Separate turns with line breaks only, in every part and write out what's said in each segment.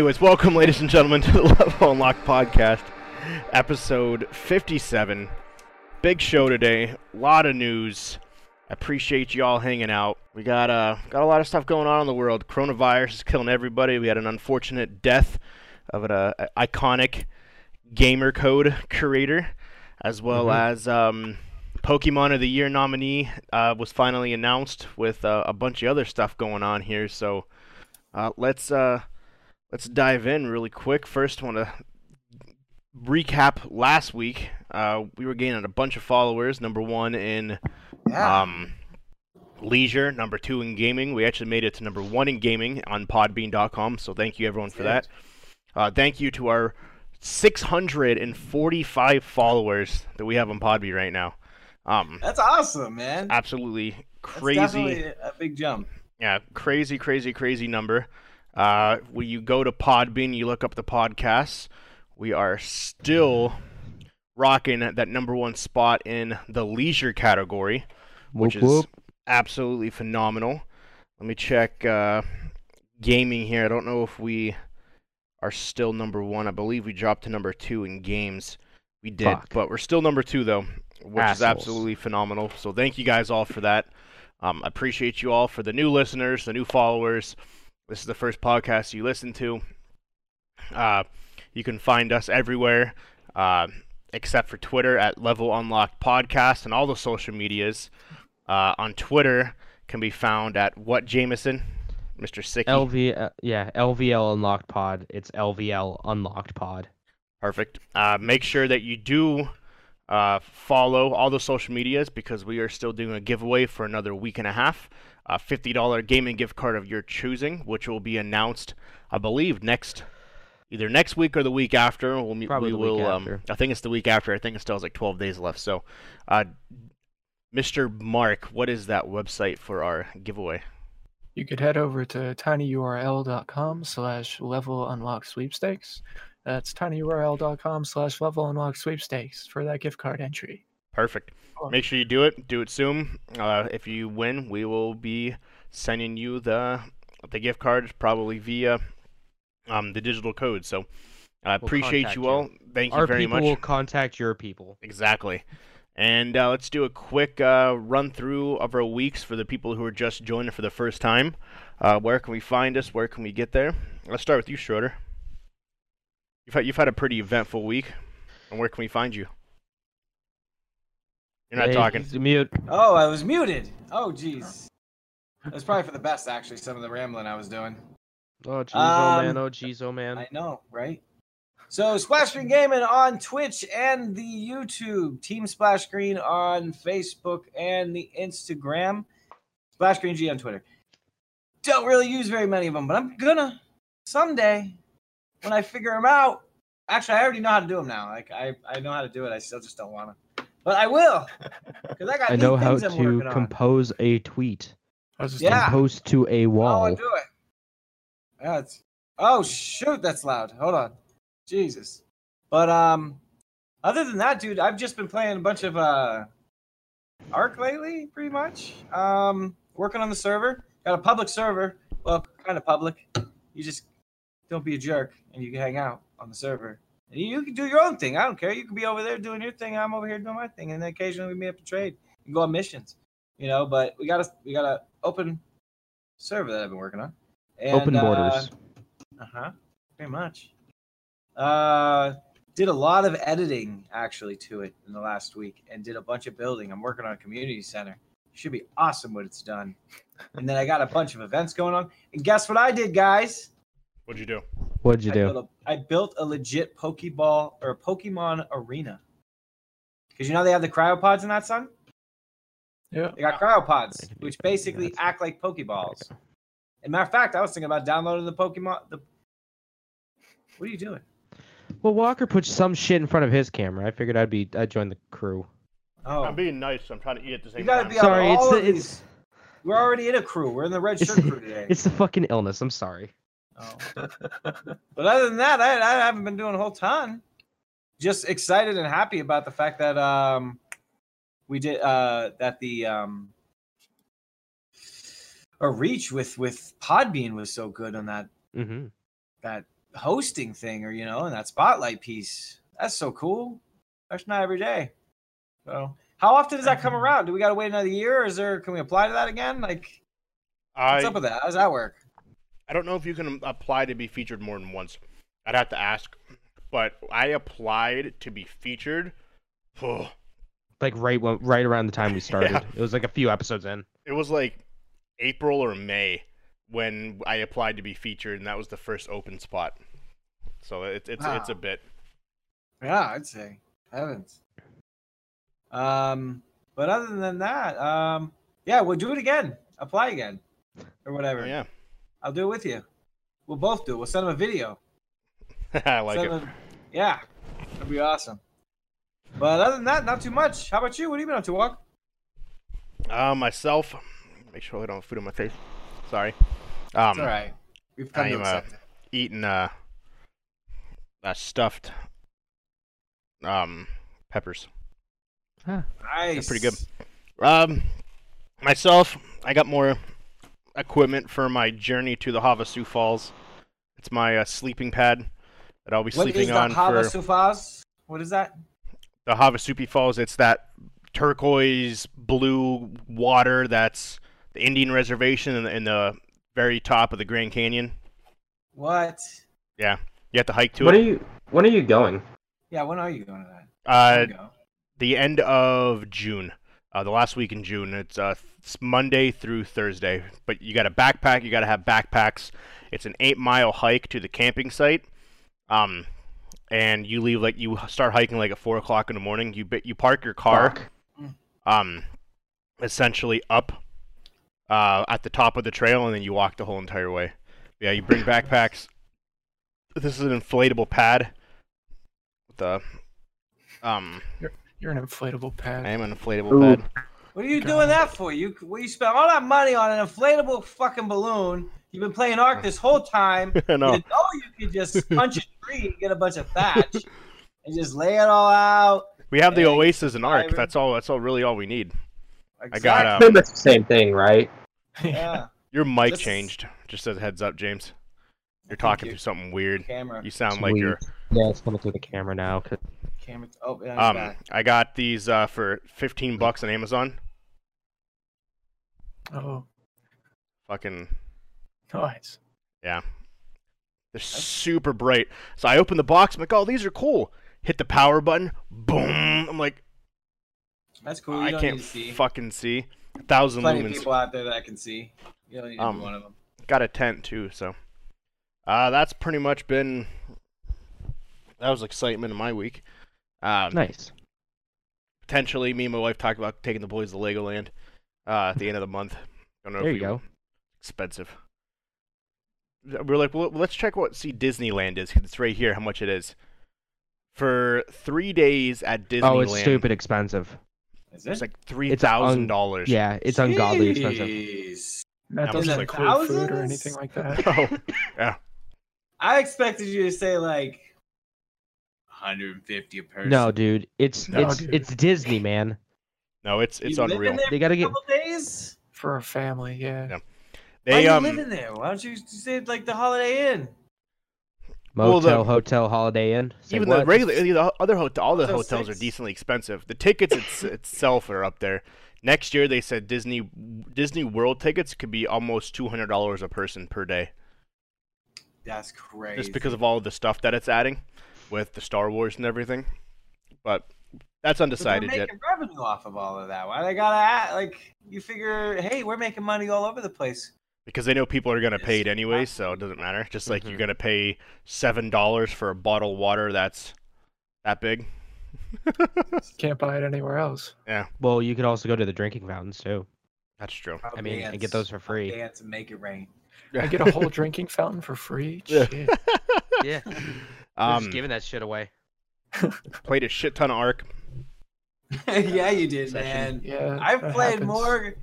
Anyways, welcome, ladies and gentlemen, to the Level Unlocked podcast, episode 57. Big show today, a lot of news. I appreciate you all hanging out. We got uh got a lot of stuff going on in the world. Coronavirus is killing everybody. We had an unfortunate death of an uh, iconic gamer code creator, as well
Mm-hmm.
as um, Pokemon of the Year nominee uh, was finally announced with uh, a bunch of other stuff going on here. So uh, let's uh, let's dive in really quick. First, want to recap last week. Uh, we were gaining a bunch of followers. Number one in
Yeah.
um, leisure, number two in gaming. We actually made it to number one in gaming on Podbean.com. So thank you everyone for that. Uh, thank you to our 645 followers that we have on Podbean right now. Um,
That's awesome, man.
absolutely
That's
crazy.
definitely a big jump.
Yeah, crazy, crazy, crazy number. Uh, when you go to Podbean, you look up the podcasts. We are still rocking that number one spot in the leisure category, which
Whoop,
is absolutely phenomenal. Let me check uh, gaming here. I don't know if we are still number one. I believe we dropped to number two in games. We did,
Fuck.
but we're still number two though, which is absolutely phenomenal. So thank you guys all for that. Um, I appreciate you all for the new listeners, the new followers. This is the first podcast you listen to. Uh, you can find us everywhere, uh, except for Twitter at Level Unlocked Podcast and all the social medias. Uh, on Twitter can be found at what Jameson, Mr. Sicky.
LV, uh, yeah, LVL Unlocked Pod. It's LVL Unlocked Pod.
Perfect. Uh, make sure that you do uh, follow all the social medias because we are still doing a giveaway for another week and a half. A $50 gaming gift card of your choosing, which will be announced, I believe, next either next week or the week after. We'll meet,
Probably
we
the week
will. Um,
after.
I think it's the week after. I think it still has like 12 days left. So, uh, Mr. Mark, what is that website for our giveaway?
You could head over to tinyurl.com slash level unlock sweepstakes. That's tinyurl.com slash level unlock sweepstakes for that gift card entry.
Perfect. Make sure you do it. Do it soon. Uh, if you win, we will be sending you the the gift cards probably via um, the digital code. So I
We'll
appreciate you
you.
all. Thank you
Our
very
people
much.
will contact your people.
Exactly. And uh, let's do a quick uh, run through of our weeks for the people who are just joining for the first time. Uh, where can we find us? Where can we get there? Let's start with you, Schroeder. You've had, you've had a pretty eventful week. And where can we find you? You're not
Hey,
talking.
he's Mute.
Oh, I was muted. Oh, jeez. It was probably for the best, actually. Some of the rambling I was doing.
Oh, jeez, oh man,
Um,
oh jeez, oh man.
I know, right? So, Splash Screen Gaming on Twitch and the YouTube. Team Splash Screen on Facebook and the Instagram. Splash Screen G on Twitter. Don't really use very many of them, but I'm gonna someday when I figure them out. Actually, I already know how to do them now. Like I, I know how to do it. I still just don't want to. But I will, because I got
I know how
I'm
to
working on.
compose a tweet.
I was just
Yeah.
Compose to a
Oh, I
wall.
do it. Yeah, it's. Oh shoot, that's loud. Hold on, Jesus. But um, other than that, dude, I've just been playing a bunch of uh, Ark lately, pretty much. Um, working on the server. Got a public server. Well, kind of public. You just don't be a jerk, and you can hang out on the server. And you can do your own thing. I don't care. You can be over there doing your thing. I'm over here doing my thing, and then occasionally we meet up to trade and go on missions. You know, but we got a we got a open server that I've been working on. And,
Open borders.
Uh huh. Pretty much. Uh, did a lot of editing actually to it in the last week, and did a bunch of building. I'm working on a community center. Should be awesome when it's done. and then I got a bunch of events going on. And guess what I did, guys?
What'd you do?
What'd you
I
do?
built a, I built a legit Pokeball or a Pokemon arena. Because you know they have the cryopods in that, son?
Yeah.
They got cryopods,
I can do
which basically
That's-
act like Pokeballs. And matter of fact, I was thinking about downloading the Pokemon. The what are you doing?
Well, Walker put some shit in front of his camera. I figured I'd be I'd join the crew.
Oh,
I'm being nice. I'm trying to eat at the same
you gotta
time.
be on
Sorry, it's
all
the
of
it's.
We're already in a crew. We're in the red shirt
the-
crew today.
it's the fucking illness. I'm sorry.
Oh. but other than that, I, I haven't been doing a whole ton. Just excited and happy about the fact that um we did uh that the um a reach with with Podbean was so good on that
hmm
that hosting thing, or you know, and that spotlight piece. That's so cool. That's not every day. So, how often does that come around? Do we got to wait another year, or is there? Can we apply to that again? Like, what's up with that? How does that work?
I don't know if you can apply to be featured more than once. I'd have to ask, but I applied to be featured. Oh,
Like right when, right around the time we started.
Yeah.
It was like a few episodes in.
it was like April or May when I applied to be featured, and that was the first open spot. So it's it's it's a bit.
Yeah, I'd say heavens. Um, but other than that, um, yeah, we'll do it again. Apply again, or whatever.
Oh, yeah,
I'll do it with you. We'll both do it. We'll send them a video.
I like
Send
it.
them- Yeah, that'd be awesome. But other than that, not too much. How about you? What have you been up to, Walk?
Uh, myself, make sure I don't have food on my face. Sorry. Um,
It's all right. We've come
I
to
am, uh,
accept it.
eating uh, uh stuffed um peppers.
Nice.
pretty good. Um, myself, I got more equipment for my journey to the Havasu Falls. It's my uh, sleeping pad that I'll be
What is
sleeping
the
on
Hava
for
Sufaz? What is that?
the Havasupai Falls. It's that turquoise blue water that's the Indian reservation in the, in the very top of the Grand Canyon.
What?
Yeah, you have to hike to
When
it.
are you? When are you going?
Yeah, when are you going to that?
uh,
go.
the end of June, uh, the last week in June. It's uh, it's Monday through Thursday. But you got a backpack. You got to have backpacks. It's an eight mile hike to the camping site. Um, and you leave like you start hiking like at four o'clock in the morning. You you park your car.
Fuck.
Um, essentially up, uh, at the top of the trail, and then you walk the whole entire way. Yeah, you bring backpacks. This is an inflatable pad. With the um,
You're an inflatable pad.
I am an inflatable
Ooh.
pad.
What are you
God.
doing that for? You what you spent all that money on an inflatable fucking balloon. You've been playing Ark this whole time.
I know.
You know you could just punch a tree and get a bunch of thatch and just lay it all out.
We have the Oasis and
Ark.
That's all. That's all. Really, all we need. I got
Exactly.
um,
Pretty much the same thing, right?
yeah.
your mic
This
changed. Just as a heads up, James. You're talking
you.
through something weird.
Camera.
You sound
It's
like you're.
Yeah, it's coming through the camera now. 'cause-
Camera. Oh, yeah,
Um,
back.
I got these uh, for 15 bucks on Amazon.
Oh,
Fucking,
nice.
Yeah, they're super bright. So I open the box. I'm like, oh, these are cool. Hit the power button. Boom. I'm like,
That's cool. You
I
don't
can't
need to see.
fucking see. A thousand
Plenty of
lumens.
people out there that I can see. You don't need
Um,
one of them.
got a tent too so uh that's pretty much been that was excitement in my week um
Nice.
potentially me and my wife talked about taking the boys to legoland uh at the end of the month don't know
There
if
you
we-
go.
expensive we're like well, let's check what see disneyland is 'cause it's right here how much it is for three days at disneyland
Oh, it's stupid expensive.
Is
it's
it?
like three thousand dollars
Yeah, it's ungodly expensive.
That doesn't
much?
include food or anything like that.
oh yeah.
I expected you to say like 150 a person.
No, dude, it's
No,
it's
dude.
it's Disney, man.
no it's it's
You live
unreal
in there
They gotta get
couple days.
For a family, yeah.
Yeah.
Why
they
are you
um
living there? Why don't you say like the Holiday Inn?
Well, the-
motel, hotel, Holiday Inn. Say
Even
what?
the regular, the other hotel, all the
Hotel
hotels are decently expensive. The tickets it's, itself are up there. Next year, they said Disney Disney World tickets could be almost two hundred dollars a person per day,
That's crazy.
just because of all of the stuff that it's adding with the Star Wars and everything. But that's
But they're
undecided yet.
revenue off of all of that. Why they gotta act like you figure? Hey, we're making money all over the place.
Because they know people are gonna pay it anyway, so it doesn't matter. Just like you're
Mhm.
gonna pay seven dollars for a bottle of water that's that big.
Can't buy it anywhere else. Yeah.
Well, you could also go to the drinking fountains too.
That's true.
I'll
I mean, and get those for
I'll
free.
Dance and make it rain.
I get a whole drinking fountain for free.
Yeah.
Shit.
Yeah,
um,
just giving that shit away.
played a shit ton of Ark.
yeah, you did,
Session.
man.
Yeah.
I've played
happens.
more.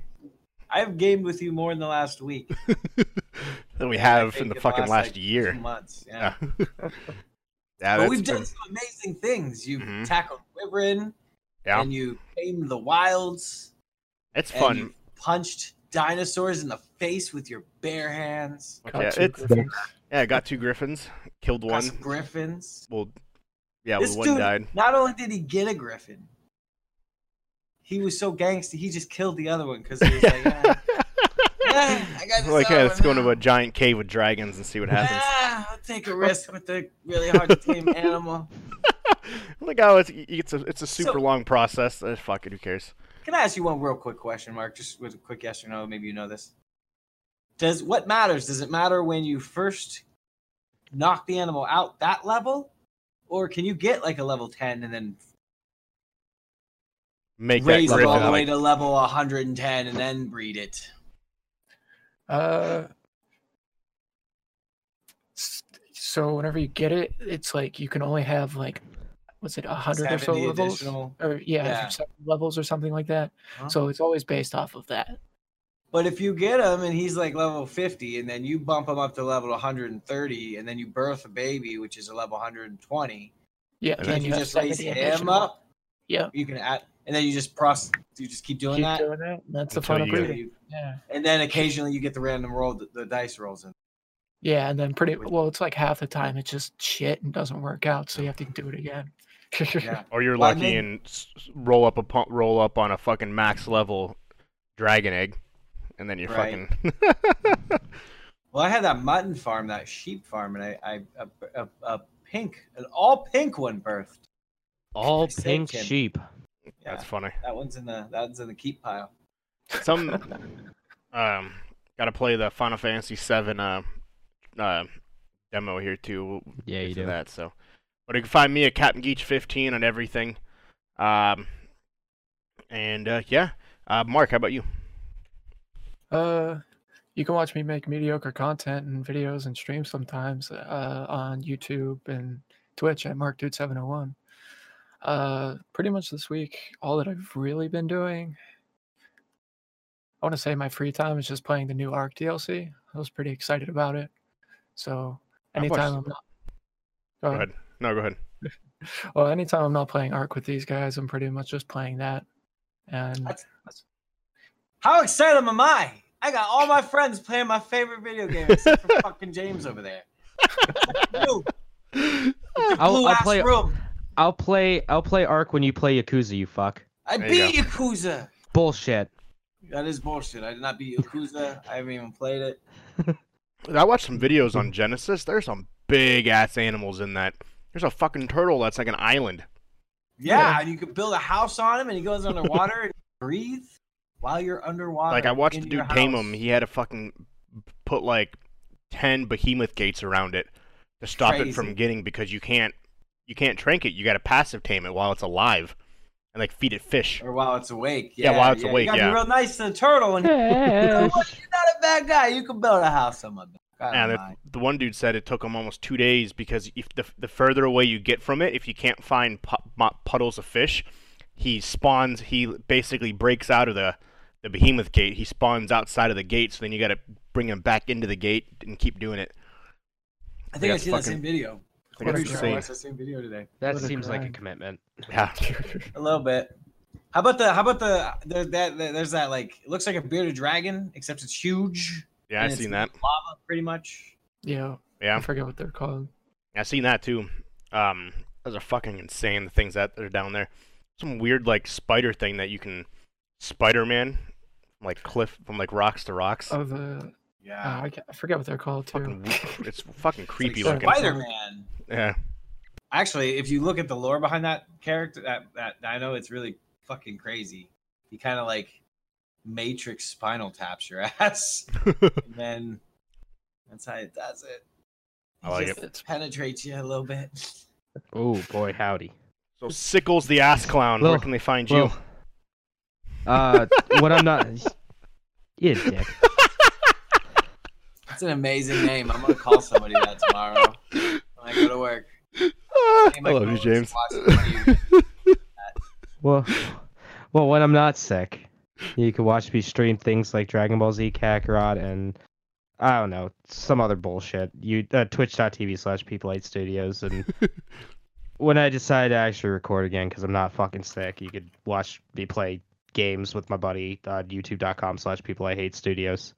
I've gamed with you more in the last week.
than we have in the
in
fucking last
like,
year.
Two months. Yeah.
Yeah. yeah,
but we've
been-
done some amazing things. You've
Mhm.
tackled Wyvern,
Yeah.
and you tamed the wilds,
it's
and
fun.
you punched dinosaurs in the face with your bare hands.
Fuck yeah, it's
griffins.
Yeah, I got two griffins. Killed
Got
one.
griffins.
Well, yeah,
this
one
dude,
died.
not only did he get a griffin, he was so gangsty, he just killed the other one because he was like, "Ah, yeah, I got this
like, yeah, let's go into a giant cave with dragons and see what happens.
Ah, I'll take a risk with the really hard to tame animal.
like, oh, it's it's a it's a super
So-
long process. Uh, fuck it, who cares?
Can I ask you one real quick question, Mark? Just with a quick yes or no. Maybe you know this. Does what matters? Does it matter when you first knock the animal out that level, or can you get like a level ten and then
Make
raise
that
it all
griffin
the way to level 110 and then breed it?
Uh, so whenever you get it, it's like you can only have like, was it, a hundred or so levels,
additional.
or yeah,
Yeah.
seven levels or something like that.
Huh?
So it's always based off of that.
But if you get him and he's like level 50, and then you bump him up to level 130, and then you birth a baby, which is a level 120,
Yeah,
And
then
you just raise him up,
Yeah,
you can add, and then you just process, you just keep doing
keep
that.
doing that. That's the
Until
fun of breeding. Yeah,
And then occasionally you get the random roll, the, the dice rolls in.
yeah, and then pretty well, it's like half the time it's just shit and doesn't work out, so you have to do it again.
Yeah.
or you're
Well, I
lucky
mean-
and s- s- roll up a pu- roll up on a fucking max level dragon egg, and then you're
Right.
fucking.
Well, I had that mutton farm, that sheep farm, and I, I a, a, a pink, an all pink one birthed.
All
I
pink
him.
sheep.
Yeah,
That's funny.
that one's in the that one's in the keep pile.
Some um, gotta play the Final Fantasy VII uh, uh, demo here too. We'll
Yeah, you do.
that. So, but you can find me at Captain Geach 15 on everything. Um, and uh, yeah, uh, Mark, how about you?
Uh, you can watch me make mediocre content and videos and streams sometimes uh, on YouTube and Twitch at MarkDude701. Uh, pretty much this week, all that I've really been doing, I want to say my free time is just playing the new Ark DLC. I was pretty excited about it. So anytime I'm not,
Go ahead. No, go ahead.
Well, anytime I'm not playing Ark with these guys, I'm pretty much just playing that. And
That's- How excited am I? I got all my friends playing my favorite video game except for fucking James over there. Blue,
I'll, I'll
ass
play.
room.
I'll play. I'll play Ark when you play Yakuza. You fuck.
I
There
beat Yakuza.
Bullshit.
That is bullshit. I did not beat Yakuza. I haven't even played it.
I watched some videos on Genesis. There's some big ass animals in that. There's a fucking turtle that's like an island.
Yeah,
Yeah.
and you could build a house on him, and he goes underwater and breathe while you're underwater.
Like I watched the dude tame him. He had to fucking put like ten behemoth gates around it to stop it from getting because you can't you can't trank it. You got to passive tame it while it's alive and like feed it fish.
Or while it's awake.
Yeah,
Yeah,
while it's
yeah.
awake,
You gotta
yeah.
be real nice to the turtle, and you know, you're not a bad guy. You can build a house on my back. I
And
don't
the, the one dude said it took him almost two days because if the the further away you get from it, if you can't find pu- puddles of fish, he spawns. He basically breaks out of the the behemoth gate. He spawns outside of the gate, so then you got to bring him back into the gate and keep doing it.
I think I
see
seen that same video.
I think
I'm
it's
sure I watched that same video today.
That
What a
seems like a commitment.
Yeah.
A little bit. How about the? How about the? There's that. There's that. Like, it looks like a bearded dragon, except it's huge.
Yeah, I
and it's
seen that.
Lava, pretty much.
yeah,
Yeah.
I forget what they're called.
I've seen that too. Um, those are fucking insane. The things that are down there. Some weird like spider thing that you can Spider-Man, from, like cliff from like rocks to rocks.
Oh, the
Yeah.
uh, I, ca- I forget what they're called too.
fucking, it's fucking creepy
like
looking.
Spider Man.
Yeah.
Actually, if you look at the lore behind that character, that that I know it's really fucking crazy. He kind of like Matrix spinal taps your ass, and then that's how it does it.
I like
just
it.
penetrates you a little bit.
Oh boy, howdy.
so Sickles the ass clown. Where can they find you?
Well, Uh, when I'm not. You dick.
It's an amazing name. I'm gonna call somebody that tomorrow when I go to work.
I love you, James.
Well, well, when I'm not sick, you can watch me stream things like Dragon Ball Z Kakarot and I don't know some other bullshit. You uh, Twitch.tv slash People Eight Studios and when I decide to actually record again because I'm not fucking sick, you could watch me play games with my buddy on YouTube.com slash People I Hate Studios.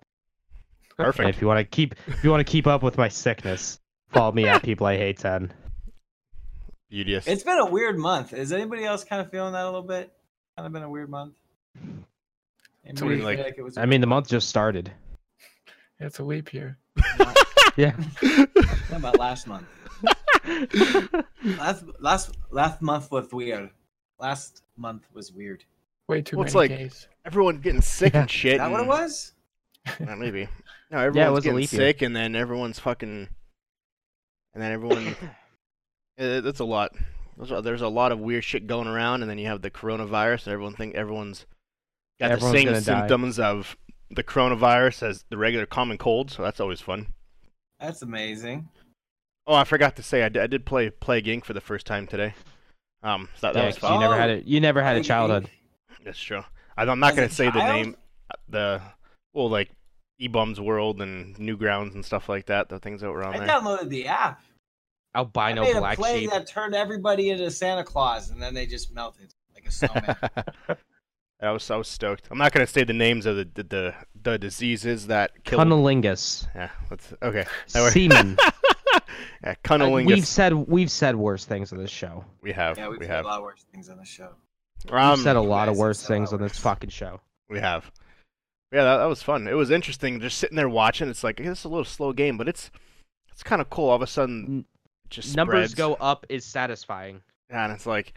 And
Perfect.
if you want to keep if you want to keep up with my sickness, follow me at people I hate ten.
Beauteous.
It's been a weird month. Is anybody else kind of feeling that a little bit? Kind of been a weird month. Anybody
weird,
feel
like-
it was
I mean, the month just started.
It's a leap year.
Yeah.
What about last month? Last last last month was weird. Last month was weird.
Way too
Well, it's
many
like-
days.
Everyone getting sick
Yeah.
and shit.
Is that what it was?
Maybe. No, everyone's
was
getting
leap
sick, and then everyone's fucking, and then everyone. Uh, That's a lot. There's a, lot of weird shit going around, and then you have the coronavirus, and everyone think everyone's got
Everyone's
the same
gonna die.
symptoms of the coronavirus as the regular common cold. So that's always fun.
That's amazing.
Oh, I forgot to say, I did, I did play Plague Inc. for the first time today. Um, so that, that
Yeah,
was
'cause
fun.
you never
Oh.
had it. You never had a
Like,
childhood.
That's true. I- I'm not
As
gonna
a
say the name, uh, the well, like eBaum's World and Newgrounds and stuff like that. The things that were on
I
there.
downloaded the app. I
Albino
made a
black
play
sheep.
that turned everybody into Santa Claus, and then they just melted like a snowman.
I was I was stoked. I'm not gonna say the names of the the the, the diseases that kill.
Cunnilingus.
yeah, let's okay. Now we're-
Semen.
yeah,
Uh,
cunnilingus.
We've said we've said worse things on this show.
we have.
yeah, we've
we
said
have.
a lot worse things on the show.
Um,
we've said a lot of worse
said a lot
things on this fucking show.
we have. Yeah, that, that was fun. It was interesting just sitting there watching. It's like it's a little slow game, but it's it's kind of cool. All of a sudden, just
Numbers
spreads.
go up is satisfying.
Yeah, and it's like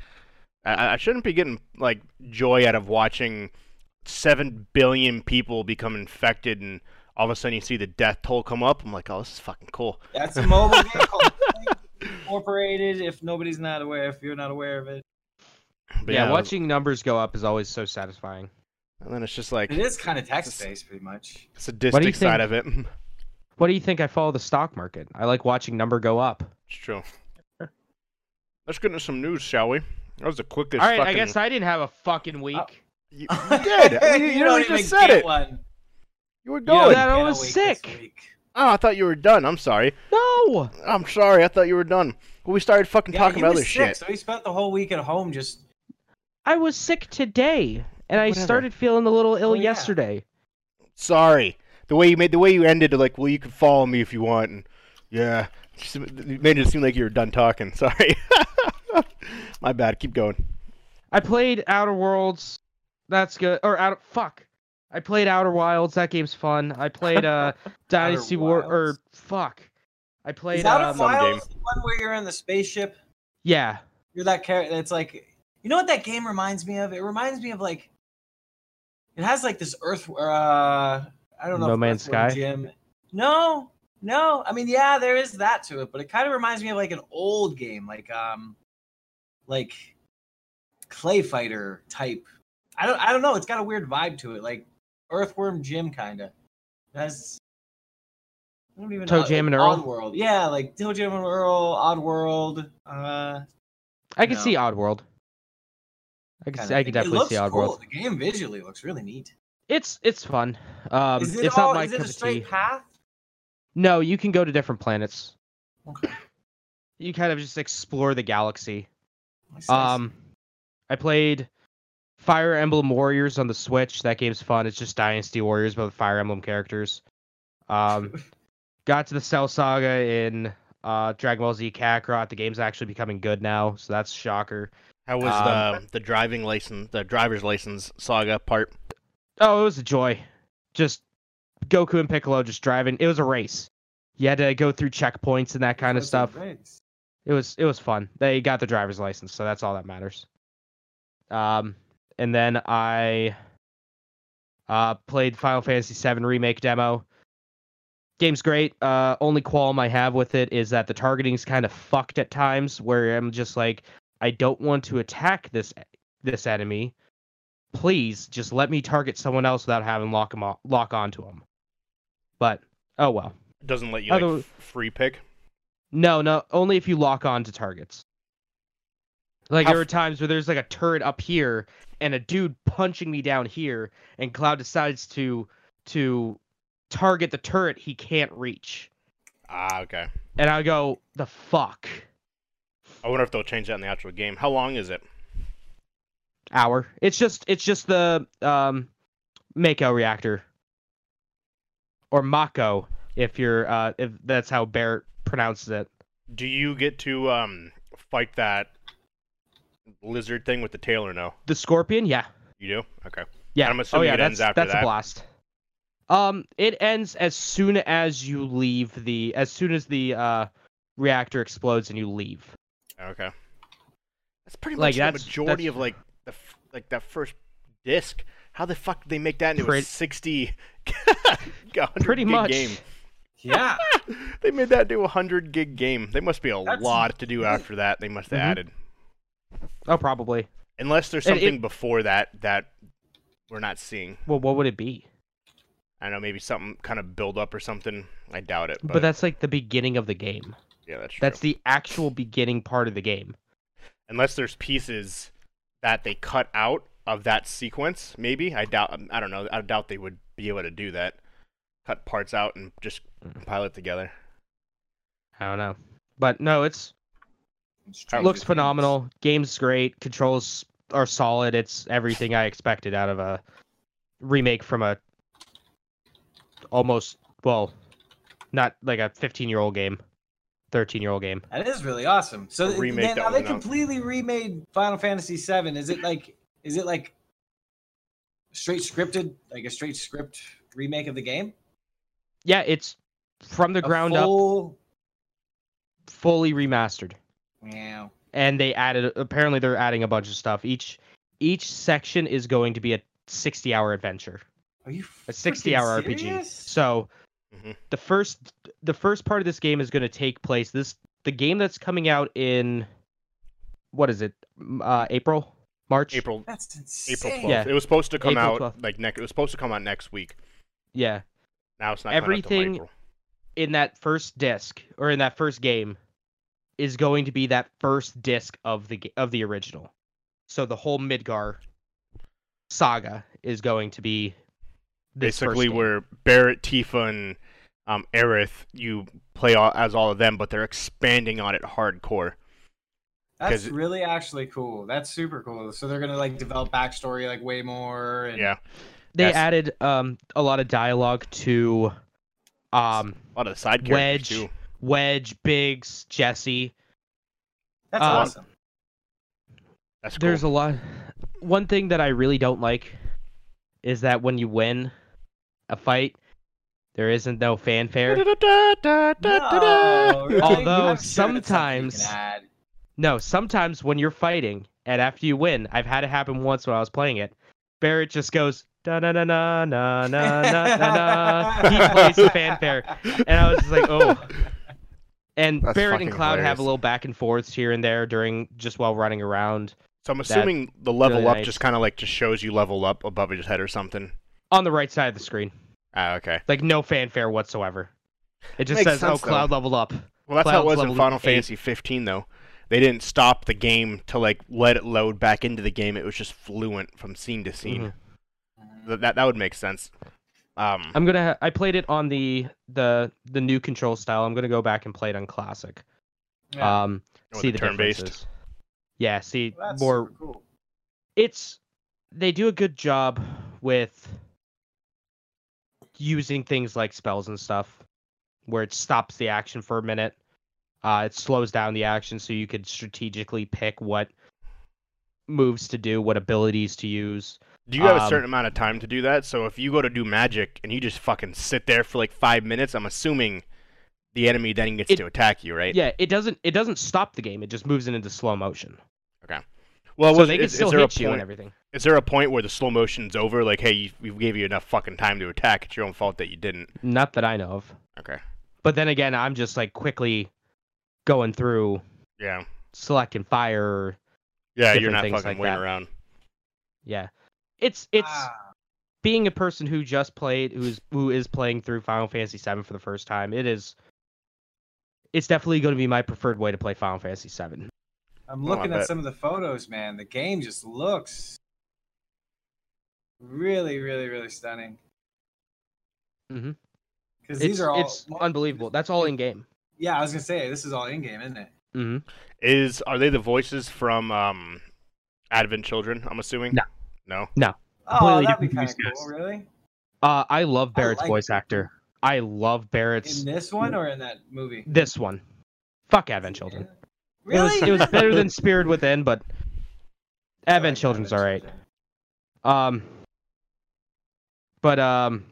I, I shouldn't be getting like joy out of watching seven billion people become infected, and all of a sudden you see the death toll come up. I'm like, oh, this is fucking cool.
That's a mobile game called Incorporated. If nobody's not aware, if you're not aware of it,
But
yeah,
yeah,
watching numbers go up is always so satisfying.
and then it's just like
it is kind of text based, pretty much.
sadistic side of it.
What do you think I follow the stock market? I like watching number go up.
it's true. Let's get into some news, shall we? That was the quickest.
All right, I guess I didn't have a fucking week.
Uh, you, you did. I mean, you,
You
literally
don't
just
even
said
get
it.
One.
You were
You
going.
don't
That I was sick.
Oh, I thought you were done. I'm sorry.
no.
I'm sorry. I thought you were done. Well, we started fucking
Yeah,
talking about
was
other
sick,
shit.
So he spent the whole week at home just.
I was sick today, and I
Whatever.
started feeling a little ill
Oh, yeah.
yesterday.
Sorry. The way you made the way you ended, like, well, you can follow me if you want, and yeah, just made it seem like you were done talking. Sorry. My bad. Keep going.
I played Outer Worlds. That's good. Or out fuck. I played Outer Wilds. That game's fun. I played uh Dynasty War or fuck. I
Is
played
Outer
um,
Some
Wilds the one where you're in the spaceship?
yeah.
You're that character. It's like, you know what that game reminds me of? It reminds me of like, it has like this Earth. Uh, I don't know.
No
if
Man's Sky?
Jim. No, no. I mean, yeah, there is that to it, but it kind of reminds me of like an old game, like um, like Clay Fighter type. I don't. I don't know. It's got a weird vibe to it, like Earthworm Jim kind of. Has. I don't even
Toe
know.
Jam and
Odd
Earl?
World. Yeah, like Toe Jam and Earl, Oddworld. Uh,
I can
No.
see Oddworld. I can see, I can definitely
looks
see Oddworld.
cool. The game visually looks really neat.
It's it's fun. Um
is it
it's
all?
not my
is it
cup
a
of
straight
tea.
path?
No, you can go to different planets.
Okay.
You kind of just explore the galaxy. Um, I played Fire Emblem Warriors on the Switch. That game's fun. It's just Dynasty Warriors, but with Fire Emblem characters. Um, got to the Cell Saga in uh, Dragon Ball Z Kakarot. The game's actually becoming good now, so that's shocker.
How was
Um,
the the driving license, the driver's license saga part?
Oh, it was a joy. Just Goku and Piccolo just driving. It was a race. You had to go through checkpoints and that kind of stuff. it was it was fun. They got the driver's license, so that's all that matters. Um, and then I uh played Final Fantasy VII remake demo. Game's great. Uh, only qualm I have with it is that the targeting's kind of fucked at times, where I'm just like, I don't want to attack this this enemy. Please, just let me target someone else without having lock 'em o- lock onto them. But oh well.
It doesn't let you like
Other-
free pick.
No, no, only if you lock on to targets. Like
How
there are times where there's like a turret up here and a dude punching me down here, and Cloud decides to to target the turret he can't reach,
Ah, okay.
and I go the fuck
I wonder if they'll change that in the actual game. How long is it?
hour. It's just it's just the um Mako reactor. or Mako if you're uh if that's how Barret pronounces it.
Do you get to um fight that lizard thing with the tail or no?
The Scorpion, yeah.
You do? Okay.
Yeah.
I'm
oh yeah,
it
that's
ends after
that's
that.
a blast. Um, it ends as soon as you leave the as soon as the uh reactor explodes and you leave.
Okay. That's pretty
Like,
much
that's-
the majority
that's-
of like the f- like that first disc. How the fuck did they make that into a 60
Pretty much.
game?
Yeah.
They made that into a 100 gig game. They must be a
That's
lot to do after that. They must have
Mhm.
added.
Oh, probably.
Unless there's
And it-
something before that that we're not seeing.
Well, what would it be?
I don't know, maybe something kind of build up or something. I doubt it. But,
But, that's like the beginning of the game.
Yeah, that's true.
That's the actual beginning part of the game.
Unless there's pieces that they cut out of that sequence, maybe. I doubt. I don't know. I doubt they would be able to do that. Cut parts out and just
Mm.
compile it together.
I don't know. But no, it's
Stranger
looks
Things.
phenomenal. Game's great. Controls are solid. It's everything I expected out of a remake from a almost well, not like a 15 year old game, 13 year old game.
That is really awesome. So
A remake
then, now they
was announced.
completely remade Final Fantasy VII. Is it like is it like straight scripted, like a straight script remake of the game?
Yeah, it's from the
A
ground up, fully remastered.
Wow.
and they added apparently they're adding a bunch of stuff each each section is going to be a 60 hour adventure
Are you
a 60
freaking
hour rpg so
Mhm.
the first the first part of this game is going to take place this the game that's coming out in what is it uh april march
April
That's insane.
April 12th.
Yeah.
It was supposed to come
April
out
12th.
like next. It was supposed to come out next week.
yeah
Now it's not. coming out till
Everything-
April.
in that first disc or in that first game is going to be that first disc of the of the original so the whole midgar saga is going to be this first
Basically, where Barret, Tifa, and um, Aerith, you play all, as all of them, but they're expanding on it hardcore.
That's really actually cool. That's super cool. So they're gonna like develop backstory like way more. And...
Yeah,
they
Yes.
added um a lot of dialogue to um
a lot of side characters
Wedge,
too.
Wedge, Biggs, Jesse.
That's
Um,
awesome.
That's cool.
There's a lot. One thing that I really don't like is that when you win a fight, there isn't no fanfare.
No, really?
Although sometimes, no, sometimes when you're fighting and after you win, I've had it happen once when I was playing it. Barret just goes da na na na na na na na. He plays the fanfare, and I was just like, oh. And
That's
Barret and Cloud
hilarious.
have a little back and forths here and there during just while running around.
So I'm assuming the level
really
up
nice.
just kind of like just shows you level up above his head or something.
On the right side of the screen.
Ah, okay.
Like no fanfare whatsoever. It just
Makes
says, "Oh,
sense, though.
Cloud leveled up."
Well, that's how it was in Final
eight.
Fantasy 15, though. They didn't stop the game to like let it load back into the game. It was just fluent from scene to scene.
Mhm.
Th- That that would make sense. Um,
I'm gonna. Ha- I played it on the the the new control style. I'm gonna go back and play it on classic.
Yeah,
Um,
With
see
the
the
turn-based.
differences. Yeah, see
that's
more.
super cool.
It's they do a good job with using things like spells and stuff, where it stops the action for a minute. Uh, it slows down the action so you could strategically pick what moves to do, what abilities to use.
do you have a
um,
certain amount of time to do that? So if you go to do magic and you just fucking sit there for like five minutes, I'm assuming the enemy then gets
It-
to attack you, right?
Yeah, it doesn't it doesn't stop the game. It just moves it into slow motion.
Well,
so
was,
they can
is,
still
is there a
hit you and
point?
everything.
Is there a point where the slow motion's over? Like, hey, we gave you enough fucking time to attack. It's your own fault that you didn't.
Not that I know of.
Okay.
But then again, I'm just like quickly going through
Yeah.
selecting fire.
Yeah, you're not fucking
like
waiting
that.
around.
yeah, it's it's
Ah,
being a person who just played, who's who is playing through Final Fantasy VII for the first time. It is. It's definitely going to be my preferred way to play Final Fantasy VII.
I'm
Oh,
looking at
bet.
some of the photos, man. The game just looks really, really, really stunning.
Mhm.
Because these are all
it's unbelievable. That's all in game.
Yeah, I was gonna say this is all in game, isn't it?
hmm
Is are they the voices from um, Advent Children? I'm assuming.
No.
No. No.
Oh,
Completely
that'd be kind of cool, really.
Uh, I love
I
Barret's
like
voice
it.
actor. I love Barret's
In this one or in that movie?
this one. Fuck Advent Children. It was, it was better than Spirit Within, but
I
Advent
like
Children's alright. Um, but um,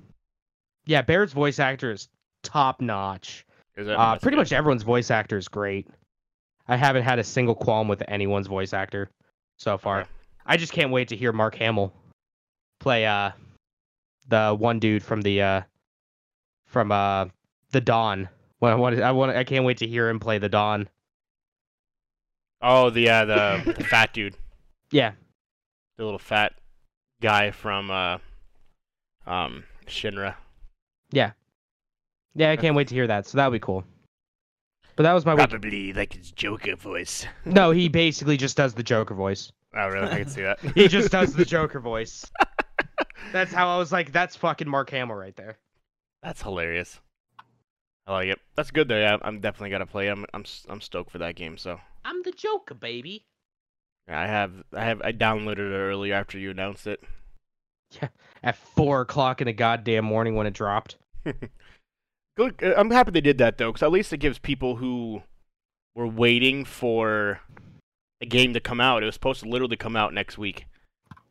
yeah, Barret's voice actor is top notch.
Is it?
Uh, pretty much everyone's voice actor is great. I haven't had a single qualm with anyone's voice actor so far.
Okay.
I just can't wait to hear Mark Hamill play uh the one dude from the uh from uh the Dawn. When I want I want I can't wait to hear him play the Dawn.
Oh, the uh, the, the fat dude,
Yeah,
the little fat guy from uh, um, Shinra.
yeah, Yeah, I can't wait to hear that. So that'll be cool. But that was my week.
Probably like his Joker voice.
No, he basically just does the Joker voice.
Oh, really? I can see that.
He just does the Joker voice. That's how I was like, that's fucking Mark Hamill right there.
That's hilarious. I like it. That's good though. Yeah, I'm definitely gonna play. I'm I'm s- I'm stoked for that game. So
I'm the Joker, baby.
I have I have I downloaded it earlier after you announced it.
Yeah, at four o'clock in the goddamn morning when it dropped.
Good. uh, I'm happy they did that though, because at least it gives people who were waiting for a game to come out. It was supposed to literally come out next week.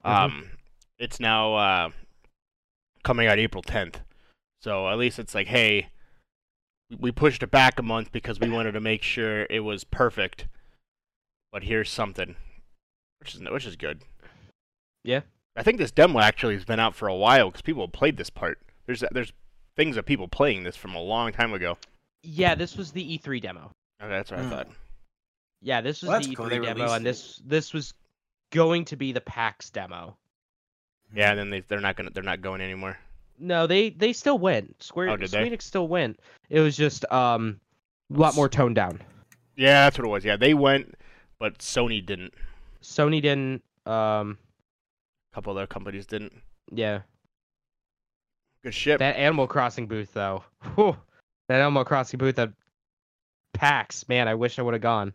Mhm.
Um, it's now uh, coming out April 10th. So at least it's like, hey, we pushed it back a month because we wanted to make sure it was perfect. But here's something, which is which is good.
Yeah.
I think this demo actually has been out for a while because people have played this part. There's there's things of people playing this from a long time ago.
Yeah, this was the E3 demo.
Okay, that's what
Hmm.
I thought.
Yeah, this was
Well,
the E3
they
demo, and this this was going to be the PAX demo.
Yeah, and then they they're not gonna they're not going anymore.
No, they they still went. Square
Oh, did they?
Square Enix still went. It was just um a lot more toned down.
Yeah, that's what it was. Yeah, they went, but Sony didn't.
Sony didn't. Um,
A couple other companies didn't.
yeah,
Good shit.
that Animal Crossing booth though. Whew, that Animal Crossing booth at PAX. Man, I wish I would have gone.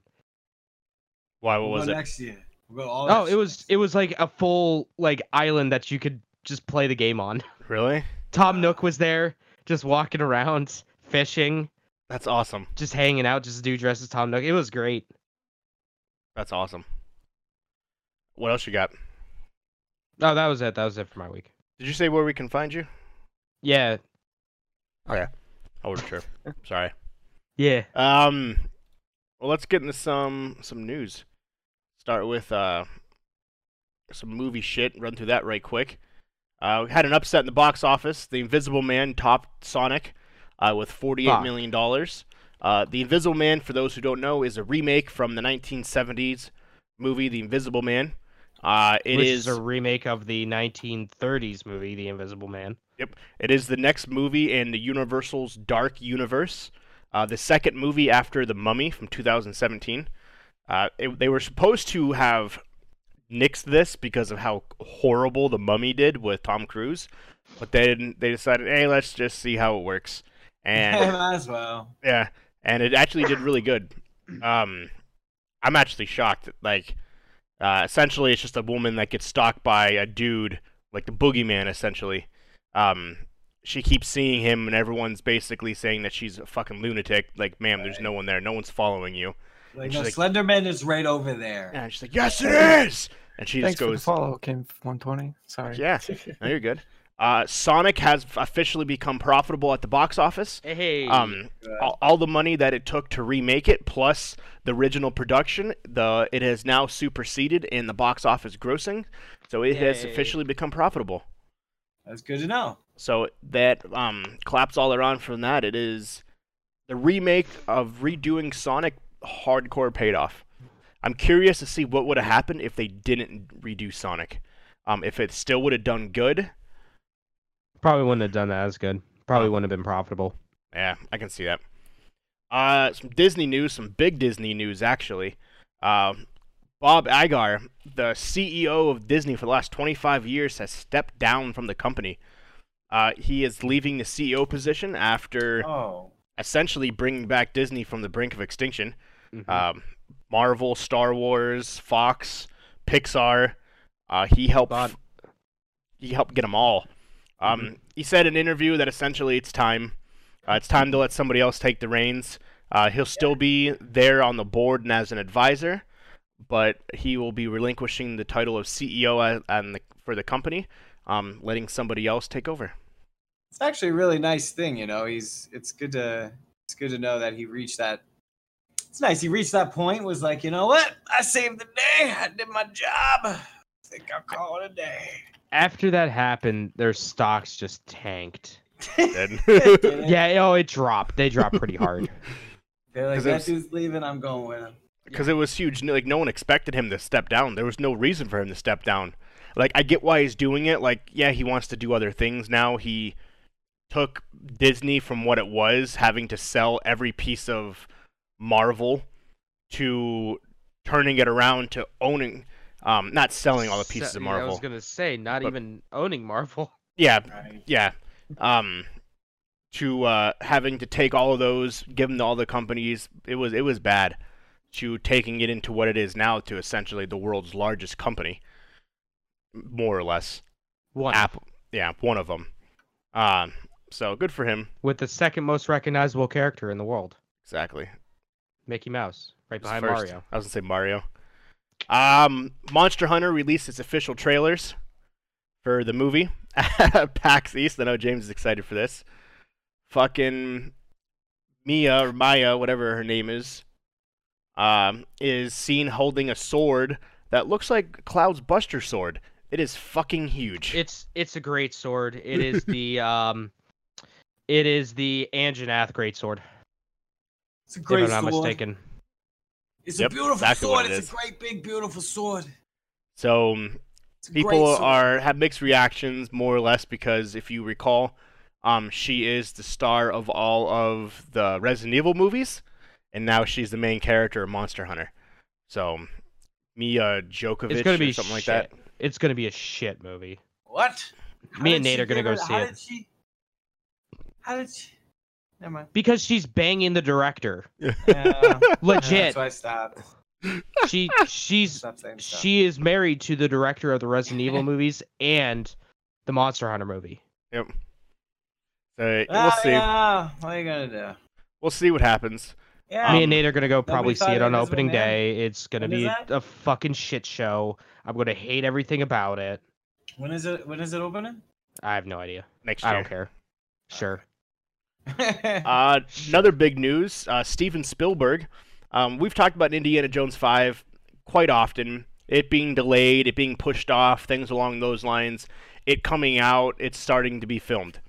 Why? What
We'll
was it?
next year. We'll all
Oh,
next
it was it was like a full like island that you could just play the game on.
Really?
Tom Nook was there, just walking around, fishing,
That's awesome.
just hanging out, just a dude dressed as Tom Nook. It was great.
That's awesome. What else you got?
No, that was it. That was it for my week.
Did you say where we can find you?
Yeah,
I wasn't sure. Sorry.
yeah.
Um, well, let's get into some some news. Start with uh some movie shit. Run through that right quick. Uh, we had an upset in the box office. The Invisible Man topped Sonic uh, with forty-eight
Fuck.
million dollars. Uh, the Invisible Man, for those who don't know, is a remake from the 1970s movie The Invisible Man. Uh, it
Which
is
is a remake of the 1930s movie, The Invisible Man.
Yep, it is the next movie in the Universal's Dark Universe, uh, the second movie after The Mummy from 2017. Uh, it, they were supposed to have nixed this because of how horrible The Mummy did with Tom Cruise, but they didn't. They decided, hey, let's just see how it works, and
Might as well.
yeah, and it actually did really good. Um, I'm actually shocked. Like, uh, essentially, it's just a woman that gets stalked by a dude, like the boogeyman, essentially. Um, she keeps seeing him, and everyone's basically saying that she's a fucking lunatic. Like, ma'am, there's no one there. No one's following you.
Like, no,
like-
Slenderman is right over there.
And she's like, yes, it is. And she
Thanks
just
for the
goes,
follow, Kim 120. Sorry.
yeah, no, you're good. Uh, Sonic has officially become profitable at the box office.
Hey.
Um, all, all the money that it took to remake it, plus the original production, the it has now superseded in the box office grossing, so it has officially become profitable.
That's good to know.
So that um, claps all around from that. It is the remake of redoing Sonic hardcore paid off. I'm curious to see what would have happened if they didn't redo Sonic. Um, if it still would have done good,
Probably wouldn't have done that as good. Probably
Oh.
wouldn't have been profitable.
Yeah, I can see that. Uh, some Disney news, some big Disney news actually. Uh, Bob Iger, the CEO of Disney for the last 25 years, has stepped down from the company. Uh, he is leaving the CEO position after
Oh.
essentially bringing back Disney from the brink of extinction.
Mhm.
Um, Marvel, Star Wars, Fox, Pixar. Uh, he helped.
Bob-
he helped get them all. Um, He said in an interview that essentially it's time. Uh, it's time to let somebody else take the reins. Uh, he'll still be there on the board and as an advisor, but he will be relinquishing the title of CEO and the, for the company, um, letting somebody else take over.
It's actually a really nice thing, you know. He's it's good to it's good to know that he reached that. It's nice he reached that point. Was like, you know what? I saved the day. I did my job. I think I'll call it a day.
After that happened, their stocks just tanked. Yeah, oh, it dropped. They dropped pretty hard.
They're like,
'Cause it
that dude's leaving. I'm going with him.
because it was huge. Like no one expected him to step down. There was no reason for him to step down. Like I get why he's doing it. Like yeah, he wants to do other things now. He took Disney from what it was, having to sell every piece of Marvel, to turning it around to owning, um, not selling all the pieces
So-
of
yeah, I was gonna say, not
But-
even owning Marvel.
Yeah,
Right.
yeah. Um, to uh, having to take all of those, give them to all the companies, it was it was bad. To taking it into what it is now, to essentially the world's largest company, more or less.
One
Apple, yeah, one of them. Um, so good for him.
with the second most recognizable character in the world,
Exactly.
Mickey Mouse, right behind
first.
Mario.
I was gonna say Mario. Um, Monster Hunter released its official trailers for the movie PAX East. I know James is excited for this. Fucking Mia or Maya, whatever her name is, um, is seen holding a sword that looks like Cloud's Buster sword. It is fucking huge.
It's it's a great sword. It is the um, it is the Anjanath great sword.
It's a great If
I'm not
sword.
mistaken.
It's
Yep,
a beautiful
exactly
sword.
it
It's
is.
a great, big, beautiful sword.
so
It's
people
sword.
are have mixed reactions more or less because if you recall um she is the star of all of the Resident Evil movies and now she's the main character of Monster Hunter so Mia Djokovic
It's gonna
or
be
something like that
It's gonna be a shit movie.
What?
Me and Nate are gonna go
her-
see
how
it.
Did she... How did she? Never mind.
Because she's banging the director.
Yeah,
Legit.
That's why I stopped.
She she's
Stop saying stuff.
she is married to the director of the Resident Evil movies and the Monster Hunter movie.
yep so we'll
Ah,
see
Yeah. What are you gonna do?
we'll see what happens
Yeah.
Me
Um,
and Nate are gonna go probably see it on
Invisible
opening
Man?
day. It's gonna
When is
be a fucking shit show. I'm gonna hate everything about it.
when is it? When is it opening?
I have no idea.
next year.
I don't care. Sure.
Uh, another big news: uh, Steven Spielberg. Um, we've talked about Indiana Jones Five quite often. It being delayed, it being pushed off, things along those lines. It coming out, it's starting to be filmed.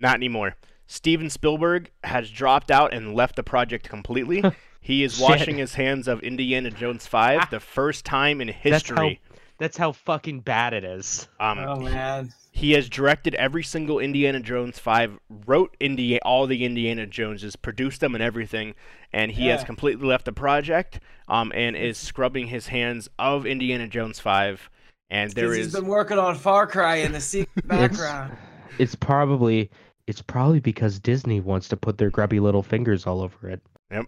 Not anymore. Steven Spielberg has dropped out and left the project completely. he is washing his hands of Indiana Jones Five, the first time in history.
That's how
history.
that's how fucking bad it is.
Um,
oh man.
he has directed every single Indiana Jones 5, wrote Indi- all the Indiana Joneses, produced them and everything, and he has completely left the project um, and is scrubbing his hands of Indiana Jones 5. And there
Because he's been working on Far Cry in the secret background.
It's probably it's probably because Disney wants to put their grubby little fingers all over it.
yep.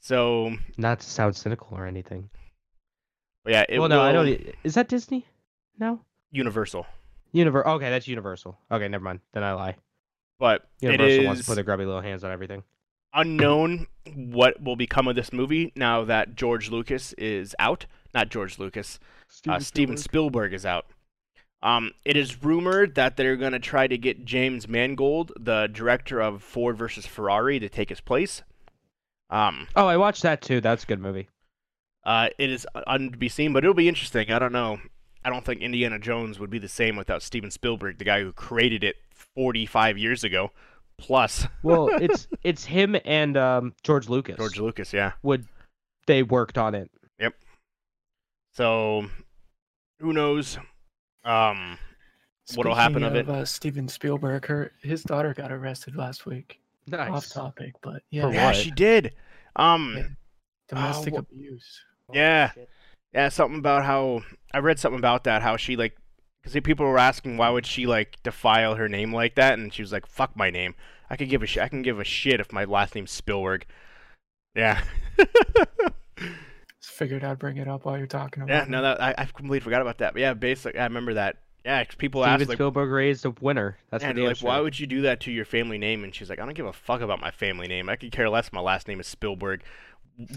So
Not to sound cynical or anything.
yeah, it
well, no, I don't. Is that Disney? No.
Universal,
Univer. Okay, that's Universal. Okay, never mind. Then I lie.
but
Universal
it
wants to put their grubby little hands on everything.
unknown what will become of this movie now that George Lucas is out. Not George Lucas. uh, Steven Spielberg is out. Um, it is rumored that they're going to try to get James Mangold, the director of Ford versus Ferrari, to take his place. Um,
Oh, I watched that too. That's a good movie.
uh, it is un- to be seen, but it'll be interesting. I don't know. I don't think Indiana Jones would be the same without Steven Spielberg, the guy who created it 45 years ago, plus
Well, it's it's him and um, George Lucas.
George Lucas. Yeah.
would they worked on it? Yep.
So, who knows? Um, What'll happen
Speaking
of it?
Uh, Steven Spielberg, her his daughter got arrested last week.
Nice.
Off topic, but yeah,
yeah, she did. Um,
Yeah. domestic
wha-
abuse.
Yeah. Yeah, something about how I read something about that. How she like, because people were asking why would she like defile her name like that, and she was like, "Fuck my name. I could give a sh- I can give a shit if my last name's Spielberg." Yeah.
Just figured I'd bring it up while you're talking about
yeah.
it.
No, that I, I completely forgot about that. But yeah, basically, I remember that Yeah, 'cause people
Steven
ask like,
Spielberg raised a winner. That's
yeah,
for
they're like, why would you do that to your family name? And she's like, I don't give a fuck about my family name. I could care less. My last name is Spielberg.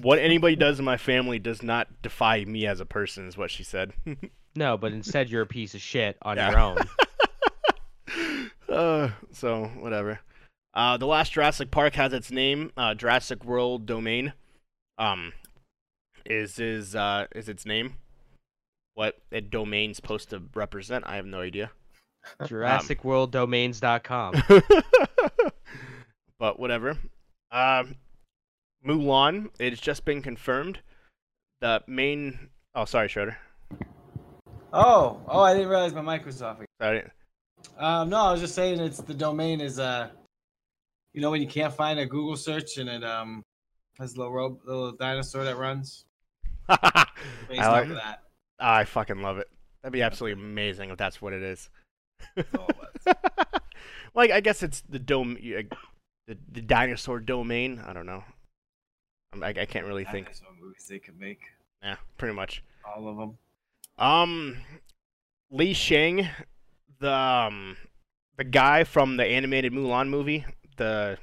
What anybody does in my family does not defy me as a person, is what she said.
No, but instead you're a piece of shit on
Yeah.
your own.
uh, so whatever. Uh, the last Jurassic Park has its name, uh, Jurassic World Domain. Um, is is uh is its name? What a domain's supposed to represent? I have no idea.
JurassicWorldDomains.com.
but whatever. Um, Mulan. It's just been confirmed. The main. Oh, sorry, Schroeder.
Oh, oh, I didn't realize my mic was off.
Sorry.
Um, no, I was just saying it's the domain is uh, you know when you can't find a Google search and it um has a little robe, little dinosaur that runs. Based
I
off
like-
of that.
I fucking love it. That'd be absolutely amazing if that's what it is.
That's all it was.
like I guess it's the dome, the, the dinosaur domain. I don't know. I'm- I, I can't really think.
Dinosaur movies they could make
Yeah, pretty much.
all of them.
Um, Li Shang, the um, the guy from the animated Mulan movie, the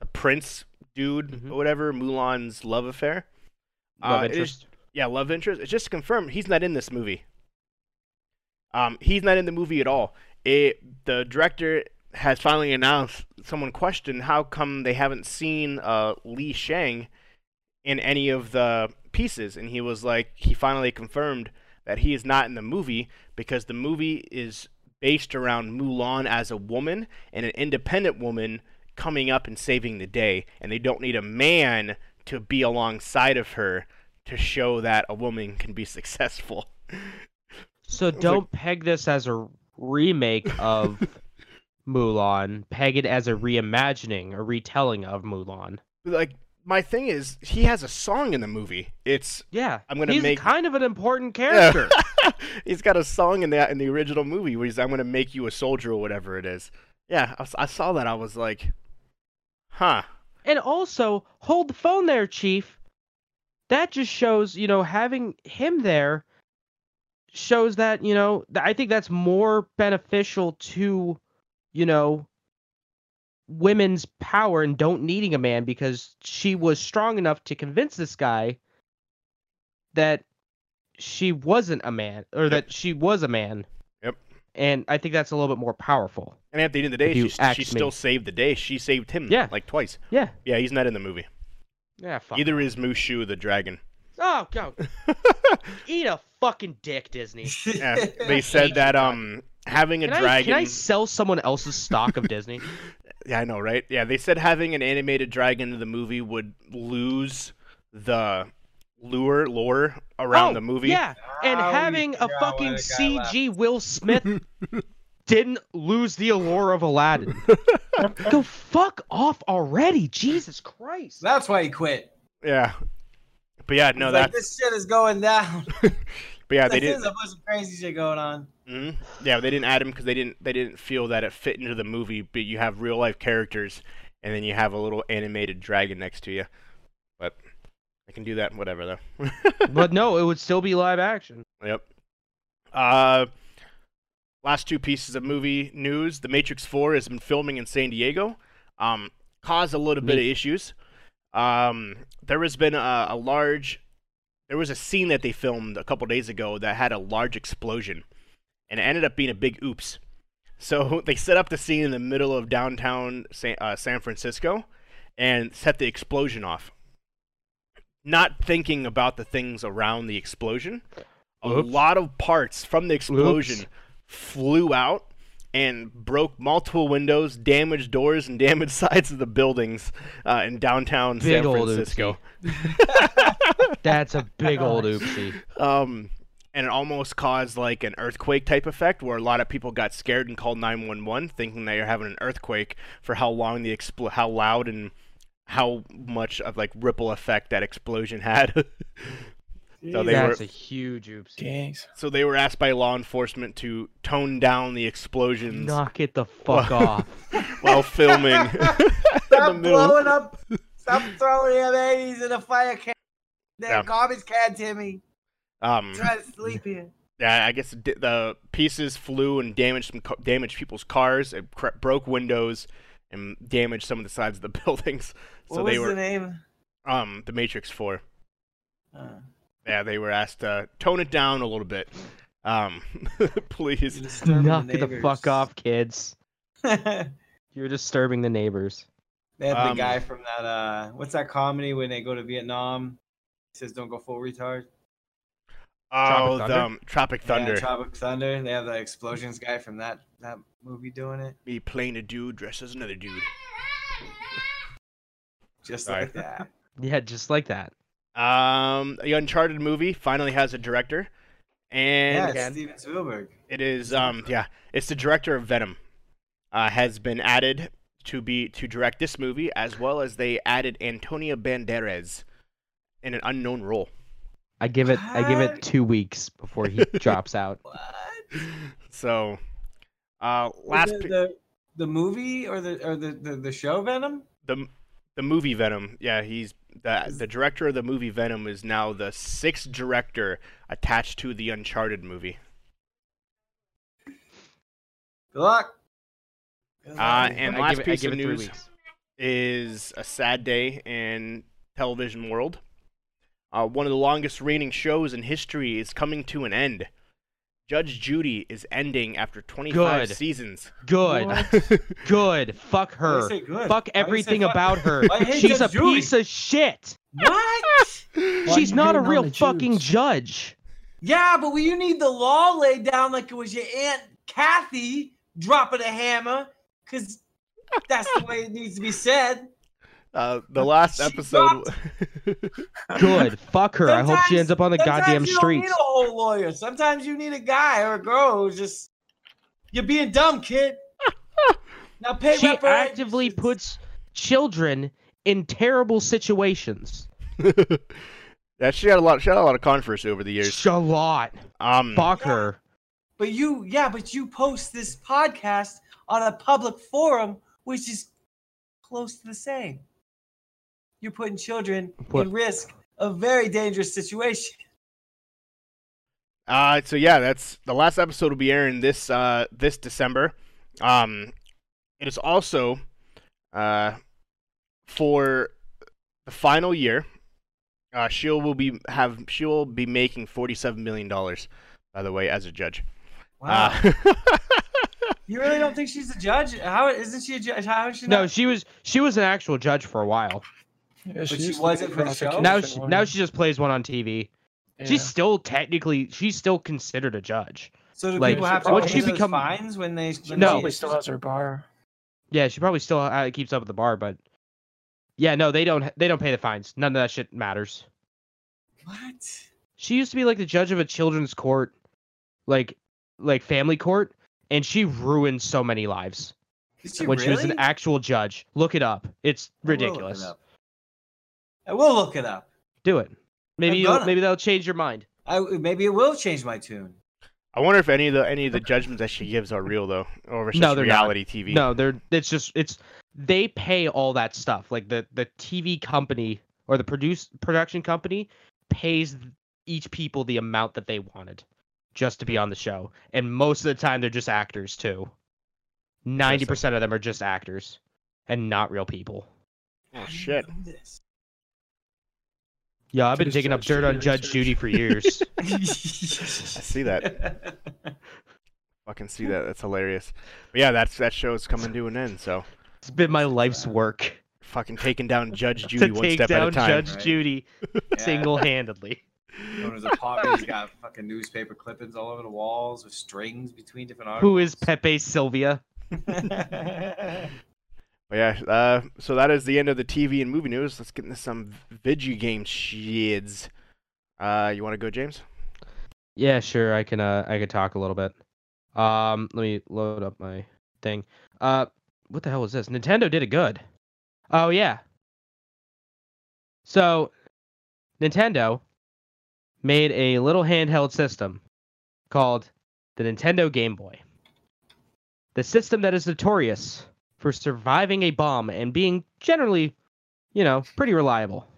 the prince dude
Mhm.
or whatever, Mulan's love affair.
Love
Uh, it is-
interest.
yeah, love interest. It's just confirmed he's not in this movie. Um, he's not in the movie at all. It the director has finally announced. Someone questioned how come they haven't seen uh, Li Shang in any of the pieces, and he was like, he finally confirmed that he is not in the movie because the movie is based around Mulan as a woman and an independent woman coming up and saving the day, and they don't need a man to be alongside of her to show that a woman can be successful.
So don't peg this as a remake of Mulan. Peg it as a reimagining, a retelling of Mulan.
Like my thing is, he has a song in the movie. It's
Yeah,
I'm gonna
he's
make-
kind of an important character.
he's got a song in that in the original movie where he's I'm gonna make you a soldier or whatever it is. Yeah, I saw that. I was like, huh.
And also, hold the phone there, Chief. That just shows, you know, having him there shows that, you know, I think that's more beneficial to, you know, women's power and don't needing a man because she was strong enough to convince this guy that she wasn't a man or that she was a man.
Yep.
And I think that's a little bit more powerful.
And at the end of the day, she, she
me.
still saved the day. She saved him.
Yeah.
like twice.
Yeah.
Yeah, he's not in the movie.
Yeah, fuck.
Either is Mushu the dragon.
Oh, go. Eat a fucking dick, Disney.
Yeah, they said that um having a
Can I,
dragon.
can I sell someone else's stock of Disney?
Yeah, I know, right? Yeah, they said having an animated dragon in the movie would lose the lure lore around
oh,
the movie.
Yeah, and
Oh,
having a
forgot
fucking
what a guy left.
CG Will Smith didn't lose the allure of Aladdin. Go fuck off already, Jesus Christ.
That's why he quit.
Yeah. But yeah, no, that.
like, this shit is going down.
but yeah, they didn't.
There's a bunch of crazy shit going on.
hmm Yeah, they didn't add him because they didn't. They didn't feel that it fit into the movie. But you have real life characters, and then you have a little animated dragon next to you. But I can do that, whatever though.
But no, it would still be live action.
Yep. Uh, last two pieces of movie news: The Matrix Four has been filming in San Diego. Um, caused a little bit of issues. Um, there has been a, a large. There was a scene that they filmed a couple days ago that had a large explosion, and it ended up being a big oops. So they set up the scene in the middle of downtown San, uh, San Francisco, and set the explosion off. Not thinking about the things around the explosion, a
Oops.
lot of parts from the explosion
Oops.
flew out and broke multiple windows, damaged doors, and damaged sides of the buildings uh, in downtown
Big
San Francisco.
That's a big old oopsie.
Um, and it almost caused like an earthquake type effect where a lot of people got scared and called 911 thinking that you're having an earthquake for how long the expl- how loud and how much of like ripple effect that explosion had. So they
That's
were-
a huge oopsie.
Jeez.
so they were asked by law enforcement to tone down the explosions
Knock it the fuck off.
while filming.
Stop blowing up. Stop throwing your babies in a fire can. That
Yeah.
garbage can, Timmy.
Um,
Try to sleep here.
Yeah, I guess the, the pieces flew and damaged some ca- damaged people's cars. It cr- broke windows and damaged some of the sides of the buildings. So
what
they
was
were
the name?
um the Matrix Four.
Uh,
Yeah, they were asked to tone it down a little bit. Um, please.
Knock
the
the fuck off, kids. You're disturbing the neighbors.
They had
Um,
the guy from that. Uh, what's that comedy when they go to Vietnam? He says, "Don't go full retard."
Oh,
Thunder?
the um, Tropic Thunder.
Yeah, Tropic Thunder. They have the explosions guy from that that movie doing it,
Me playing a dude dressed as another dude.
just
Sorry.
like that.
Yeah, just like that.
Um, the Uncharted movie finally has a director, and
yeah, Steven Spielberg.
it is um yeah, it's the director of Venom. Uh, has been added to be to direct this movie as well as they added Antonio Banderas in an unknown role.
I give it. I give it two weeks before he drops out.
What?
So, uh, last
it
pi-
the the movie or the or the, the the show Venom?
the the movie Venom. Yeah, he's the the director of the movie Venom is now the sixth director attached to the Uncharted movie.
Good luck. Good
Uh, and
I
last
give it,
piece of news
weeks.
is a sad day in television world. Uh, one of the longest reigning shows in history is coming to an end. Judge Judy is ending after 25
Good.
seasons.
Good. Good. Fuck her.
good?
Fuck
Why you say
everything
fuck?
about her.
I hate
She's a
Judy.
piece of shit.
What?
She's not a real fucking
Jews?
judge.
Yeah, but when you need the law laid down like it was your aunt Kathy dropping a hammer, because that's the way it needs to be said.
Uh, the last episode.
Good. Fuck her. I hope she ends up on the goddamn
you Don't
streets.
need a whole lawyer. Sometimes you need a guy or a girl who's just you're being dumb, kid. now pay
She
reparations.
actively puts children in terrible situations.
yeah, she had a lot. She had a lot of controversy over the years.
It's a lot.
Um,
Fuck
Yeah.
her.
But you, yeah, but you post this podcast on a public forum, which is close to the same. You're putting children
What-
in risk of very dangerous situation.
Uh, so yeah, that's the last episode will be airing this uh this December. Um, it is also uh for the final year. Uh, she will be have she will be making forty seven million dollars. By the way, as a judge.
Wow.
Uh,
you really don't think she's a judge? How isn't she a judge? How is she
No, she was she was an actual judge for a while.
Yeah,
she
used to
wasn't for the show?
Now she, now she just plays one on TV.
Yeah.
She's still technically she's still considered a judge.
so do
like,
people have to
once
pay
she
those
become-
fines when they? When
No.
they-
probably still has her bar.
Yeah, she probably still uh, keeps up with the bar, but yeah, no, they don't they don't pay the fines. None of that shit matters.
What?
She used to be like the judge of a children's court, like like family court, and she ruined so many lives
Did she
when
really?
she was an actual judge. Look it up. It's
I will look it
ridiculous.
up. I will look it up.
Do it. Maybe
I'm
you'll, maybe that'll change your mind.
I maybe it will change my tune.
I wonder if any of the any of the judgments that she gives are real though, or if it's
No,
just
they're not.
reality TV.
No, they're it's just it's they pay all that stuff. Like the the TV company or the produce production company pays each people the amount that they wanted just to be on the show. And most of the time they're just actors too. 90% of them are just actors and not real people.
Oh shit.
I didn't know this.
Yeah, I've been
Could've
digging up dirt on Judge. Judy for years.
I see that. Fucking see that. That's hilarious. But yeah, that's that show is coming to an end. So
it's been my life's work
fucking taking down Judge Judy
to
one
take
step
down
at a time.
Judge
Right.
Judy
Yeah.
single-handedly.
Known as a poppy, he's got fucking newspaper clippings all over the walls with strings between different articles.
Who is Pepe Sylvia?
But yeah, uh, so that is the end of the TV and movie news. Let's get into some video game shids. Uh, you want to go, James?
Yeah, sure. I can uh I could talk a little bit. Um let me load up my thing. Uh what the hell was this? Nintendo did it good. Oh yeah. So Nintendo made a little handheld system called the Nintendo Game Boy. The system that is notorious for surviving a bomb and being generally, you know, pretty reliable.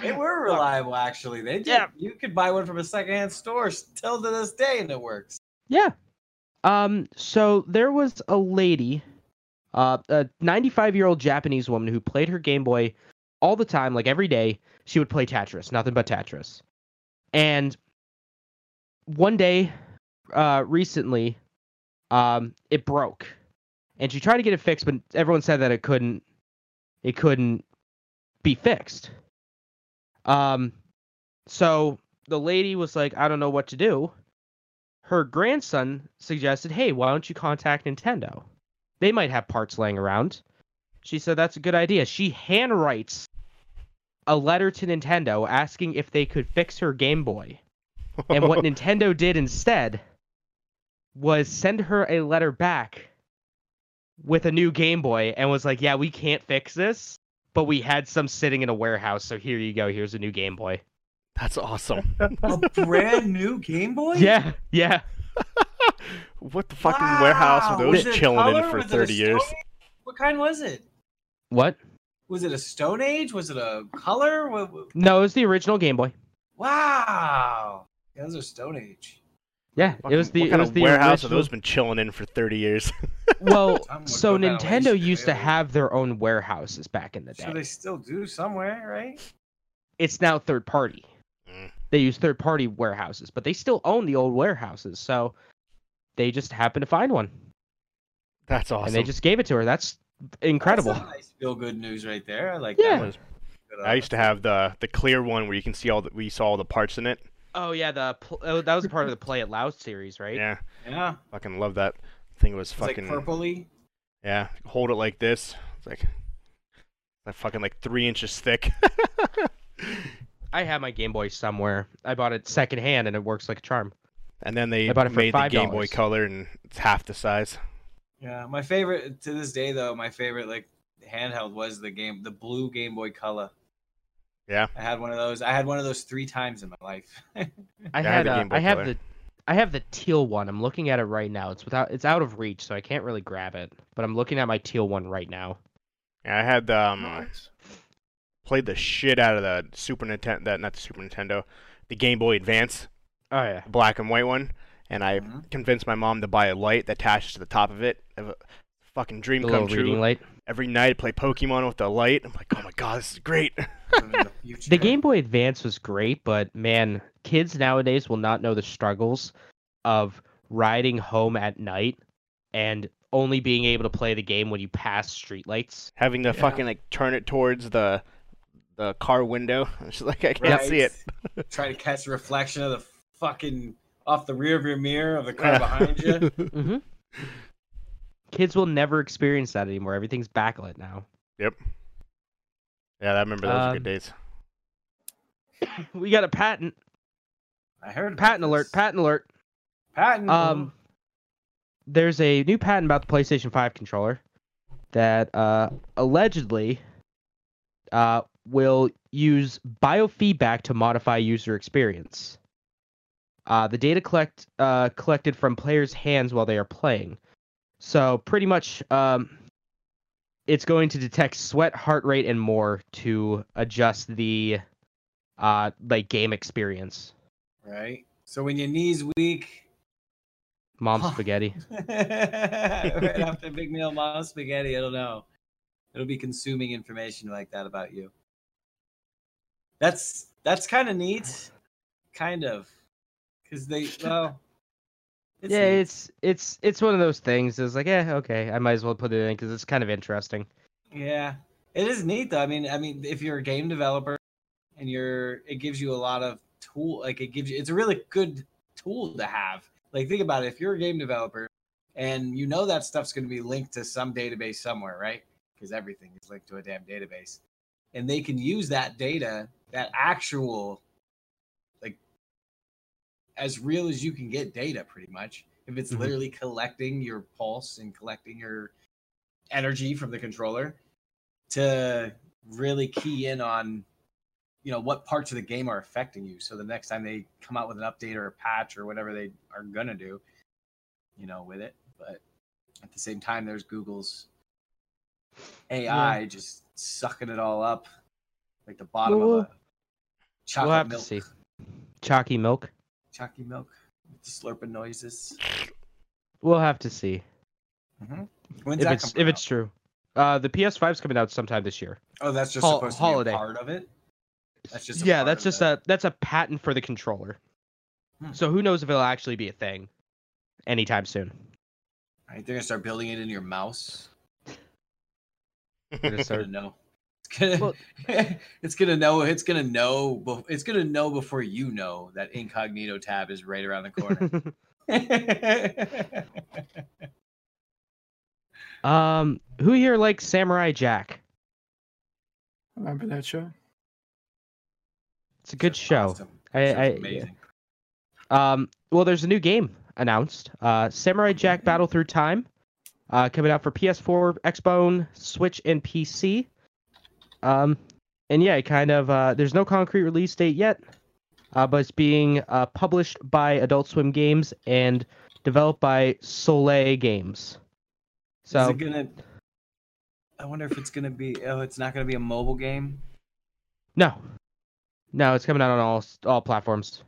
They were reliable, actually. They did.
Yeah.
You could buy one from a secondhand store still to this day, and it works.
Yeah. Um. So there was a lady, uh, a 95 year old Japanese woman who played her Game Boy all the time, like every day. She would play Tetris, nothing but Tetris. And one day, uh, recently, um, it broke, and she tried to get it fixed, but everyone said that it couldn't, it couldn't be fixed. Um, so the lady was like, I don't know what to do her grandson suggested, "Hey, why don't you contact Nintendo? They might have parts laying around." She said that's a good idea. She handwrites a letter to Nintendo asking if they could fix her Game Boy. And what Nintendo did instead was send her a letter back with a new Game Boy and was like, "Yeah, we can't fix this, but we had some sitting in a warehouse, so here you go. Here's a new Game Boy."
That's awesome.
A brand new Game Boy?
Yeah, yeah.
what the fucking warehouse were
Wow.
those
Was
chilling in for
Was
30 years?
Age? What kind was it?
What?
Was it a Stone Age? Was it a color? What, what-
No, it was the original Game Boy.
Wow. Yeah, those are Stone Age.
Yeah, it was the
what kind
it was
of
the
warehouse have
original-
those been chilling in for 30 years?
Well, so
put that on
Nintendo
leash,
used to have their own warehouses back in the day.
Sure, they still do somewhere, right?
It's now third party.
Mm.
They use third party warehouses, but they still own the old warehouses. So they just happened to find one,
That's awesome.
and they just gave it to her. That's incredible.
That's some nice feel good news right there. I like
Yeah.
that.
Was-
Good,
I used to have the the clear one where you can see all the we saw all the parts in it.
Oh yeah, the pl- oh, that was part of the Play It Loud series, right?
Yeah,
Yeah.
fucking love that. Thing It was
It's
fucking
like purpley.
yeah. Hold it like this. It's like like fucking like three inches thick.
I have my Game Boy somewhere. I bought it secondhand, and it works like a charm.
and then they
I bought it for
made the Game Boy Color and it's half the size.
Yeah. My favorite to this day though, my favorite like handheld was the game the blue Game Boy Color.
Yeah.
I had one of those. I had one of those three times in my life.
I
I have
had
the
uh, I have the I have the teal one. I'm looking at it right now. It's without it's out of reach, so I can't really grab it. But I'm looking at my teal one right now.
Yeah, I had um
Nice.
played the shit out of the Super Nintendo. That not the Super Nintendo, the Game Boy Advance,
Oh yeah.
black and white one. And I
Mhm.
convinced my mom to buy a light that attaches to the top of it. A fucking dream
The
come
little reading
true.
light.
Every night, I play Pokemon with the light. I'm like, oh my god, this is great.
Living in the.
The Game Boy Advance was great, but man, kids nowadays will not know the struggles of riding home at night and only being able to play the game when you pass streetlights.
Having to
Yeah.
fucking like turn it towards the the car window. It's just like I can't see it.
Right. Try to catch the reflection of the fucking off the rear of your mirror of the car behind you.
mm-hmm. Kids will never experience that anymore. Everything's backlit now.
Yeah, I remember those were
Um,
good days.
We got a patent.
I heard about
Patent alert. Patent alert.
Patent.
Um, there's a new patent about the PlayStation 5 controller that uh, allegedly uh, will use biofeedback to modify user experience. Uh, the data collect uh, collected from players' hands while they are playing. So pretty much, um, it's going to detect sweat, heart rate, and more to adjust the uh, like game experience.
right. So when your knees weak,
Mom spaghetti.
right after a big meal, mom spaghetti. I don't know. It'll be consuming information like that about you. That's that's kind of neat, kind of, because they well. It's
yeah,
neat.
it's it's it's one of those things. It's like, yeah, okay, I might as well put it in because it's kind of interesting.
Yeah, it is neat though. I mean, I mean, if you're a game developer and you're, it gives you a lot of tool. Like it gives you, it's a really good tool to have. Like think about it. If you're a game developer and you know that stuff's going to be linked to some database somewhere, right? Because everything is linked to a damn database, and they can use that data, that actual, as real as you can get data, pretty much. If it's
Mhm.
literally collecting your pulse and collecting your energy from the controller to really key in on you know what parts of the game are affecting you so the next time they come out with an update or a patch or whatever they are gonna do you know with it but at the same time there's google's ai just sucking it all up like the bottom
Well,
of a Chocolate
we'll have
milk.
to see. Chalky milk.
Chalky milk. With the slurping noises.
We'll have to see
hmm When's
if
that
it's
come
if it's true. Uh, the PS5 is coming out sometime this year.
Oh, that's just
hol-
supposed to
holiday.
be a part of it. That's just a
yeah, that's just
it.
a that's a patent for the controller.
Hmm.
So who knows if it'll actually be a thing anytime soon.
Right, they're gonna start building it in your mouse.
We're gonna
It's gonna
start-
know. It's gonna.
Well-
it's gonna know. It's gonna know. It's gonna know before you know that incognito tab is right around the corner.
um, who here likes Samurai Jack?
Remember that show?
It's a good
Show's
show.
awesome.
I- I-
amazing.
Um, well, there's a new game announced. Uh, Samurai Jack Battle Through Time, uh, coming out for PS4, Xbone, Switch, and PC. Um, and yeah, it kind of uh, there's no concrete release date yet, uh, but it's being uh, published by Adult Swim Games and developed by Soleil Games.
Is
So
it gonna? I wonder if it's gonna be. Oh, it's not gonna be a mobile game.
no, no, it's coming out on all all platforms.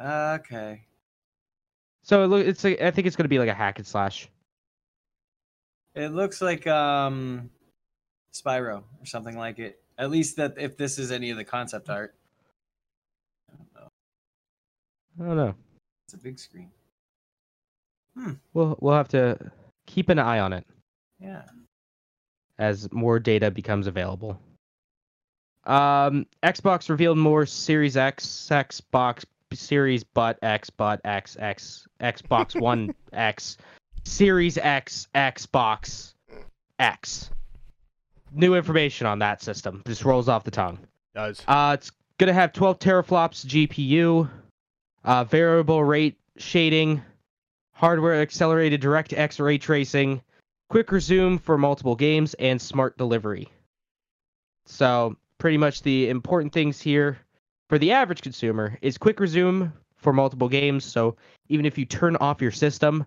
Okay.
So it loo- it's a, I think it's gonna be like a hack and slash.
It looks like um, Spyro or something like it. At least that if this is any of the concept art. I don't know.
I don't know.
It's a big screen.
We'll we'll have to keep an eye on it.
Yeah.
as more data becomes available. Um, Xbox revealed more Series X, Xbox Series Butt X, Butt X, X, Xbox One X, Series X, Xbox X. New information on that system. Just rolls off the tongue.
Does.
Uh, it's gonna have 12 teraflops GPU, uh, variable rate shading, hardware accelerated DirectX ray tracing, quick resume for multiple games, and smart delivery. So pretty much the important things here for the average consumer is quick resume for multiple games. So even if you turn off your system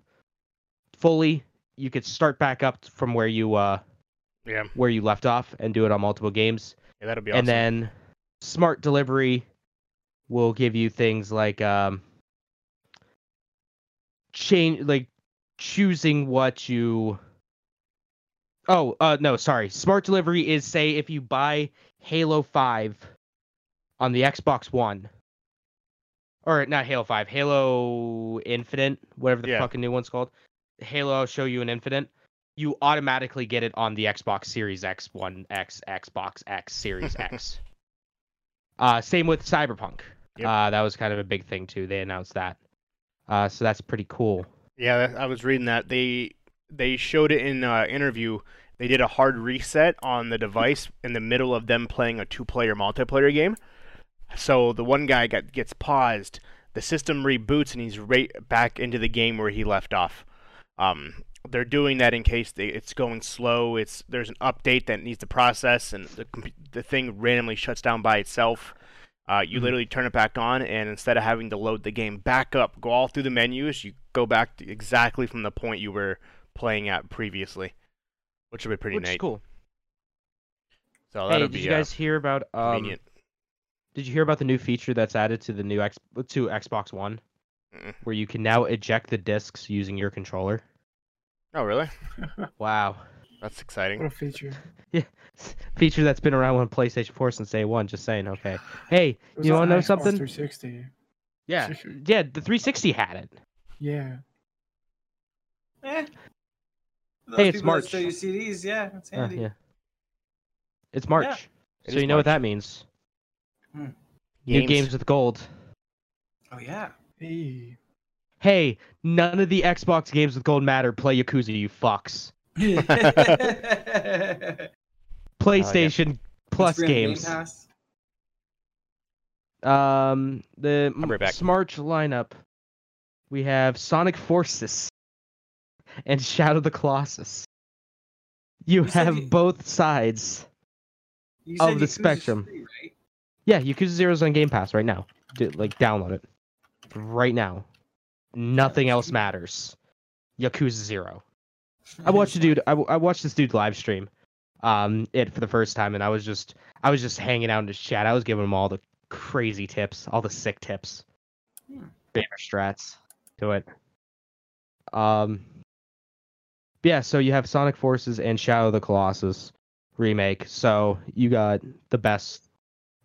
fully, you could start back up from where you uh
Yeah.
where you left off and do it on multiple games
Yeah, that'll be awesome.
and then smart delivery will give you things like um change like choosing what you oh uh no sorry smart delivery is say if you buy halo 5 on the xbox one or not halo 5 halo infinite whatever the
Yeah.
fucking new one's called halo I'll show you an infinite you automatically get it on the Xbox Series X, One X, Xbox X, Series X. Uh, same with Cyberpunk.
Yep.
Uh, that was kind of a big thing too. They announced that. Uh, so that's pretty cool.
Yeah, I was reading that they they showed it in an interview. They did a hard reset on the device in the middle of them playing a two-player multiplayer game. So the one guy got gets paused, the system reboots, and he's right back into the game where he left off. Um, they're doing that in case they, it's going slow. It's there's an update that needs to process, and the the thing randomly shuts down by itself. Uh, you
Mhm.
literally turn it back on, and instead of having to load the game back up, go all through the menus, you go back to exactly from the point you were playing at previously, which would be pretty
Which is
neat.
cool.
So
Hey,
that'll
did
be
you guys hear about
uh,
um?
convenient.
Did you hear about the new feature that's added to the new X to Xbox One,
Mm-mm.
where you can now eject the discs using your controller?
Oh, really?
Wow.
That's
what
exciting.
a feature. Yeah.
Feature that's been around on PlayStation 4 since day one. Just saying. Okay. Hey, you want to know something?
360.
Yeah. Yeah. The 360 had it.
Yeah.
Eh. Those
Hey, it's
people that
March.
Still use CDs, yeah, it's
Uh,
handy.
yeah. It's March.
It
So
is
you know what that means.
Hmm.
New
Games.
games with gold.
Oh yeah.
Hey.
Hey, none of the Xbox games with gold matter. Play Yakuza, you fucks. PlayStation Plus
Let's bring Game
games. Um, the
I'll right back.
Smart lineup. We have Sonic Forces and Shadow of the Colossus. You,
You
have
you-
both sides. Of the
Yakuza's
spectrum.
free, right?
Yeah, Yakuza Zero's on Game Pass right now. Do, like, download it right now. Nothing else matters. Yakuza Zero. I watched a dude. I, I watched this dude live stream. um it for the first time, and I was just I was just hanging out in his chat. I was giving him all the crazy tips, all the sick tips,
Hmm.
banner strats to it. Um, yeah. So you have Sonic Forces and Shadow of the Colossus remake. So you got the best,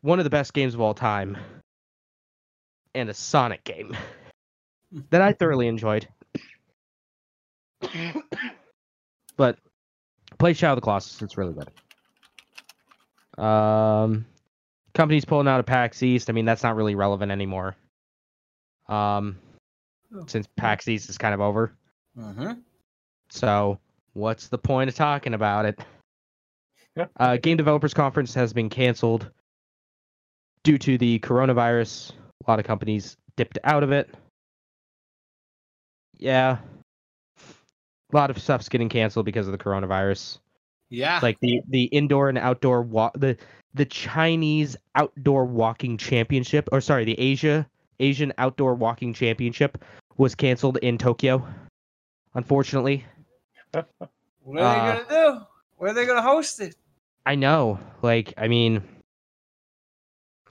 one of the best games of all time, and a Sonic game that I thoroughly enjoyed. but play Shadow of the Colossus; it's really good. Um, companies pulling out of PAX East. I mean, that's not really relevant anymore. Um,
Oh.
since PAX East is kind of over.
Mm-hmm.
So, what's the point of talking about it?
Yeah.
Uh, Game Developers Conference has been canceled due to the coronavirus. A lot of companies dipped out of it. Yeah. A lot of stuff's getting canceled because of the coronavirus.
Yeah.
Like the the indoor and outdoor walk the the Chinese outdoor walking championship or sorry, the Asia Asian outdoor walking championship was canceled in Tokyo. Unfortunately.
what are they
uh,
gonna do? Where are they gonna host it?
I know. Like, I mean,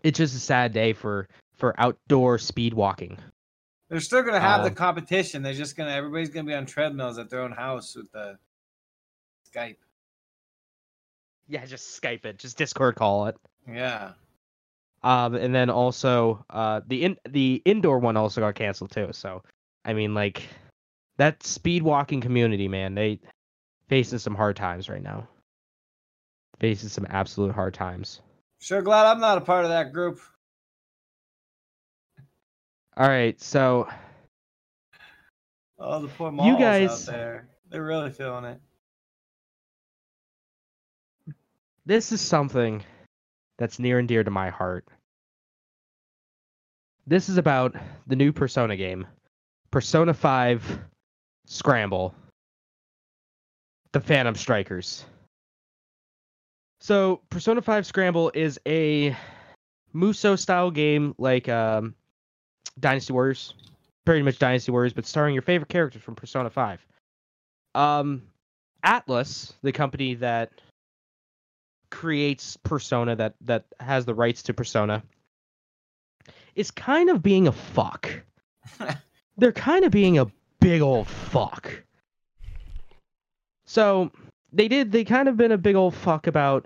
it's just a sad day for for outdoor speed walking.
They're still gonna have the
uh,
competition. They're just gonna everybody's gonna be on treadmills at their own house with the Skype.
Yeah, just Skype it, just Discord call it.
Yeah.
Um, and then also, uh, the in the indoor one also got canceled too. So, I mean, like, that speed walking community, man, they facing some hard times right now. Facing some absolute hard times.
Sure glad I'm not a part of that group.
All right, so
Oh, the poor
You
malls
guys-
out there. They're really feeling it.
this is something that's near and dear to my heart. This is about the new Persona game, Persona 5 Scramble, the Phantom Strikers. So, Persona 5 Scramble is a Musou style game like um, Dynasty Warriors, pretty much Dynasty Warriors, but starring your favorite characters from Persona 5. Um, Atlus, the company that creates Persona that that has the rights to Persona is kind of being a fuck. They're kind of being a big old fuck. So they did they kind of been a big old fuck about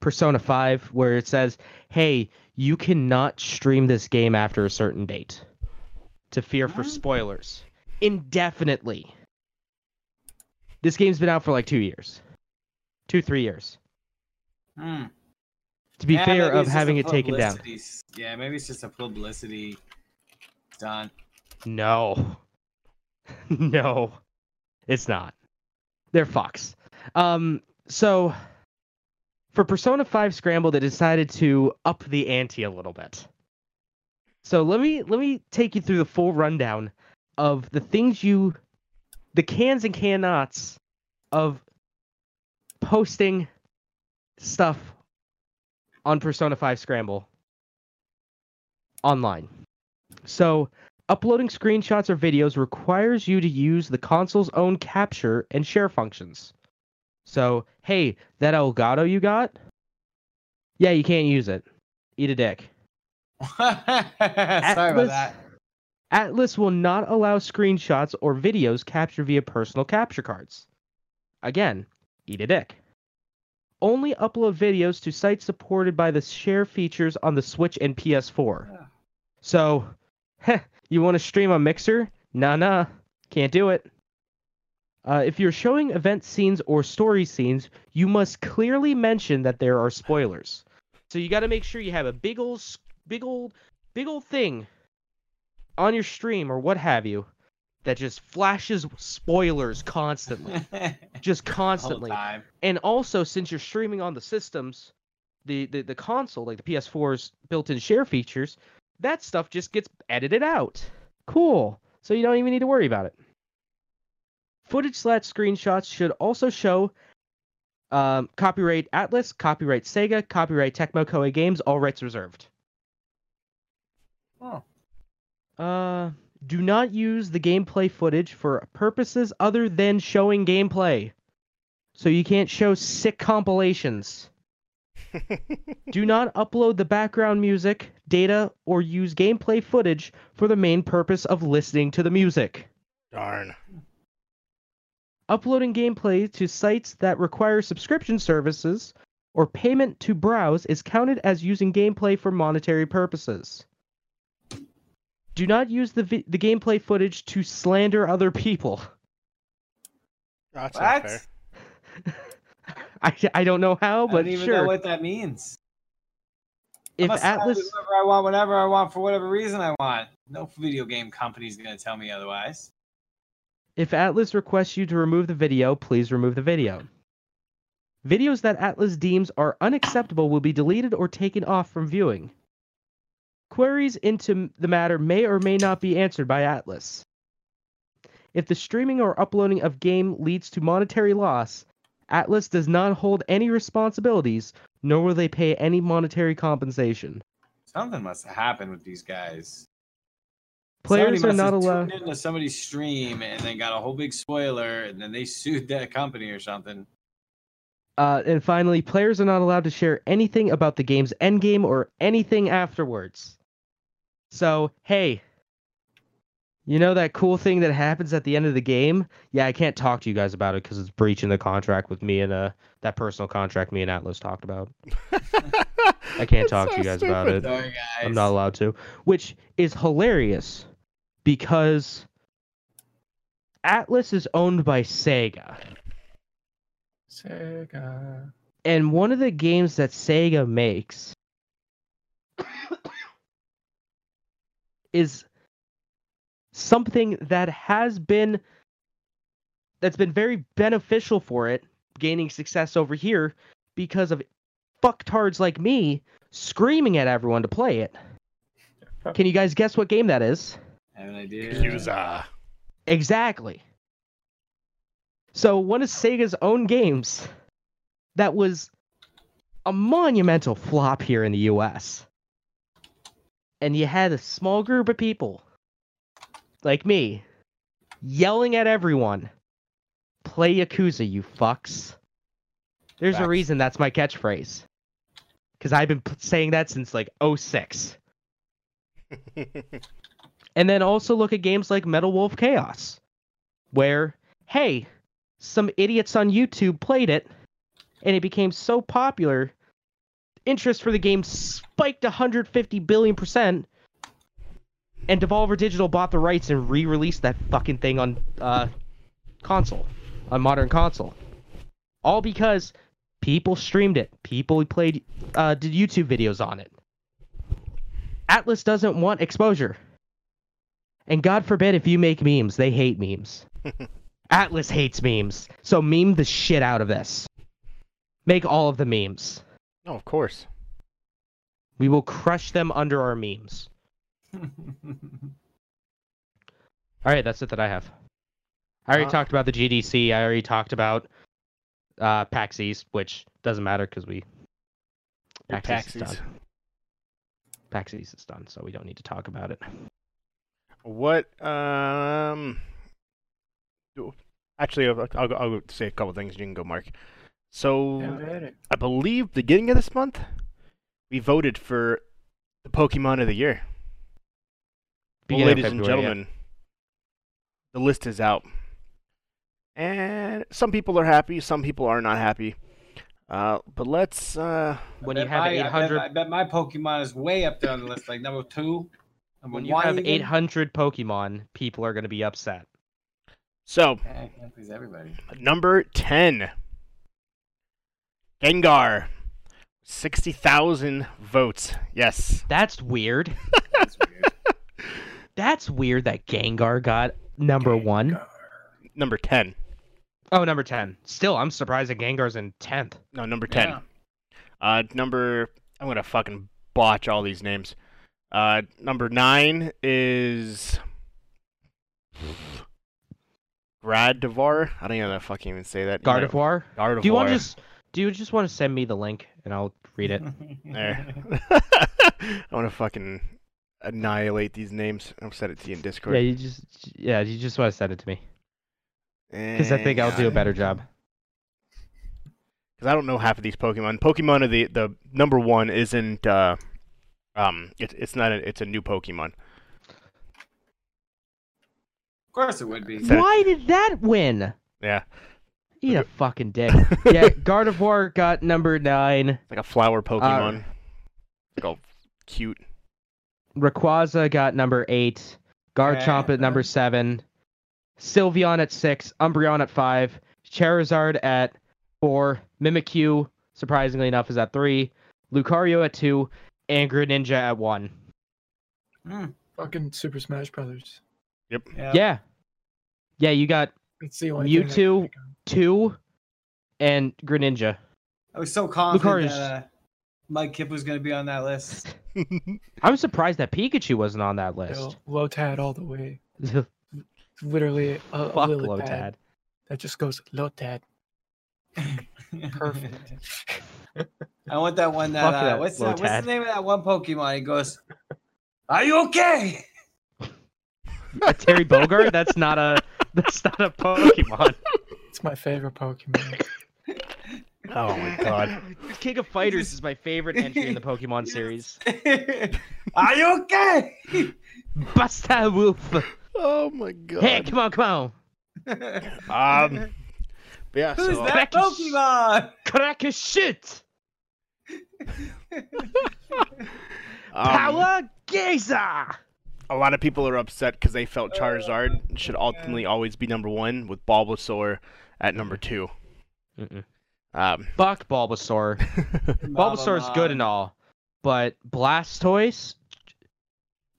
Persona 5 where it says, "Hey, you cannot stream this game after a certain date to fear for spoilers indefinitely." This game's been out for like 2 years. 2 3 years
Hmm.
to be
Yeah,
fair of having it taken down.
Yeah, maybe it's just a publicity stunt.
No. no. It's not. They're fucks. Um so for Persona 5 Scramble they decided to up the ante a little bit. So let me let me take you through the full rundown of the things you the cans and cannots of posting stuff on Persona 5 Scramble online. So, uploading screenshots or videos requires you to use the console's own capture and share functions. So, hey, that Elgato you got? Yeah, you can't use it. Eat a dick.
Sorry about
Atlus-
that.
Atlus will not allow screenshots or videos captured via personal capture cards. Again, eat a dick. Only upload videos to sites supported by the share features on the Switch and PS4.
Yeah.
So, heh, you want to stream on Mixer? Nah, nah, can't do it. Uh, if you're showing event scenes or story scenes, you must clearly mention that there are spoilers. So you got to make sure you have a big old, big old, big old thing on your stream or what have you that just flashes spoilers constantly, just constantly. And also, since you're streaming on the systems, the, the, the console, like the PS4's built-in share features, that stuff just gets edited out. Cool. So you don't even need to worry about it. Footage slash screenshots should also show um, copyright Atlus, copyright Sega, copyright Tecmo Koei Games, all rights reserved.
Oh.
Uh, do not use the gameplay footage for purposes other than showing gameplay. so you can't show sick compilations. Do not upload the background music, data, or use gameplay footage for the main purpose of listening to the music.
Darn.
Uploading gameplay to sites that require subscription services or payment to browse is counted as using gameplay for monetary purposes. Do not use the vi- the gameplay footage to slander other people.
That's
What?
not fair.
I, I don't know how, but
I
but
don't even
sure.
know what that means.
if
I must have
Atlas
whatever I want, whenever I want, for whatever reason I want. No video game company's gonna tell me otherwise.
If Atlus requests you to remove the video, please remove the video. Videos that Atlus deems are unacceptable will be deleted or taken off from viewing. Queries into the matter may or may not be answered by Atlus. If the streaming or uploading of game leads to monetary loss, Atlus does not hold any responsibilities, nor will they pay any monetary compensation.
Something must have happened with these guys.
Players are not
have
allowed.
tuned into somebody's stream and then got a whole big spoiler, and then they sued that company or something.
Uh, and finally, players are not allowed to share anything about the game's endgame or anything afterwards. So, hey, you know that cool thing that happens at the end of the game? Yeah, I can't talk to you guys about it because it's breaching the contract with me and uh that personal contract me and Atlus talked about. I can't talk to you guys about it.
Sorry, guys.
I'm not allowed to, which is hilarious because Atlus is owned by Sega.
Sega.
and one of the games that Sega makes is something that has been that's been very beneficial for it gaining success over here because of fucktards like me screaming at everyone to play it. Can you guys guess what game that is?
I have an idea.
Yakuza.
Exactly. So one of Sega's own games that was a monumental flop here in the US. And you had a small group of people like me yelling at everyone, play Yakuza, you fucks. There's a reason that's my catchphrase. Cuz I've been p- saying that since like 06. And then also look at games like Metal Wolf Chaos, where, hey, some idiots on YouTube played it, and it became so popular, interest for the game spiked 150 billion percent, and Devolver Digital bought the rights and re-released that fucking thing on uh, console, on modern console, all because people streamed it, people played, uh, did YouTube videos on it. Atlus doesn't want exposure. And God forbid if you make memes, they hate memes. Atlus hates memes. So meme the shit out of this. Make all of the memes.
no, of course.
We will crush them under our memes. All right, that's it that I have. I already
Uh,
talked about the GDC. I already talked about uh, PAX East, which doesn't matter because we PAX East is done. PAX East is done, so we don't need to talk about it.
What? Um. Actually, I'll, I'll, I'll say a couple things. You can go, Mark. So,
Yeah.
I believe the beginning of this month, we voted for the Pokemon of the year. Well,
Beginning of
ladies and
February, yeah.
gentlemen, the list is out, and some people are happy, some people are not happy. Uh, but let's. Uh,
When you
bet
have
my- I bet-
800
I bet, my Pokemon is way up there on the list, like number two. Number
When you have
even.
800 Pokemon, people are going to be upset.
so
I can't please everybody.
number ten, Gengar, sixty thousand votes. Yes.
That's weird.
That's weird.
That's weird that Gengar got number one.
Number ten.
Oh, number 10. Still, I'm surprised that Gengar's in 10th.
No, number ten.
Yeah.
Uh, number I'm gonna fucking botch all these names. Uh, number nine is Gradivar. I don't even know how to fucking even say that. You know,
Gardevoir.
Gardevoir.
Do you want to just do you just want to send me the link and I'll read it?
There. I want to fucking annihilate these names. I'll send it to you in Discord.
Yeah, you just yeah, you just want to send it to me cuz I think I'll do a better job.
because I don't know half of these Pokemon. Pokemon are the the number one isn't uh um it's it's not a, it's a new Pokemon.
Of course it would be.
Is that-
Why did that win?
Yeah,
Eat a fucking dick. yeah, Gardevoir got number nine.
like a flower Pokemon. like all cute.
Rayquaza got number eight. Garchomp at number seven. Sylveon at six. Umbreon at five. Charizard at four. Mimikyu, surprisingly enough, is at three. Lucario at two. And Greninja at one.
Hmm,
Fucking Super Smash Brothers.
Yep.
Yeah. Yeah, you got
It's the only thing I
Mewtwo. two and Greninja.
I was so confident
Lucario's-
that uh, Mudkip was going to be on that list.
I'm surprised that Pikachu wasn't on that
Yo,
list.
Lotad all the way. Literally a, a Lilipad
Lotad.
that just goes Lotad. Perfect.
I want that one that, uh,
that
what's, that, what's the name of that one Pokemon? He goes, Are you okay?
A Terry Bogard? That's not a that's not a Pokemon.
It's my favorite Pokemon.
Oh my god.
King of Fighters is my favorite entry in the Pokemon series.
Are you okay?
Buster Wolf.
Oh my god.
Hey, come on, come on.
Um. But yeah.
Who's
so,
that Pokemon?
Crack a shit.
Um,
Gazer.
a lot of people are upset because they felt Charizard should ultimately always be number one, with Bulbasaur at number two.
Mm-mm.
Um,
Fuck Bulbasaur. Bulbasaur's good and all, but Blastoise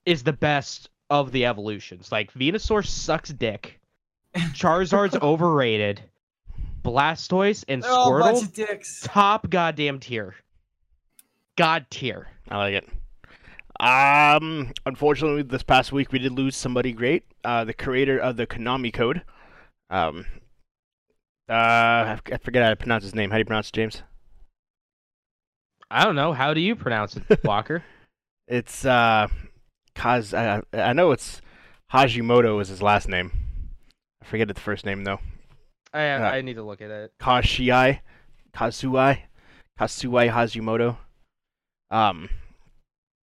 is the best of the evolutions. Like Venusaur sucks dick. Charizard's overrated. Blastoise and
They're all bunch
Squirtle
of dicks.
top goddamn tier. God tier.
I like it. Um, unfortunately, this past week we did lose somebody great. Uh, the creator of the Konami Code. Um, uh, I I forget how to pronounce his name. How do you pronounce it, James?
I don't know. How do you pronounce it, Walker?
It's uh, Kaz. I, I know it's Hajimoto is his last name. I forget the first name though.
I
Yeah.
I need to look at it.
Kashiai, Kazuai, Kasuai Hajimoto, um,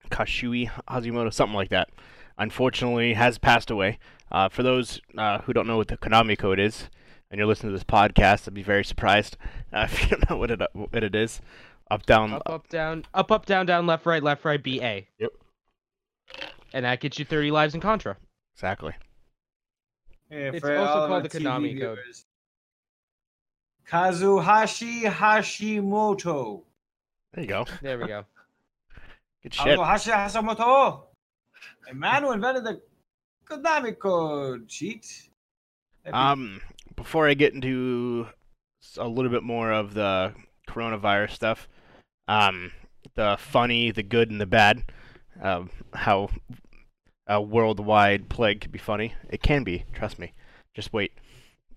Kashui Hajimoto, something like that. Unfortunately, has passed away. Uh, for those uh, who don't know what the Konami code is, and you're listening to this podcast, I'd be very surprised uh, if you don't know what it what it is. Up, down,
Up, up, down, up, up, down, down, left, right, left, right, B, A.
Yep.
And that gets you 30 lives in Contra.
exactly.
Yeah,
It's also called
our
the Konami
TV
code.
viewers. Kazuhisa Hashimoto.
There you go.
There we go.
Good shit.
Kazuhisa Hashimoto. A man who invented the Konami code cheat.
Um, before I get into a little bit more of the coronavirus stuff, um, the funny, the good, and the bad, um, how a worldwide plague could be funny. It can be. Trust me. Just wait.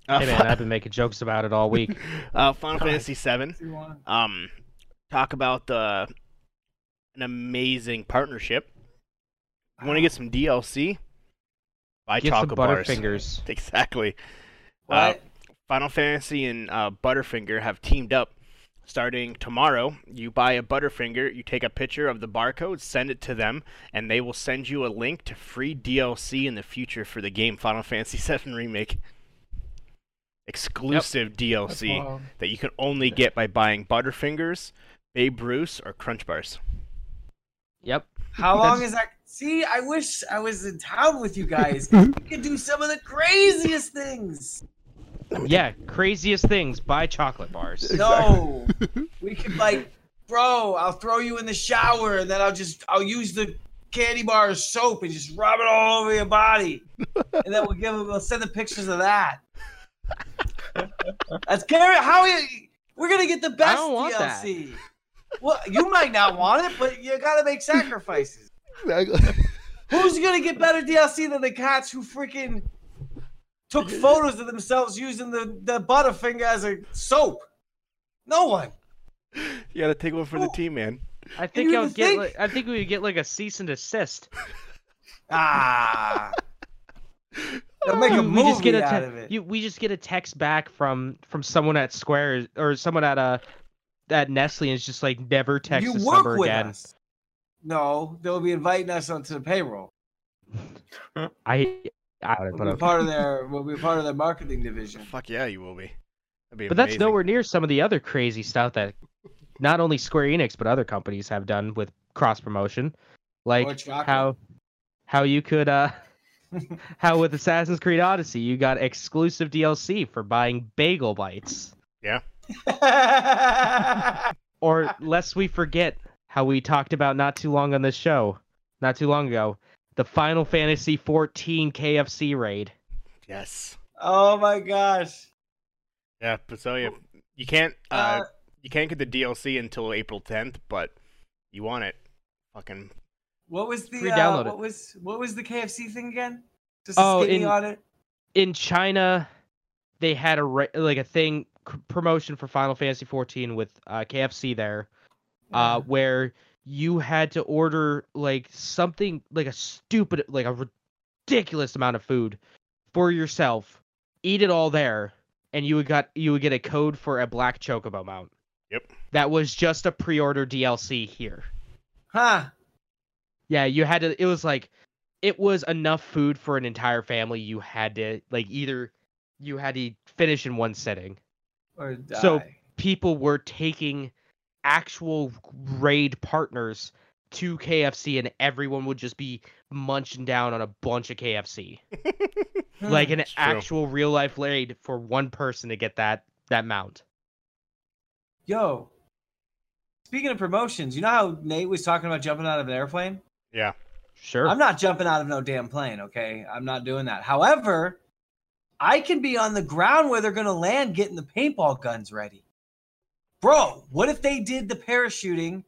Uh,
Hey man, I've been making jokes about it all week.
uh, Final Fantasy VII.
If you want.
Um, talk about the an amazing partnership. You want to get some DLC? Buy
Get some
chocolate bars.
Butterfingers.
Exactly. Uh, Final Fantasy and uh, Butterfinger have teamed up. Starting tomorrow, you buy a Butterfinger, you take a picture of the barcode, send it to them, and they will send you a link to free DLC in the future for the game Final Fantasy VII Remake. Exclusive
That's
DLC that you can only get by buying Butterfingers, Baby Ruth, or Crunch Bars.
Yep.
How long is that? See, I wish I was in town with you guys. we could do some of the craziest things.
Yeah, craziest things. Buy chocolate bars.
No, we could like, bro. I'll throw you in the shower, and then I'll just I'll use the candy bar as soap and just rub it all over your body, and then we'll give we'll send the pictures of that. That's Gary. How we, we're gonna get the best
don't want that.
DLC. Well, you might not want it, but you gotta make sacrifices. Who's gonna get better DLC than the cats who freaking took photos of themselves using the, the Butterfinger as a soap? No one.
you gotta take one for the team, man.
I think
you
I'll get.
think-
Like, I think we would get like a cease and desist.
Ah. They'll make a movie
we just get a
out
te-
of it.
you, we just get a text back from from someone at Square or someone at uh at Nestle and is just like never text
you
this
work
number
with
again.
us. No, they'll be inviting us onto the payroll.
I, I
we'll
put
be
up.
part of their. We'll be part of their marketing division.
Fuck yeah, you will be. That'd be
But that's nowhere near some of the other crazy stuff that not only Square Enix but other companies have done with cross promotion, like how how you could uh how with Assassin's Creed Odyssey you got exclusive DLC for buying bagel bites. Or lest we forget how we talked about not too long on this show, not too long ago, the Final Fantasy 14 KFC raid.
Yes.
oh my gosh.
Yeah, but so you you can't uh,
Uh,
you can't get the DLC until April 10th, but you want it. Fucking
what was the uh,
download it.
what was what was the KFC thing again? Just
Oh,
skinny
in-
on it.
in China, they had a ra- like a thing c- promotion for Final Fantasy 14 with uh, KFC there, uh, where you had to order like something like a stupid like a ridiculous amount of food for yourself, eat it all there, and you would got you would get a code for a black chocobo mount.
Yep.
That was just a pre-order DLC here.
Huh.
Yeah, you had to. It was like, it was enough food for an entire family. You had to like either you had to finish in one sitting.
Or die.
So- People were taking actual raid partners to KFC, and everyone would just be munching down on a bunch of KFC, like an actual real life raid for one person to get that that mount.
Yo. Speaking of promotions, you know how Nate was talking about jumping out of an airplane?
yeah.
Sure.
I'm not jumping out of no damn plane, okay? I'm not doing that. However, I can be on the ground where they're going to land getting the paintball guns ready. Bro, what if they did the parachuting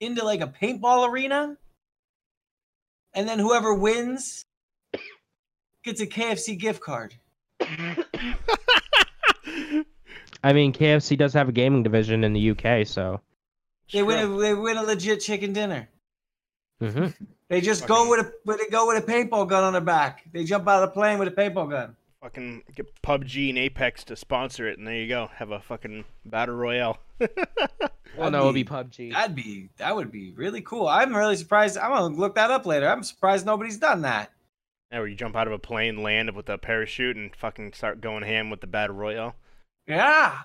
into like a paintball arena? And then whoever wins gets a KFC gift card.
I mean, KFC does have a gaming division in the UK, so.
They win a, they win a legit chicken dinner.
hmm
They just go with a but they go with a paintball gun on their back. They jump out of the plane with a paintball gun.
Fucking get PUBG and Apex to sponsor it, and there you go. Have a fucking battle royale.
Well, no, it'll be
be-
PUBG.
That'd be that would be really cool. I'm really surprised. I'm gonna look that up later. I'm surprised nobody's done that.
yeah, where you jump out of a plane, land with a parachute, and fucking start going ham with the battle royale.
Yeah.
That'd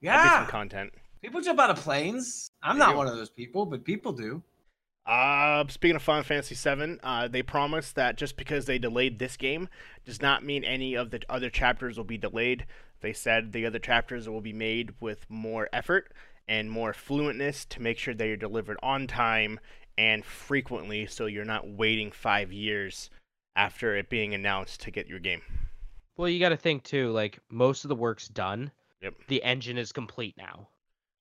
be
Yeah.
some content.
People jump out of planes. I'm
They
not
do.
one of those people, but people do.
Uh, speaking of Final Fantasy VII, uh, they promised that just because they delayed this game does not mean any of the other chapters will be delayed. They said the other chapters will be made with more effort and more fluentness to make sure they are delivered on time and frequently so you're not waiting five years after it being announced to get your game.
Well, you got to think too. Like most of the work's done.
Yep.
The engine is complete now.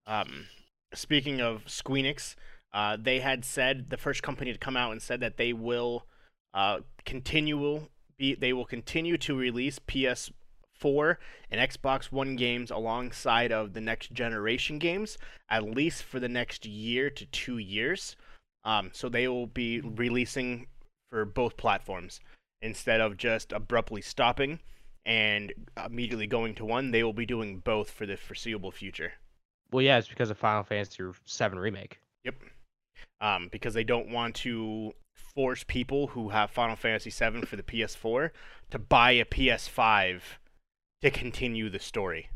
Um, speaking of Squeenix, uh, they had said the first company to come out and said that they will uh, continue be they will continue to release PS4 and Xbox One games alongside of the next generation games at least for the next year to two years. Um, so they will be releasing for both platforms instead of just abruptly stopping and immediately going to one. They will be doing both for the foreseeable future.
Well, yeah, it's because of Final Fantasy VII remake.
Yep. Um, because they don't want to force people who have Final Fantasy VII for the PS4 to buy a PS5 to continue the story,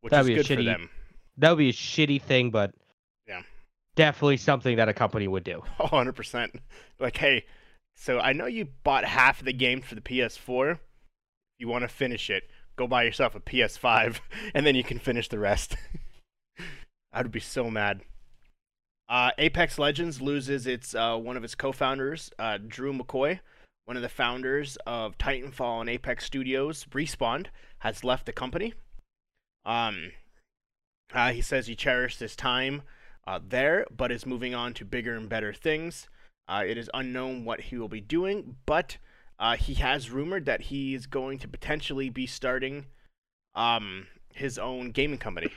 which
That'd
is good for
shitty-
them.
That would be a shitty thing, but
Yeah.
definitely something that a company would do.
100%. Like, hey, so I know you bought half of the game for the PS4. You want to finish it, go buy yourself a PS5, and then you can finish the rest. I would be so mad. Uh, Apex Legends loses its uh, one of its co-founders, uh, Drew McCoy, one of the founders of Titanfall and Apex Studios. Respawn has left the company. Um, uh, he says he cherished his time uh, there, but is moving on to bigger and better things. Uh, it is unknown what he will be doing, but he has rumored that he is going to potentially be starting um, his own gaming company.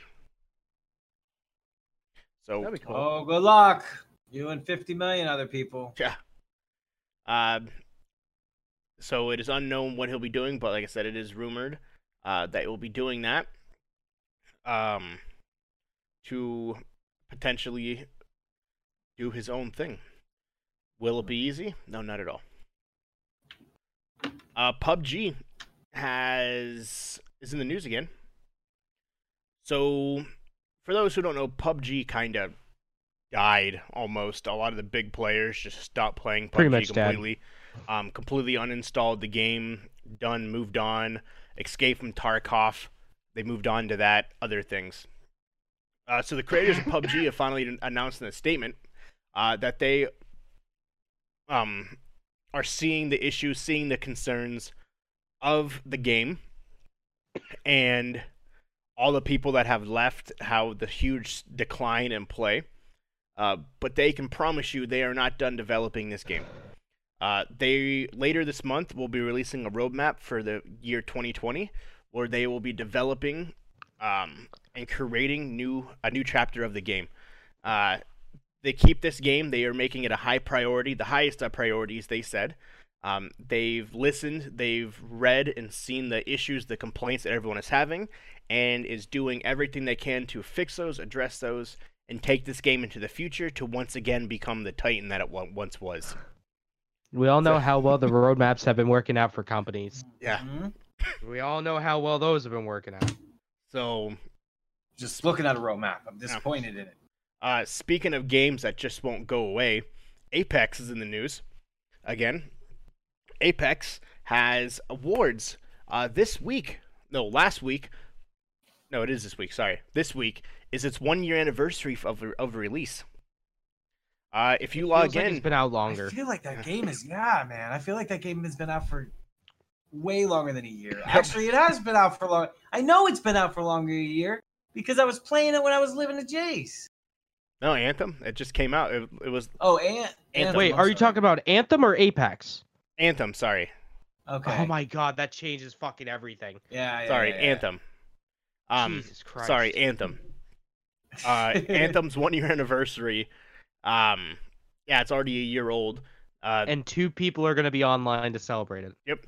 So
cool.
Oh, good luck. You and 50 million other people.
Yeah. Um, so it is unknown what he'll be doing, but like I said, it is rumored uh, that he'll be doing that. Um, to potentially do his own thing. Will it be easy? No, not at all. Uh, PUBG has is in the news again. So, for those who don't know, PUBG kind of died almost. A lot of the big players just stopped playing PUBG completely. Um, completely uninstalled the game. Done. Moved on. Escape from Tarkov. They moved on to that. Other things. Uh, so the creators of PUBG have finally announced in a statement uh, that they um, are seeing the issues, seeing the concerns of the game, and all the people that have left, how the huge decline in play. Uh, but they can promise you they are not done developing this game. Uh, they later this month will be releasing a roadmap for the year 2020, where they will be developing um, and creating new a new chapter of the game. Uh, they keep this game. They are making it a high priority, the highest of priorities. They said. Um, they've listened, they've read and seen the issues, the complaints that everyone is having, and is doing everything they can to fix those, address those, and take this game into the future to once again become the Titan that it once was.
We all know how well the roadmaps have been working out for companies.
Yeah.
Mhm.
We all know how well those have been working out.
So,
Just looking at a roadmap, I'm disappointed in it.
uh, speaking of games that just won't go away, Apex is in the news again. Apex has awards uh, this week. No, last week. No, it is this week. Sorry, this week is its one year anniversary of of release. Uh, if you log
Feels like
in,
it's been out longer.
I feel like that game is yeah, man. I feel like that game has been out for way longer than a year. Actually, it has been out for long. I know it's been out for longer than a year because I was playing it when I was living at Jay's.
no Anthem. It just came out. It, it was
Oh, and, and
Wait, are you talking about Anthem or Apex?
Anthem. Sorry,
Okay.
Oh my god, that changes fucking everything.
Yeah. yeah
sorry,
yeah, yeah.
Anthem. Um,
Jesus Christ.
sorry, Anthem. uh, Anthem's one year anniversary. Um, yeah, it's already a year old. Uh,
And two people are gonna be online to celebrate it.
yep.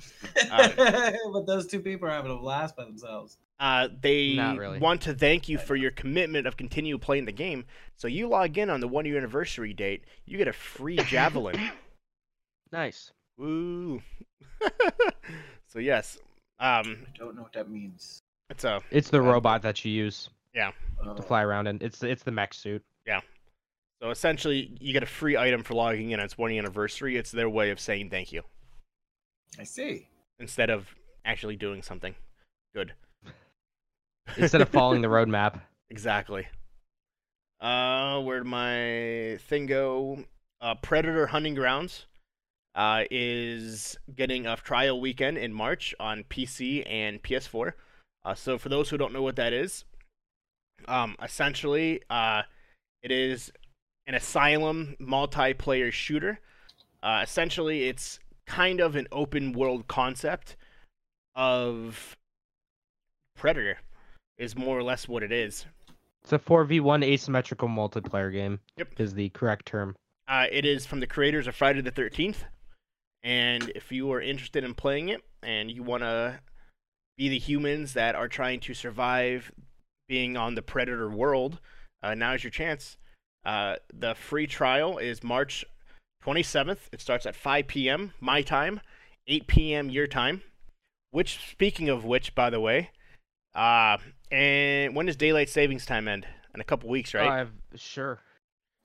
uh,
but those two people are having a blast by themselves.
Uh, they
Not really.
want to thank you for your commitment of continue playing the game. So you log in on the one year anniversary date, you get a free javelin.
Nice.
Woo! so yes, um,
I don't know what that means.
It's a
It's the
Uh,
robot that you use
Yeah.
to fly around in. It's it's the mech suit. Yeah.
So essentially you get a free item for logging in on its one year anniversary. It's their way of saying thank you
I see.
instead of actually doing something good.
Instead of following the roadmap.
Exactly. Uh, where'd my thing go? Uh, Predator Hunting Grounds uh, is getting a trial weekend in March on PC and PS4. Uh, so for those who don't know what that is, um, essentially, uh, it is an asylum multiplayer shooter. Uh, essentially, it's kind of an open world concept of Predator, is more or less what it is.
It's a 4v1 asymmetrical multiplayer game.
Yep.
Is the correct term.
Uh, it is from the creators of Friday the 13th. And if you are interested in playing it and you want to be the humans that are trying to survive being on the Predator world, uh, now is your chance. Uh, the free trial is March 27th. It starts at 5 p.m. my time, 8 p.m. your time. Which, speaking of which, by the way, uh, and when does daylight savings time end? In a couple weeks, right?
Uh, sure.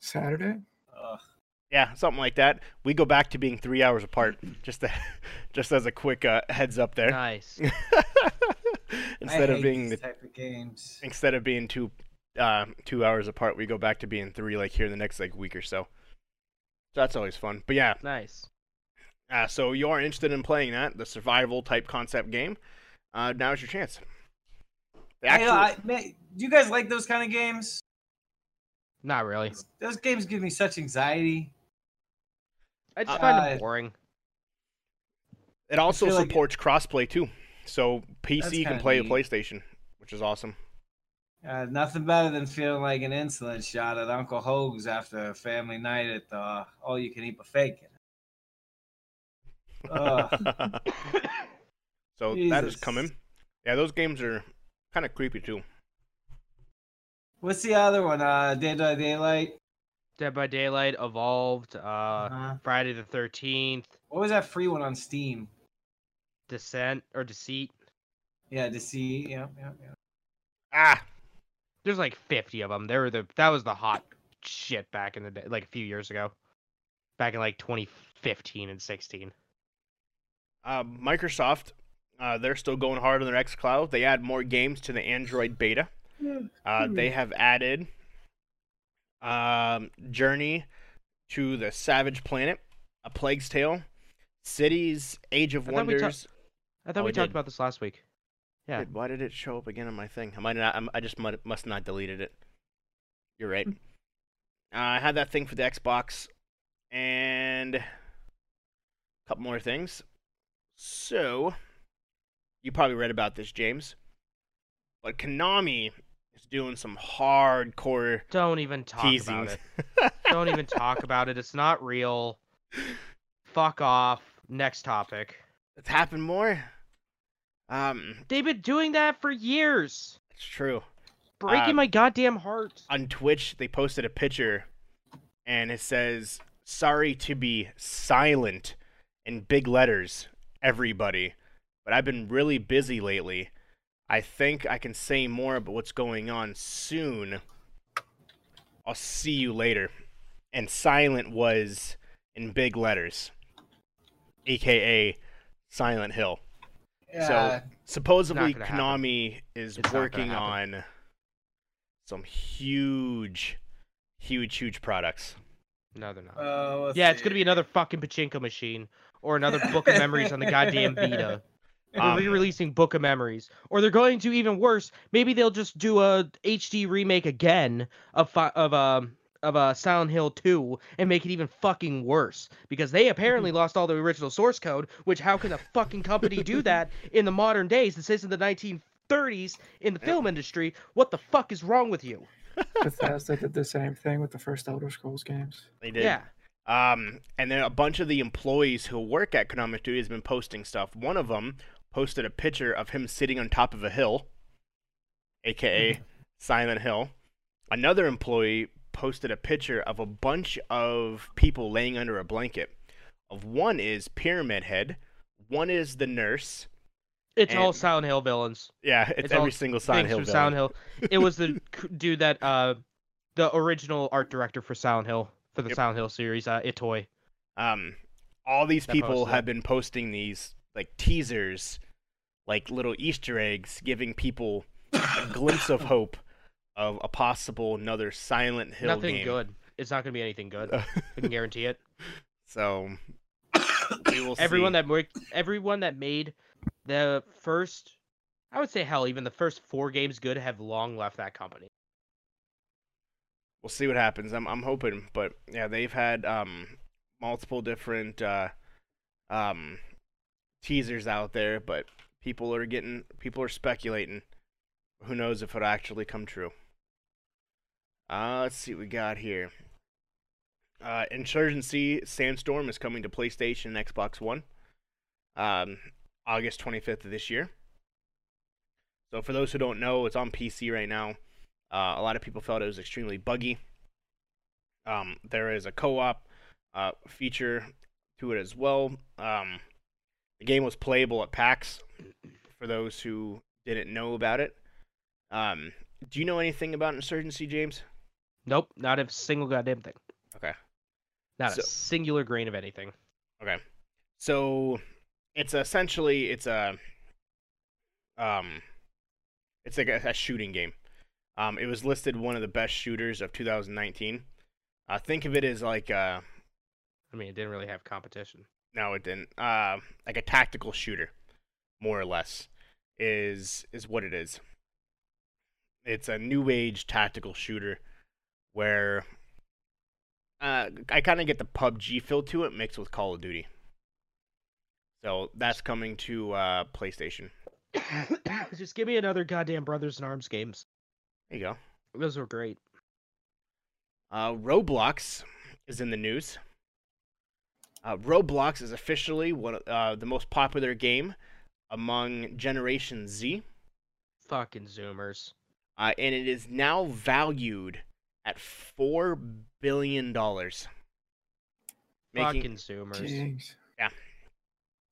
Saturday?
Ugh.
Yeah, something like that. We go back to being three hours apart. Just, to, just as a quick uh, heads up there.
Nice.
instead
I
of being
these
the,
type of games.
instead of being two, uh, two hours apart, we go back to being three, like here in the next like week or so. So that's always fun. But yeah,
nice.
uh, so you are interested in playing that, the survival type concept game. Uh, now's your chance. The
Hey, I, man, do you guys like those kind of games?
Not really.
Those games give me such anxiety.
I just
Uh,
find
uh,
it boring.
it also
feel like-
supports crossplay too. So PC can
kinda
play a
neat.
PlayStation, which is awesome.
Uh, nothing better than feeling like an insulin shot at Uncle Hoag's after a family night at the all you can eat buffet. Ugh.
so that is coming. Yeah, those games are kind of creepy too.
What's the other one? Uh, Dead by Daylight.
Dead by Daylight, Evolved, uh,
Uh-huh.
Friday the Thirteenth,
What was that free one on Steam?
Descent or Deceit.
Yeah, Deceit. Yeah, yeah, yeah.
Ah,
There's like 50 of them. They were the that was the hot shit back in the day, like a few years ago, back in like 2015 and 16.
uh, Microsoft, uh, they're still going hard on their xCloud. They add more games to the Android beta. Uh, they have added um, Journey to the Savage Planet, A Plague's Tale, Cities, Age of
I we ta-
Wonders.
I thought
Oh,
we talked
did.
about this last week. Yeah.
Wait, why did it show up again on my thing? I might not. I'm, I just might, must not deleted it. You're right. Uh, I had that thing for the Xbox, and a couple more things. So, you probably read about this, James. But Konami is doing some hardcore
Don't even talk
teasing.
about it. Don't even talk about it. It's not real. Fuck off. Next topic.
it's happened more. Um,
They've been doing that for years.
it's true.
Breaking
Um,
my goddamn heart.
on Twitch, they posted a picture and it says, Sorry to be silent in big letters, everybody. But I've been really busy lately. I think I can say more about what's going on soon. I'll see you later. And silent was in big letters, aka Silent Hill.
Yeah.
so Supposedly,
gonna happen.
Konami is
It's
working on some huge, huge, huge products.
No, they're not.
Uh, let's
yeah, it's gonna be another fucking pachinko machine or another book of memories on the goddamn Vita. They're
Um,
re-releasing Book of Memories, or they're going to even worse. Maybe they'll just do a HD remake again of fi- of um of uh, Silent Hill 2 and make it even fucking worse because they apparently lost all the original source code. Which how can a fucking company do that in the modern days? This isn't the 1930s in the film industry. What the fuck is wrong with you?
Bethesda did the same thing with the first Elder Scrolls games.
They did.
Yeah,
Um, and then a bunch of the employees who work at Konami Studios have been posting stuff. One of them posted a picture of him sitting on top of a hill, aka Silent Hill. Another employee posted a picture of a bunch of people laying under a blanket. Of one is Pyramid Head, one is the nurse.
it's all Silent Hill villains.
Yeah, it's,
It's
every single Silent Hill
from
villain.
Silent Hill. It was the dude that uh the original art director for Silent Hill for the
Yep.
Silent Hill series, uh Itoy.
um all these
That
people
posted
have been posting these like teasers like little easter eggs giving people a glimpse of hope of a possible another silent hill
Nothing
game
good. It's not gonna be anything good. I can guarantee it.
so we will
Everyone
see.
that worked, everyone that made the first, I would say hell, even the first four games good have long left that company.
we'll see what happens i'm i'm hoping but yeah they've had um multiple different uh um teasers out there but people are getting people are speculating. Who knows if it'll actually come true. Uh let's see what we got here. Uh insurgency sandstorm is coming to playstation and xbox one um august 25th of this year. So for those who don't know it's on pc right now. Uh, a lot of people felt it was extremely buggy. Um, there is a co-op uh, feature to it as well. Um, the game was playable at PAX for those who didn't know about it. Um, do you know anything about Insurgency, James?
Nope, not a single goddamn thing.
Okay.
Not
So-
a singular grain of anything.
Okay. So it's essentially it's a um it's like a, a shooting game. Um it was listed one of the best shooters of 2019. Uh think of it as like uh
I mean, it didn't really have competition.
No it didn't. Uh like a tactical shooter more or less is is what it is. It's a new age tactical shooter where uh, I kind of get the PUBG feel to it mixed with Call of Duty. So that's coming to uh, PlayStation.
Just give me another goddamn Brothers in Arms games.
There you go.
Those were great.
Uh, Roblox is in the news. Uh, Roblox is officially one of, uh, the most popular game among Generation Z.
Fucking Zoomers.
uh, and it is now valued at four billion dollars,
Fuck
making
consumers.
Jeez.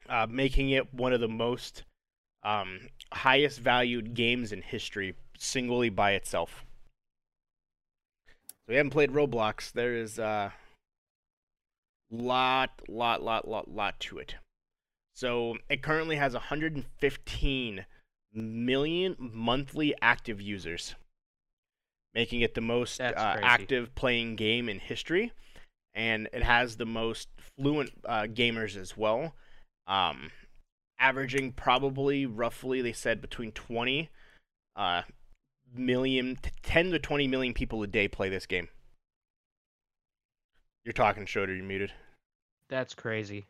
uh, making it one of the most um, highest valued games in history, singly by itself. So we haven't played Roblox. There is a lot, lot, lot, lot, lot to it. So it currently has 115 million monthly active users, making it the most uh, active playing game in history, and it has the most fluent uh, gamers as well. Um, averaging probably roughly they said between 20 uh, million to 10 to 20 million people a day play this game. You're talking, Schroeder. You're muted.
That's crazy.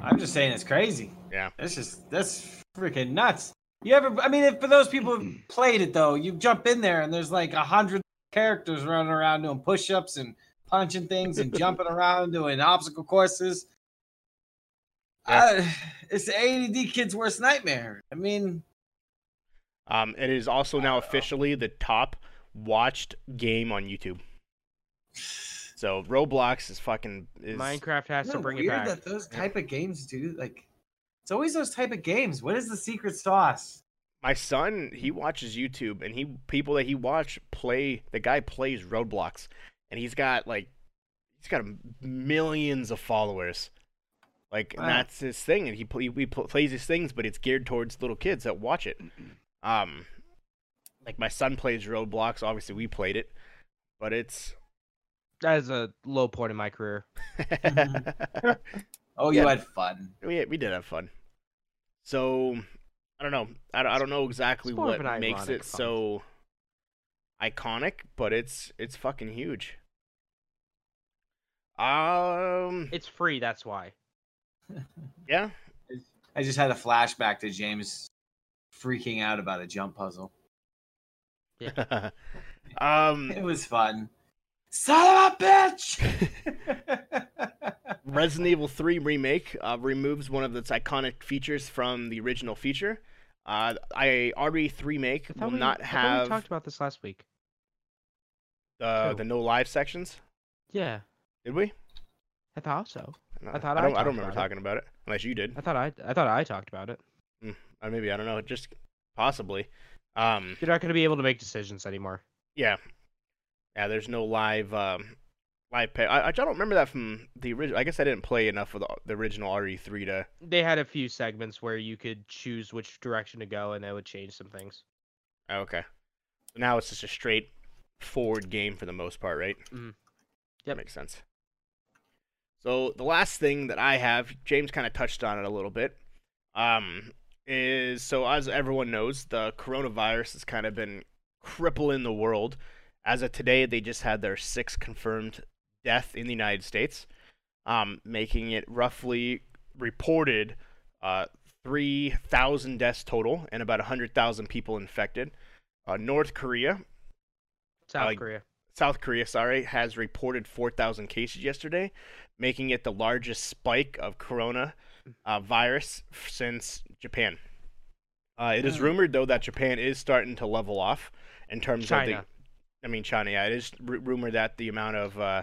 I'm just saying it's crazy.
Yeah.
That's just that's freaking nuts. You ever? I mean, if for those people who played it though, you jump in there and there's like a hundred characters running around doing push-ups and punching things and jumping around doing obstacle courses. Uh, it's the ADD kid's worst nightmare. I mean,
Um, it is also now officially the top watched game on YouTube. So Roblox is fucking is
Minecraft has
isn't
to
it
bring it
weird
back.
that those type of games do like. It's always those type of games. What is the secret sauce?
my son. He watches YouTube and he people that he watch play. The guy plays Roblox, and he's got like he's got millions of followers. Like and
Wow.
that's his thing, and he pl- he pl- plays his things, but it's geared towards little kids that watch it. Um, like my son plays Roblox. Obviously, we played it, but it's
That is a low point in my career.
Oh, you
Yeah.
had fun.
we we did have fun. So I don't know. I don't, I don't know exactly
It's more of
what makes it
fun.
so iconic, but it's it's fucking huge. Um.
It's free, that's why.
Yeah.
I just had a flashback to James freaking out about a jump puzzle. Yeah.
um.
It was fun. Son of a bitch!
Resident Evil 3 remake uh, removes one of its iconic features from the original feature. Uh, I RE3 remake
I
will
we,
not
I we
have
talked about this last week.
uh,
Cool.
the no Live Selections.
Yeah,
Did we?
I thought so.
No,
I thought
I
I
don't. I,
talked
don't remember
about it.
talking about it unless you did.
I thought I I thought I talked about it.
Or maybe I don't know. Just possibly. Um.
You're not going to be able to make decisions anymore.
Yeah. Yeah. There's no live. Um. Live pay. I, I don't remember that from the original. I guess I didn't play enough of the, the original RE3 to.
They had a few segments where you could choose which direction to go, and that would change some things.
Oh, okay. So now it's just a straight forward game for the most part, right?
Mhm.
That makes sense. So the last thing that I have, James kind of touched on it a little bit, um, is so as everyone knows, the coronavirus has kind of been crippling the world. As of today, they just had their sixth confirmed death in the United States, um, making it roughly reported uh, 3,000 deaths total and about 100,000 people infected. Uh, North Korea,
South
Uh,
Korea.
South Korea, sorry, has reported 4,000 cases yesterday, making it the largest spike of corona uh, virus since Japan. Uh, it is
Hmm.
rumored, though, that Japan is starting to level off in terms of
China.
the. I mean, China. Yeah, it is r- rumored that the amount of uh,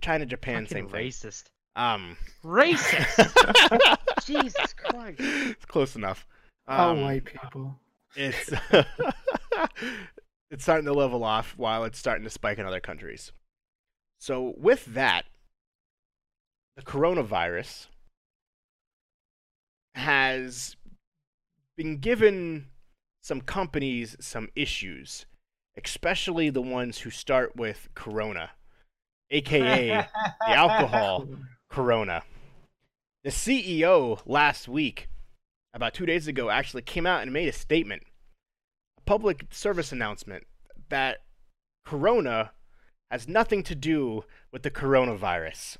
China, Japan,
Fucking
same thing.
racist.
Um,
Racist. Jesus Christ.
it's close enough.
All
Um,
white people.
it's it's starting to level off while it's starting to spike in other countries. So with that, the coronavirus has been given some companies some issues, especially the ones who start with corona, aka the alcohol corona. The CEO last week, about two days ago, actually came out and made a statement, a public service announcement, that corona has nothing to do with the coronavirus.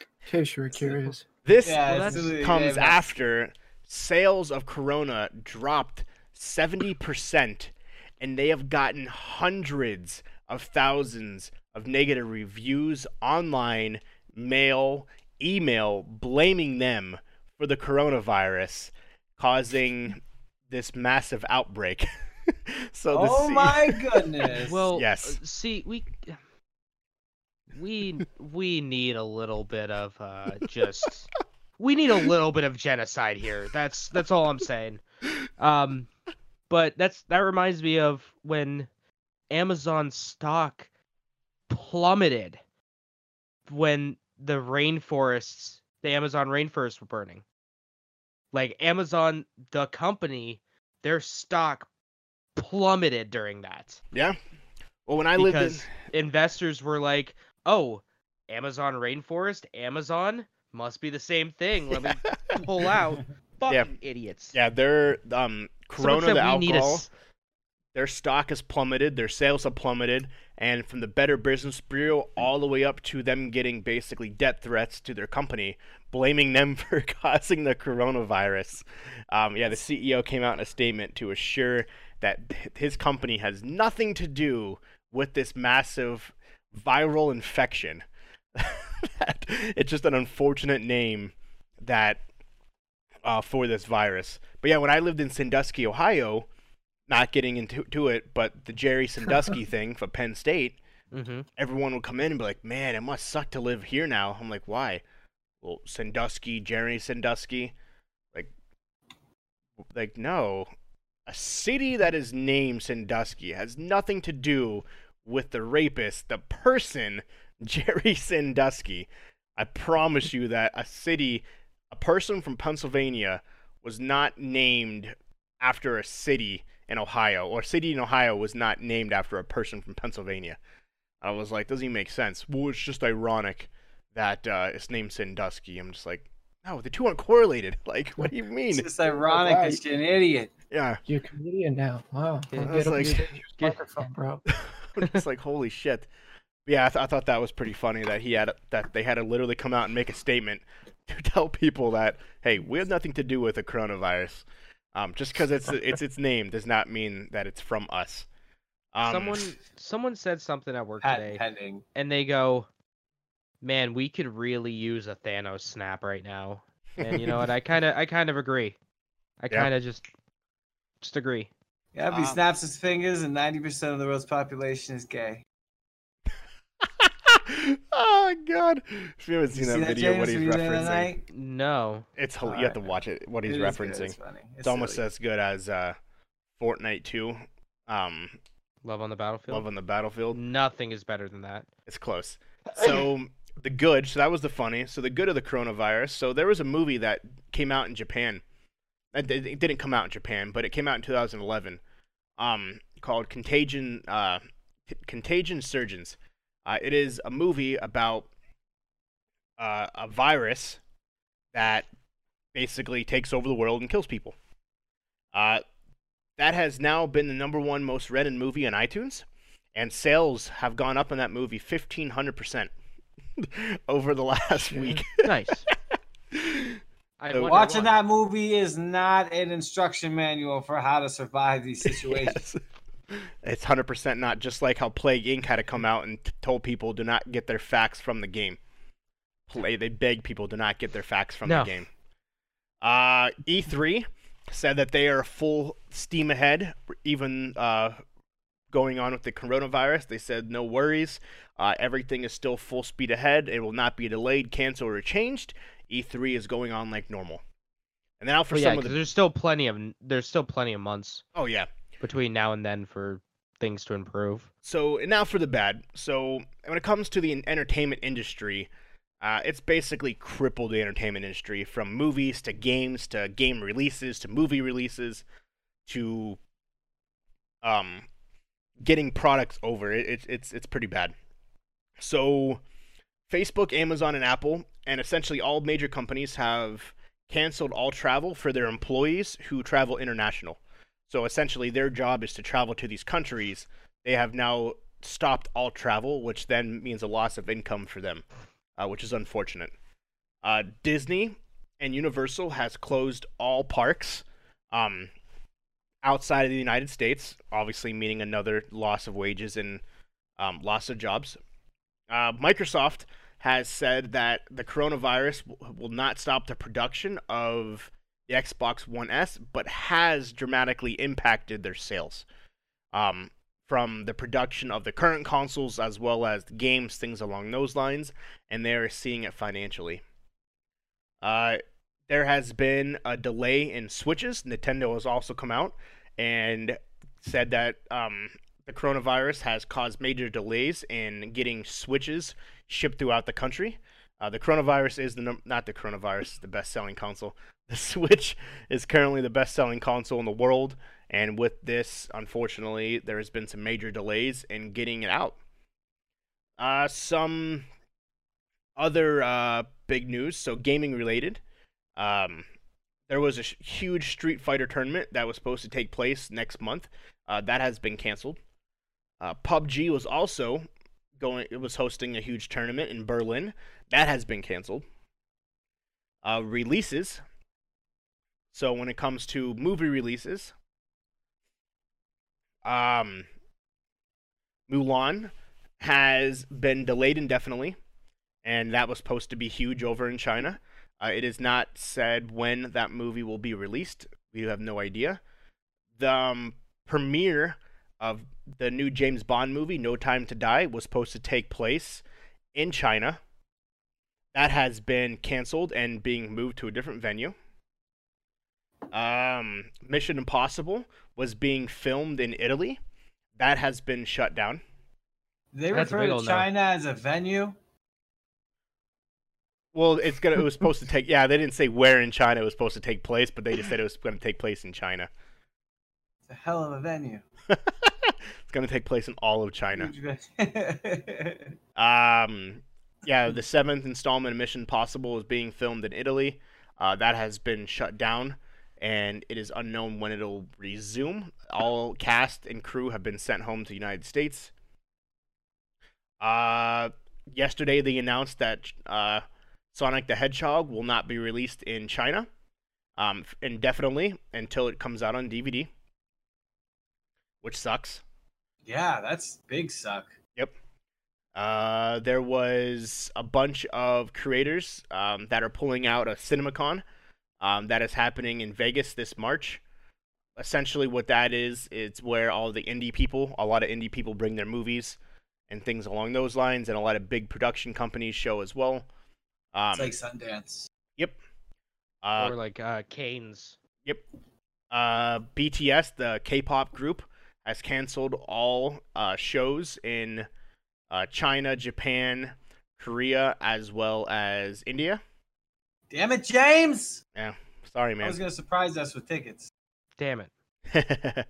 In case you were curious.
This
Yeah,
Well,
it's
that's-
really-
comes
yeah,
after sales of corona dropped 70%, and they have gotten hundreds of thousands of negative reviews online, mail, email, blaming them for the coronavirus causing this massive outbreak. so the
oh
C-
my goodness.
Well,
Yes.
uh, see, we we we need a little bit of uh just we need a little bit of genocide here. That's that's all I'm saying. Um but that's that reminds me of when Amazon stock plummeted when the rainforests, the Amazon rainforests were burning. Like Amazon the company, their stock plummeted during that
yeah. Well, when I lived in
investors were like, "Oh, Amazon rainforest, Amazon must be the same thing. Let me pull out." Fucking idiots.
yeah, they're um Corona the
need a
alcohol, their stock has plummeted, their sales have plummeted, and from the Better Business Bureau all the way up to them getting basically debt threats to their company, blaming them for causing the coronavirus. Um, yeah, the CEO came out in a statement to assure that his company has nothing to do with this massive viral infection. It's just an unfortunate name that uh, for this virus. But yeah, when I lived in Sandusky, Ohio, not getting into to it, but the Jerry Sandusky thing for Penn State,
Mhm.
everyone would come in and be like, "Man, it must suck to live here now." I'm like, "Why?" Well, Sandusky, Jerry Sandusky, like, like no, a city that is named Sandusky has nothing to do with the rapist, the person, Jerry Sandusky. I promise you that a city, a person from Pennsylvania, was not named after a city in Ohio, or a city in Ohio was not named after a person from Pennsylvania. I was like, doesn't even make sense. Well, it's just ironic that uh, it's named Sandusky. I'm just like, no, the two aren't correlated. Like, what do you mean?
it's just ironic
Right.
that you're an idiot.
Yeah,
You're a comedian now. Wow.
Yeah,
Well,
it's
get up
like-
on stage, use
get-
microphone, bro.
I'm just like, holy shit. Yeah, I, th- I thought that was pretty funny that he had that they had to literally come out and make a statement to tell people that hey, we have nothing to do with the coronavirus. Um, just because it's it's its name does not mean that it's from us. Um,
someone someone said something at work
Patent
today,
pending.
and they go, "Man, we could really use a Thanos snap right now." And you know what? I kind of I kind of agree. I
Yeah.
kind of just just agree.
Yeah, if he
Um,
snaps his fingers and 90% of the world's population is gay.
oh god! If you haven't
Did you
seen that
see that,
video,
James?
what he's
Were you there that
referencing.
No.
it's hel- you
Alright,
have to watch it. What he's
It is good,
referencing.
It's funny.
It's almost
silly.
as good as uh, Fortnite 2. Um,
Love on the battlefield.
Love on the Battlefield.
Nothing is better than that.
It's close. So the good, so that was the funny. So the good of the coronavirus. So there was a movie that came out in Japan. It it- it didn't come out in Japan, but it came out in 2011. Um, called Contagion. Uh, Contagion Surgeons. Uh, it is a movie about uh, a virus that basically takes over the world and kills people. Uh, that has now been the number one most read in movie on iTunes and sales have gone up in that movie 1500% over the last
Shit.
week.
Nice.
So
Watching
why.
that movie is not an instruction manual for how to survive these situations.
Yes. It's 100% not just like how Plague Inc. had to come out and t- told people do not get their facts from the game. Play, they beg people do not get their facts from
No.
the game. Uh, E3 said that they are full steam ahead, even uh, going on with the coronavirus. They said no worries. Uh, everything is still full speed ahead. It will not be delayed, canceled, or changed. E3 is going on like normal. And now for
Well, yeah,
some of the
there's still plenty of there's still plenty of months
oh yeah,
between now and then for things to improve.
So now for the bad. So when it comes to the entertainment industry, uh, it's basically crippled the entertainment industry from movies to games to game releases to movie releases to um getting products over. It, it's it's it's pretty bad. So Facebook, Amazon, and Apple, and essentially all major companies have canceled all travel for their employees who travel international. So essentially, their job is to travel to these countries they have now stopped all travel, which then means a loss of income for them, uh, which is unfortunate. Uh, Disney and Universal has closed all parks um, outside of the United States, obviously meaning another loss of wages and um, loss of jobs. Uh, Microsoft has said that the coronavirus will not stop the production of the Xbox One S, but has dramatically impacted their sales. Um, from the production of the current consoles as well as games, things along those lines, and they're seeing it financially. Uh, there has been a delay in switches. Nintendo has also come out and said that um, the coronavirus has caused major delays in getting switches shipped throughout the country. Uh, the coronavirus is the num- not the coronavirus, the best-selling console. The Switch is currently the best-selling console in the world, and with this, unfortunately, there has been some major delays in getting it out. Uh, some other uh, big news, so gaming related. Um, there was a sh- huge Street Fighter tournament that was supposed to take place next month. Uh, that has been canceled. Uh, PUBG was also going. It was hosting a huge tournament in Berlin. That has been canceled. Uh, releases. So when it comes to movie releases, um, Mulan has been delayed indefinitely, and that was supposed to be huge over in China. Uh, it is not said when that movie will be released. We have no idea. The um, premiere of the new James Bond movie, No Time to Die, was supposed to take place in China. That has been canceled and being moved to a different venue. Um, Mission Impossible was being filmed in Italy. That has been shut down.
They
That's
refer to
old no.
China as a venue.
Well, it's gonna. It was supposed to take. Yeah, they didn't say where in China it was supposed to take place, but they just said it was going to take place in China.
It's a hell of a venue.
It's going to take place in all of China. Um, yeah, the seventh installment of Mission Possible is being filmed in Italy. Uh, that has been shut down, and it is unknown when it'll resume. All cast and crew have been sent home to the United States. Uh, yesterday they announced that uh, Sonic the Hedgehog will not be released in China um, indefinitely until it comes out on DVD, which sucks.
yeah, that's big suck. Yep.
Uh, there was a bunch of creators um, that are pulling out a CinemaCon um, that is happening in Vegas this March. Essentially, what that is, it's where all the indie people, a lot of indie people bring their movies and things along those lines, and a lot of big production companies show as well. Um,
It's like Sundance. Yep.
Uh,
or like uh, Cannes.
Yep. Uh, BTS, the K-pop group, has canceled all uh, shows in uh, China, Japan, Korea, as well as India.
Damn it, James!
Yeah, sorry, man.
I
man.
was gonna surprise us with tickets.
Damn it.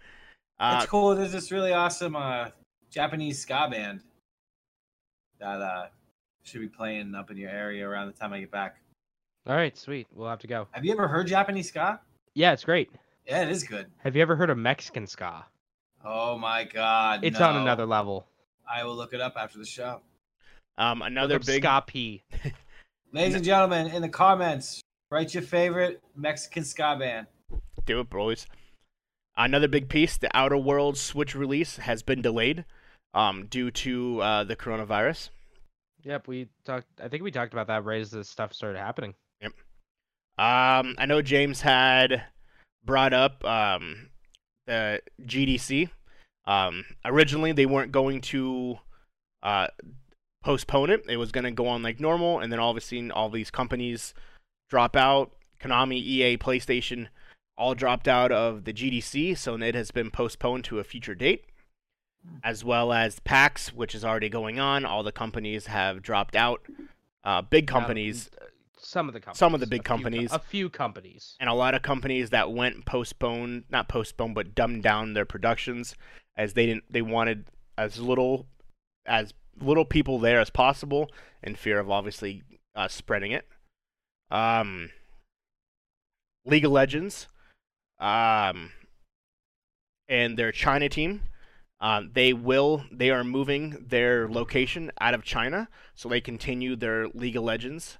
uh,
It's cool. There's this really awesome uh, Japanese ska band that uh, should be playing up in your area around the time I get back.
All right, sweet. We'll have to go.
Have you ever heard Japanese ska?
Yeah, it's great.
Yeah, it is good.
Have you ever heard of Mexican ska?
Oh my god.
It's
no.
on another level.
I will look it up after the show.
um, another big
ska P.
Ladies and gentlemen, in the comments, write your favorite Mexican ska band.
do it, boys. Another big piece: the Outer Worlds Switch release has been delayed um, due to uh, the coronavirus.
Yep, we talked. I think we talked about that right as this stuff started happening. Yep.
Um, I know James had brought up um, the GDC. Um, originally, they weren't going to uh, postpone it. It was going to go on like normal, and then all of a sudden, all these companies drop out. Konami, EA, PlayStation all dropped out of the GDC, so it has been postponed to a future date. As well as PAX, which is already going on. All the companies have dropped out. Uh, big companies
some of the companies.
Some of the big
a few
companies.
a few companies.
and a lot of companies that went postponed not postponed but dumbed down their productions as they didn't they wanted as little as little people there as possible in fear of obviously uh, spreading it um league of legends um and their china team um, they will they are moving their location out of china so they continue their league of legends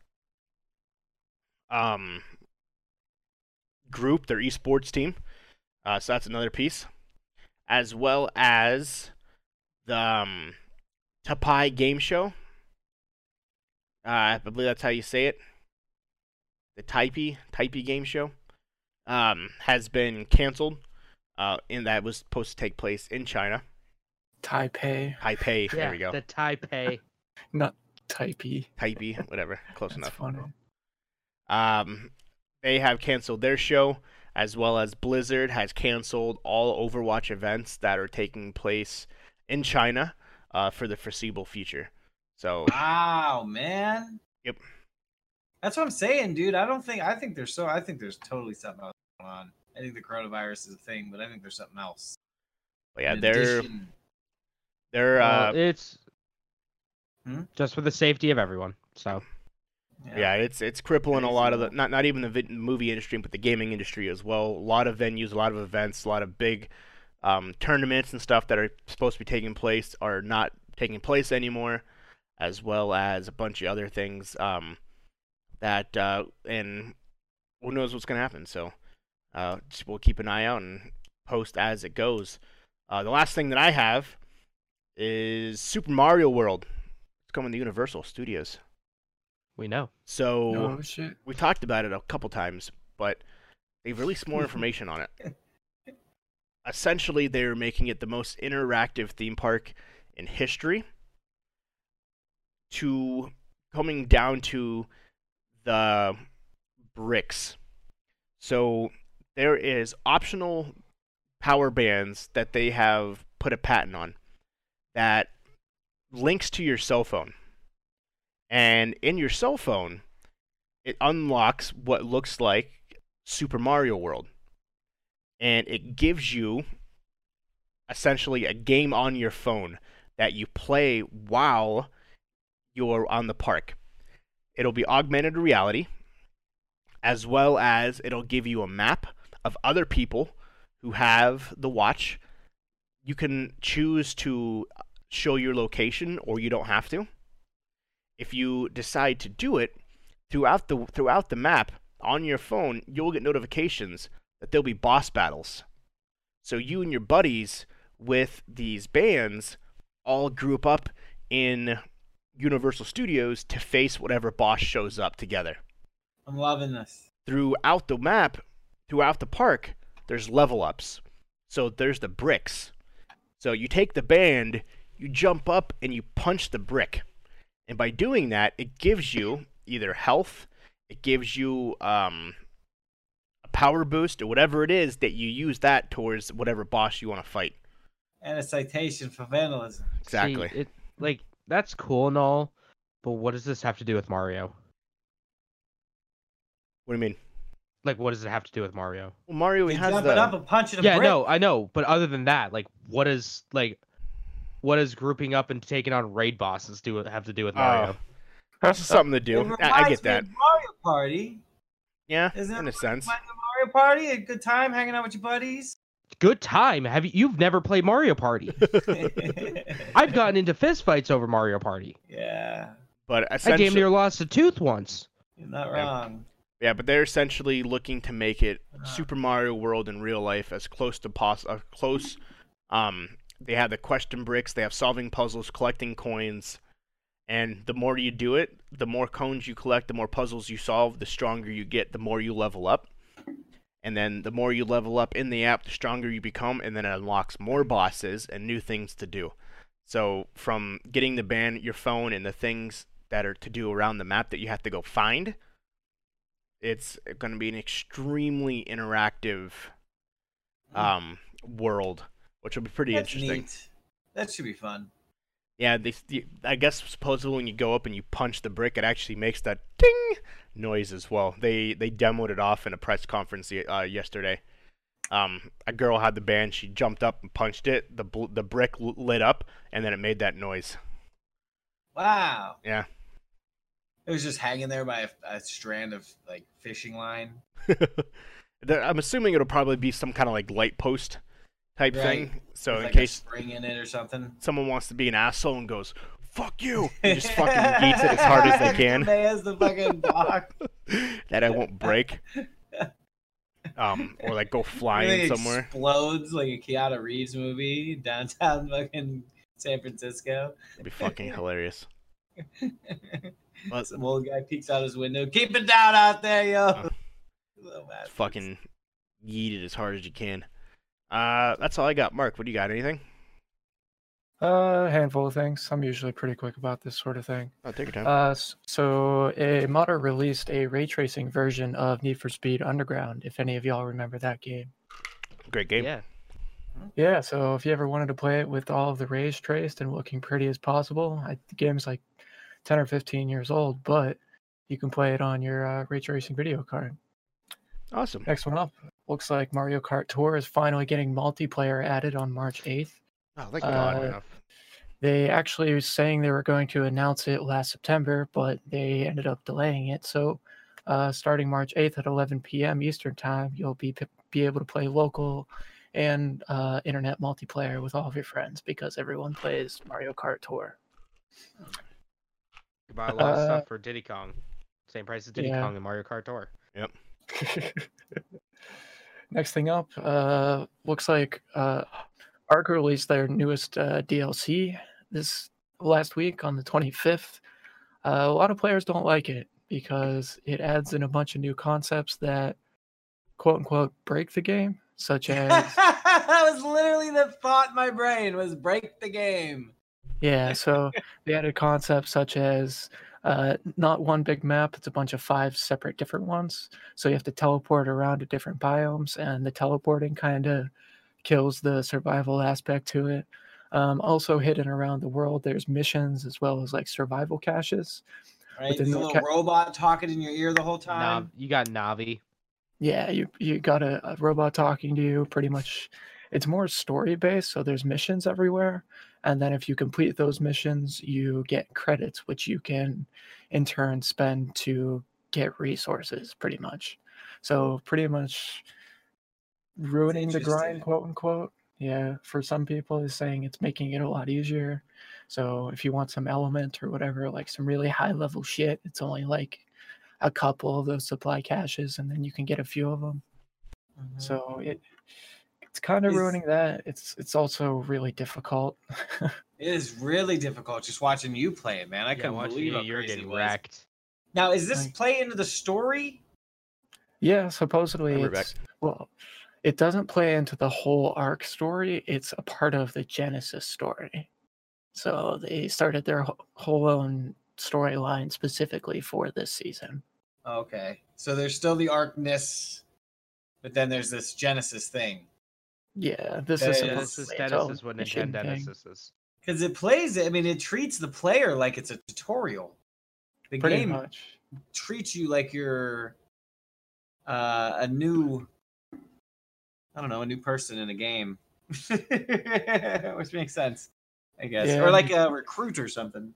um group, their esports team. Uh, so that's another piece, as well as the um, Tapai Game Show. Uh, I believe that's how you say it. The Taipei Taipei Game Show. um, has been canceled. Uh, and that was supposed to take place in China,
Taipei,
Taipei.
Yeah,
there we go.
the Taipei.
not Taipei.
Taipei, whatever, close
That's
enough.
funny.
Um, they have canceled their show, as well as Blizzard has canceled all Overwatch events that are taking place in China uh, for the foreseeable future. So
Wow, man.
Yep.
That's what I'm saying, dude. I don't think I think there's so I think there's totally something else going on. I think the coronavirus is a thing, but I think there's something else.
yeah,
In
they're
addition-
they're
Well,
uh,
it's
Hmm?
just for the safety of everyone. So
yeah, it's it's crippling a lot of the not not even the vid- movie industry, but the gaming industry as well. A lot of venues, a lot of events, a lot of big um, tournaments and stuff that are supposed to be taking place are not taking place anymore, as well as a bunch of other things um, that uh, and who knows what's gonna happen. So uh, just, we'll keep an eye out and post as it goes. Uh, the last thing that I have is Super Mario World. It's coming to Universal Studios.
We know.
So
Oh shit.
we talked about it a couple times, but they've released more information on it. Essentially, they're making it the most interactive theme park in history. To coming down to the bricks. So there is optional power bands that they have put a patent on that links to your cell phone. And in your cell phone, it unlocks what looks like Super Mario World. And it gives you essentially a game on your phone that you play while you're on the park. It'll be augmented reality, as well as it'll give you a map of other people who have the watch. You can choose to show your location, or you don't have to. If you decide to do it, throughout the throughout the map on your phone, you'll get notifications that there'll be boss battles. So you and your buddies with these bands all group up in Universal Studios to face whatever boss shows up together.
I'm loving this.
Throughout the map, throughout the park, there's level ups. So there's the bricks. So you take the band, you jump up and you punch the brick. And by doing that, it gives you either health, it gives you um, a power boost, or whatever it is that you use that towards whatever boss you want to fight.
And a citation for vandalism.
Exactly.
See, it, like that's cool and all, but what does this have to do with Mario?
What do you mean?
Like, what does it have to do with Mario?
Well, Mario
You
has
jump
the
up and punch it. a
yeah,
brick.
no, I know, but other than that, like, what is like, what does grouping up and taking on raid bosses do have to do with Mario?
this is something to do.
reminds
I, I get
me
that.
of Mario Party.
Yeah,
Isn't
in a sense.
Mario Party? A good time hanging out with your buddies.
Good time. Have you? You've never played Mario Party? I've gotten into fistfights over Mario Party.
yeah,
But
I
essentially,
damn near lost a tooth once.
you're not
Yeah.
wrong.
Yeah, but they're essentially looking to make it
Ah.
Super Mario World in real life as close to poss uh, close. Um, they have the question bricks. They have solving puzzles, collecting coins, and the more you do it, the more cones you collect, the more puzzles you solve, the stronger you get, the more you level up. And then the more you level up in the app, the stronger you become, and then it unlocks more bosses and new things to do. So from getting the band, your phone, and the things that are to do around the map that you have to go find, it's going to be an extremely interactive um, world, which will be pretty.
That's
interesting.
neat. That should be fun.
Yeah, they, the- I guess supposedly when you go up and you punch the brick, it actually makes that ding noise as well. They they demoed it off in a press conference uh, yesterday. Um, a girl had the band. She jumped up and punched it. The bl- the brick l- lit up, and then it made that noise.
Wow.
Yeah.
It was just hanging there by a, a strand of like fishing line.
I'm assuming it'll probably be some kind of like light post type
Right.
thing. So
with,
in
like
case
spring in it or something.
someone wants to be an asshole and goes, "Fuck you," and just fucking beats it as hard as they can.
They As the fucking block.
that I won't break. Um, or like go flying somewhere.
Explodes like a Keanu Reeves movie downtown fucking San Francisco.
It'd be fucking hilarious. But-
Some old guy peeks out his window. Keep it down out there, yo.
Uh, fucking yeet it as hard as you can. Uh, that's all I got. Mark, what do you got? Anything?
Uh, a handful of things. I'm usually pretty quick about this sort of thing.
Oh, take your time.
Uh, so a modder released a ray tracing version of Need for Speed Underground. If any of y'all remember that game.
Great game.
Yeah.
Yeah, so if you ever wanted to play it with all of the rays traced and looking pretty as possible, I, the game's like 10 or 15 years old, but you can play it on your uh, ray tracing video card.
Awesome.
Next one up looks like Mario Kart Tour is finally getting multiplayer added on March 8th.
Oh, thank God.
Uh,
enough.
They actually were saying they were going to announce it last September, but they ended up delaying it. So, uh, starting March 8th at 11 p.m. Eastern Time, you'll be be able to play local and uh, internet multiplayer with all of your friends because everyone plays Mario Kart Tour.
You buy a lot of
Uh,
stuff for Diddy Kong. Same price as Diddy
yeah.
Kong and Mario Kart Tour.
Next thing up, uh, looks like uh, Ark released their newest uh, DLC this last week on the 25th. Uh, a lot of players don't like it because it adds in a bunch of new concepts that quote unquote break the game, such as
that was literally the thought in my brain was break the game.
Yeah, so they added concepts such as uh, not one big map, it's a bunch of five separate different ones. So you have to teleport around to different biomes, and the teleporting kind of kills the survival aspect to it. Um, also, hidden around the world, there's missions as well as like survival caches.
Right?
Within the
little
ca-
robot talking in your ear the whole
Nav-
time.
you got Navi.
Yeah, you you got a, a robot talking to you. Pretty much, it's more story based. So there's missions everywhere, and then if you complete those missions, you get credits, which you can in turn spend to get resources. Pretty much, so pretty much ruining the grind, quote unquote. Yeah, for some people, is saying it's making it a lot easier. So if you want some element or whatever, like some really high level shit, it's only like a couple of those supply caches, and then you can get a few of them.
Mhm.
So it it's kind of
Is-
ruining that. It's it's also really difficult.
It is really difficult just watching you play it, man. I
Yeah,
couldn't
watching
believe
you, you're getting
it
wrecked.
Now, is this
Like-
play into the story?
yeah, supposedly
And we're
it's well, it doesn't play into the whole arc story. It's a part of the Genesis story. So they started their whole own storyline specifically for this season.
Okay, so there's still the arcness, but then there's this Genesis thing
Yeah, this
That
is
is-
Genesis,
supposedly its
Genesis,
own
what
mission
Nintendo
thing.
Genesis is.
because it plays it. I mean, it treats the player like it's a tutorial. The
Pretty
game
much.
treats you like you're uh, a new, I don't know, a new person in a game, which makes sense, I guess,
Yeah.
or like a recruit or something.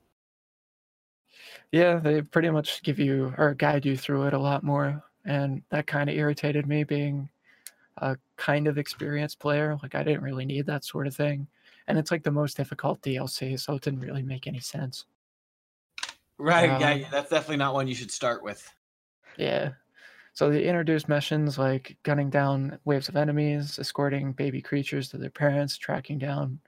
Yeah, they pretty much give you or guide you through it a lot more. And that kind of irritated me being a kind of experienced player. Like, I didn't really need that sort of thing. And it's like the most difficult DLC, so it didn't really make any sense.
Right?
Um,
yeah, that's definitely not one you should start with.
Yeah. So they introduced missions like gunning down waves of enemies, escorting baby creatures to their parents, tracking down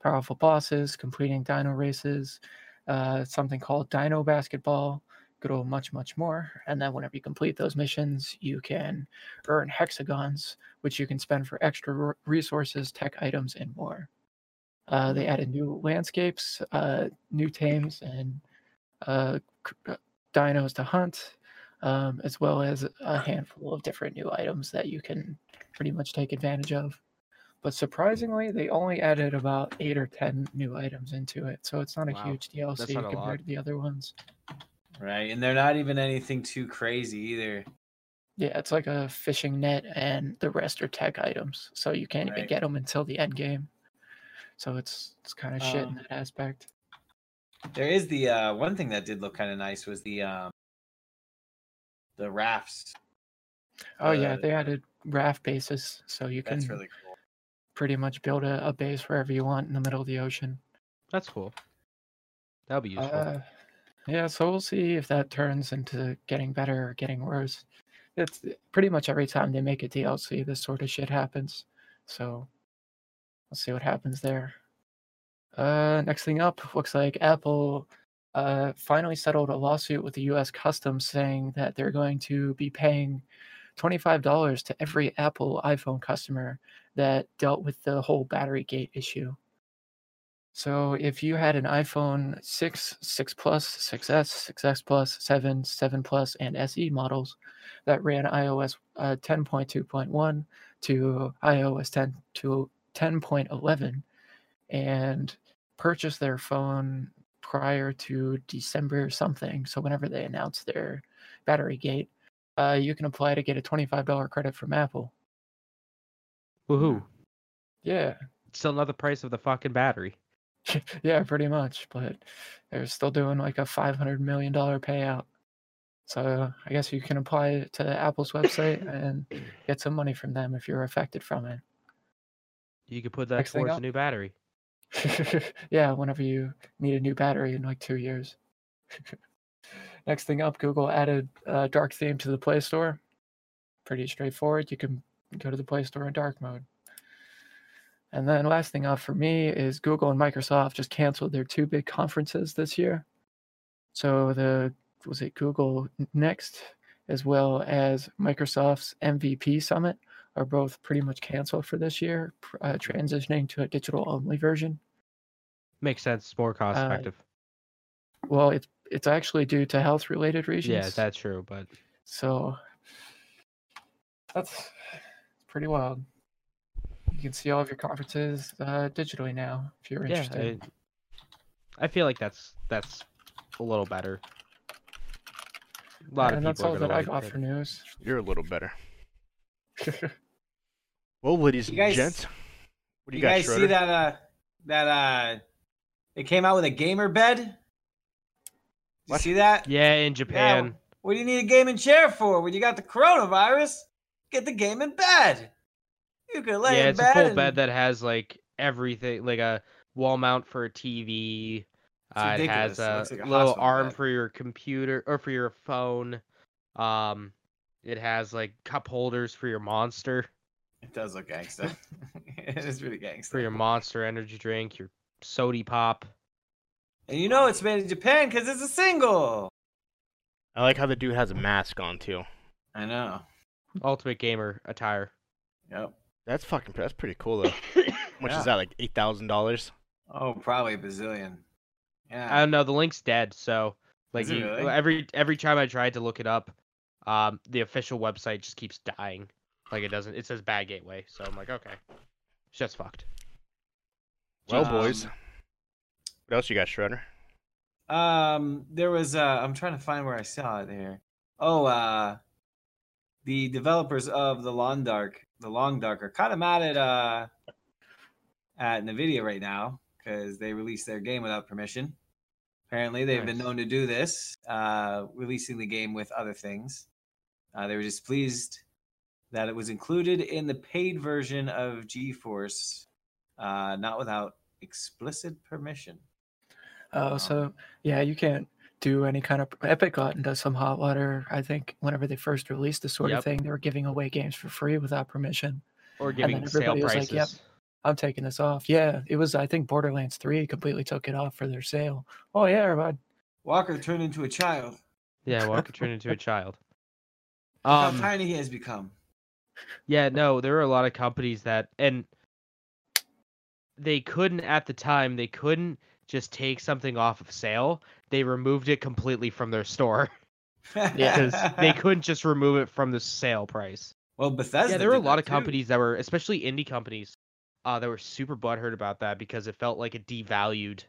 powerful bosses, completing dino races, uh, something called Dino Basketball, old much, much more. And then whenever you complete those missions, you can earn hexagons, which you can spend for extra resources, tech items, and more. Uh, they added new landscapes, uh, new tames, and uh, uh, dinos to hunt um, as well as a handful of different new items that you can pretty much take advantage of. But surprisingly, they only added about eight or ten new items into it, so it's not a
Wow,
huge DLC compared
lot.
to the other ones.
Right, and they're not even anything too crazy either.
Yeah, it's like a fishing net, and the rest are tech items, so you can't even get them until the end game. So it's it's kind of shit in
Um,
that aspect.
There is the uh, one thing that did look kind of nice was the um, the rafts.
Oh yeah,
uh,
they added raft bases, so you can
really cool.
pretty much build a, a base wherever you want in the middle of the ocean.
That's cool. That'll be useful.
Uh, yeah, so we'll see if that turns into getting better or getting worse. It's pretty much every time they make a DLC, this sort of shit happens. So let's see what happens there. Uh, next thing up, looks like Apple uh, finally settled a lawsuit with the U.S. Customs saying that they're going to be paying $25 to every Apple iPhone customer that dealt with the whole battery gate issue. So if you had an iPhone 6, 6 Plus, 6S, 6S Plus, 7, 7 Plus, and SE models that ran iOS uh, 10.2.1 to iOS 10 to 10.11 and purchased their phone prior to December something, so whenever they announce their battery gate, uh, you can apply to get a $25 credit from Apple.
Woohoo!
Yeah,
Still not the price of the fucking battery.
yeah, pretty much. But they're still doing like a five hundred million dollar payout. So I guess you can apply it to Apple's website and get some money from them if you're affected from it.
You could put that
Next
towards a new battery.
yeah, whenever you need a new battery in like two years. Next thing up, Google added uh, dark theme to the Play Store. Pretty straightforward. You can go to the Play Store in dark mode. And then last thing off for me is Google and Microsoft just canceled their two big conferences this year. So the was it Google Next as well as Microsoft's MVP Summit are both pretty much canceled for this year, uh, transitioning to a digital only version.
Makes sense. More cost
Uh,
effective.
Well, it's it's actually due to health related reasons.
Yeah, that's true. But
so that's pretty wild. You can see all of your conferences uh, digitally now if you're
yeah,
interested.
I, I feel like that's that's a little better. A lot of
and
people
that's
are
all
gonna
that I got
it.
for news.
You're a little better. Well, ladies
You guys-
and gents, what do
You
you, got,
guys
Schroeder?
see that? Uh, that uh, it came out with a gamer bed. Did you see that?
Yeah, in Japan.
What do you need a gaming chair for when you got the coronavirus? Get the gaming bed. You can lay
Yeah,
in
it's a full
and-
bed that has like everything, like a wall mount for a TV. Uh, it has
ridiculous. It
a
like a
little arm
bed.
for your computer or for your phone. Um, it has like cup holders for your monster,
It does look gangster. it is really gangster.
for your monster energy drink, your sody pop.
And you know it's made in Japan because it's a single.
I like how the dude has a mask on too.
I know.
Ultimate gamer attire.
Yep.
That's fucking. That's pretty cool though. How much
Yeah.
is that? Like eight thousand dollars.
Oh, probably a bazillion.
I don't know. The link's dead, so like you,
really?
every every time I tried to look it up, um, the official website just keeps dying. Like it doesn't. It says bad gateway, so I'm like, okay, it's just fucked.
Well,
Um,
boys, what else you got, Shredder?
Um, there was uh, I'm trying to find where I saw it here. Oh, uh, the developers of the Lawn Dark, the Long Dark, are kind of mad at uh, at Nvidia right now because they released their game without permission. Apparently, they've been known to do this, uh, releasing the game with other things. Uh, they were displeased that it was included in the paid version of GeForce, uh, not without explicit permission.
Oh,
Um,
so yeah, you can't do any kind of Epic got into some hot water. I think whenever they first released this sort
Yep.
of thing, they were giving away games for free without permission.
Or
then
giving sale
was
prices.
like, "Yep." I'm taking this off. Yeah, it was. I think Borderlands Three completely took it off for their sale. Oh yeah, bud.
Walker turned into a child.
Yeah, Walker turned into a child.
Look
Um,
how tiny he has become.
Yeah, no, there were a lot of companies that and they couldn't at the time, they couldn't just take something off of sale. They removed it completely from their store because they couldn't just remove it from the sale price.
Well, Bethesda.
yeah, there were a lot
that
of
too.
companies that were especially indie companies uh that were super butthurt about that because it felt like it devalued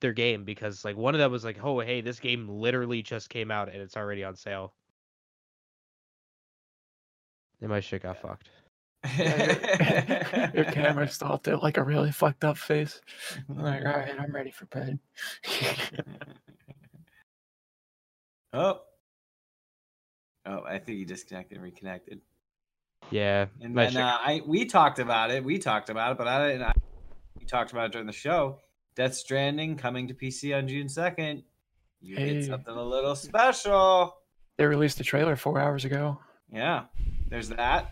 their game because like one of them was like, "Oh, hey, this game literally just came out and it's already on sale." Then my shit got fucked.
Yeah, your, your camera stopped at like a really fucked up face. I'm like, all right, I'm ready for bed.
oh. Oh, I think you disconnected and reconnected.
Yeah,
And then
shit
uh, I we talked about it. We talked about it, but I didn't. I, we talked about it during the show. Death Stranding coming to PC on June second. You
Hey.
get something a little special.
they released a trailer four hours ago.
Yeah, there's that,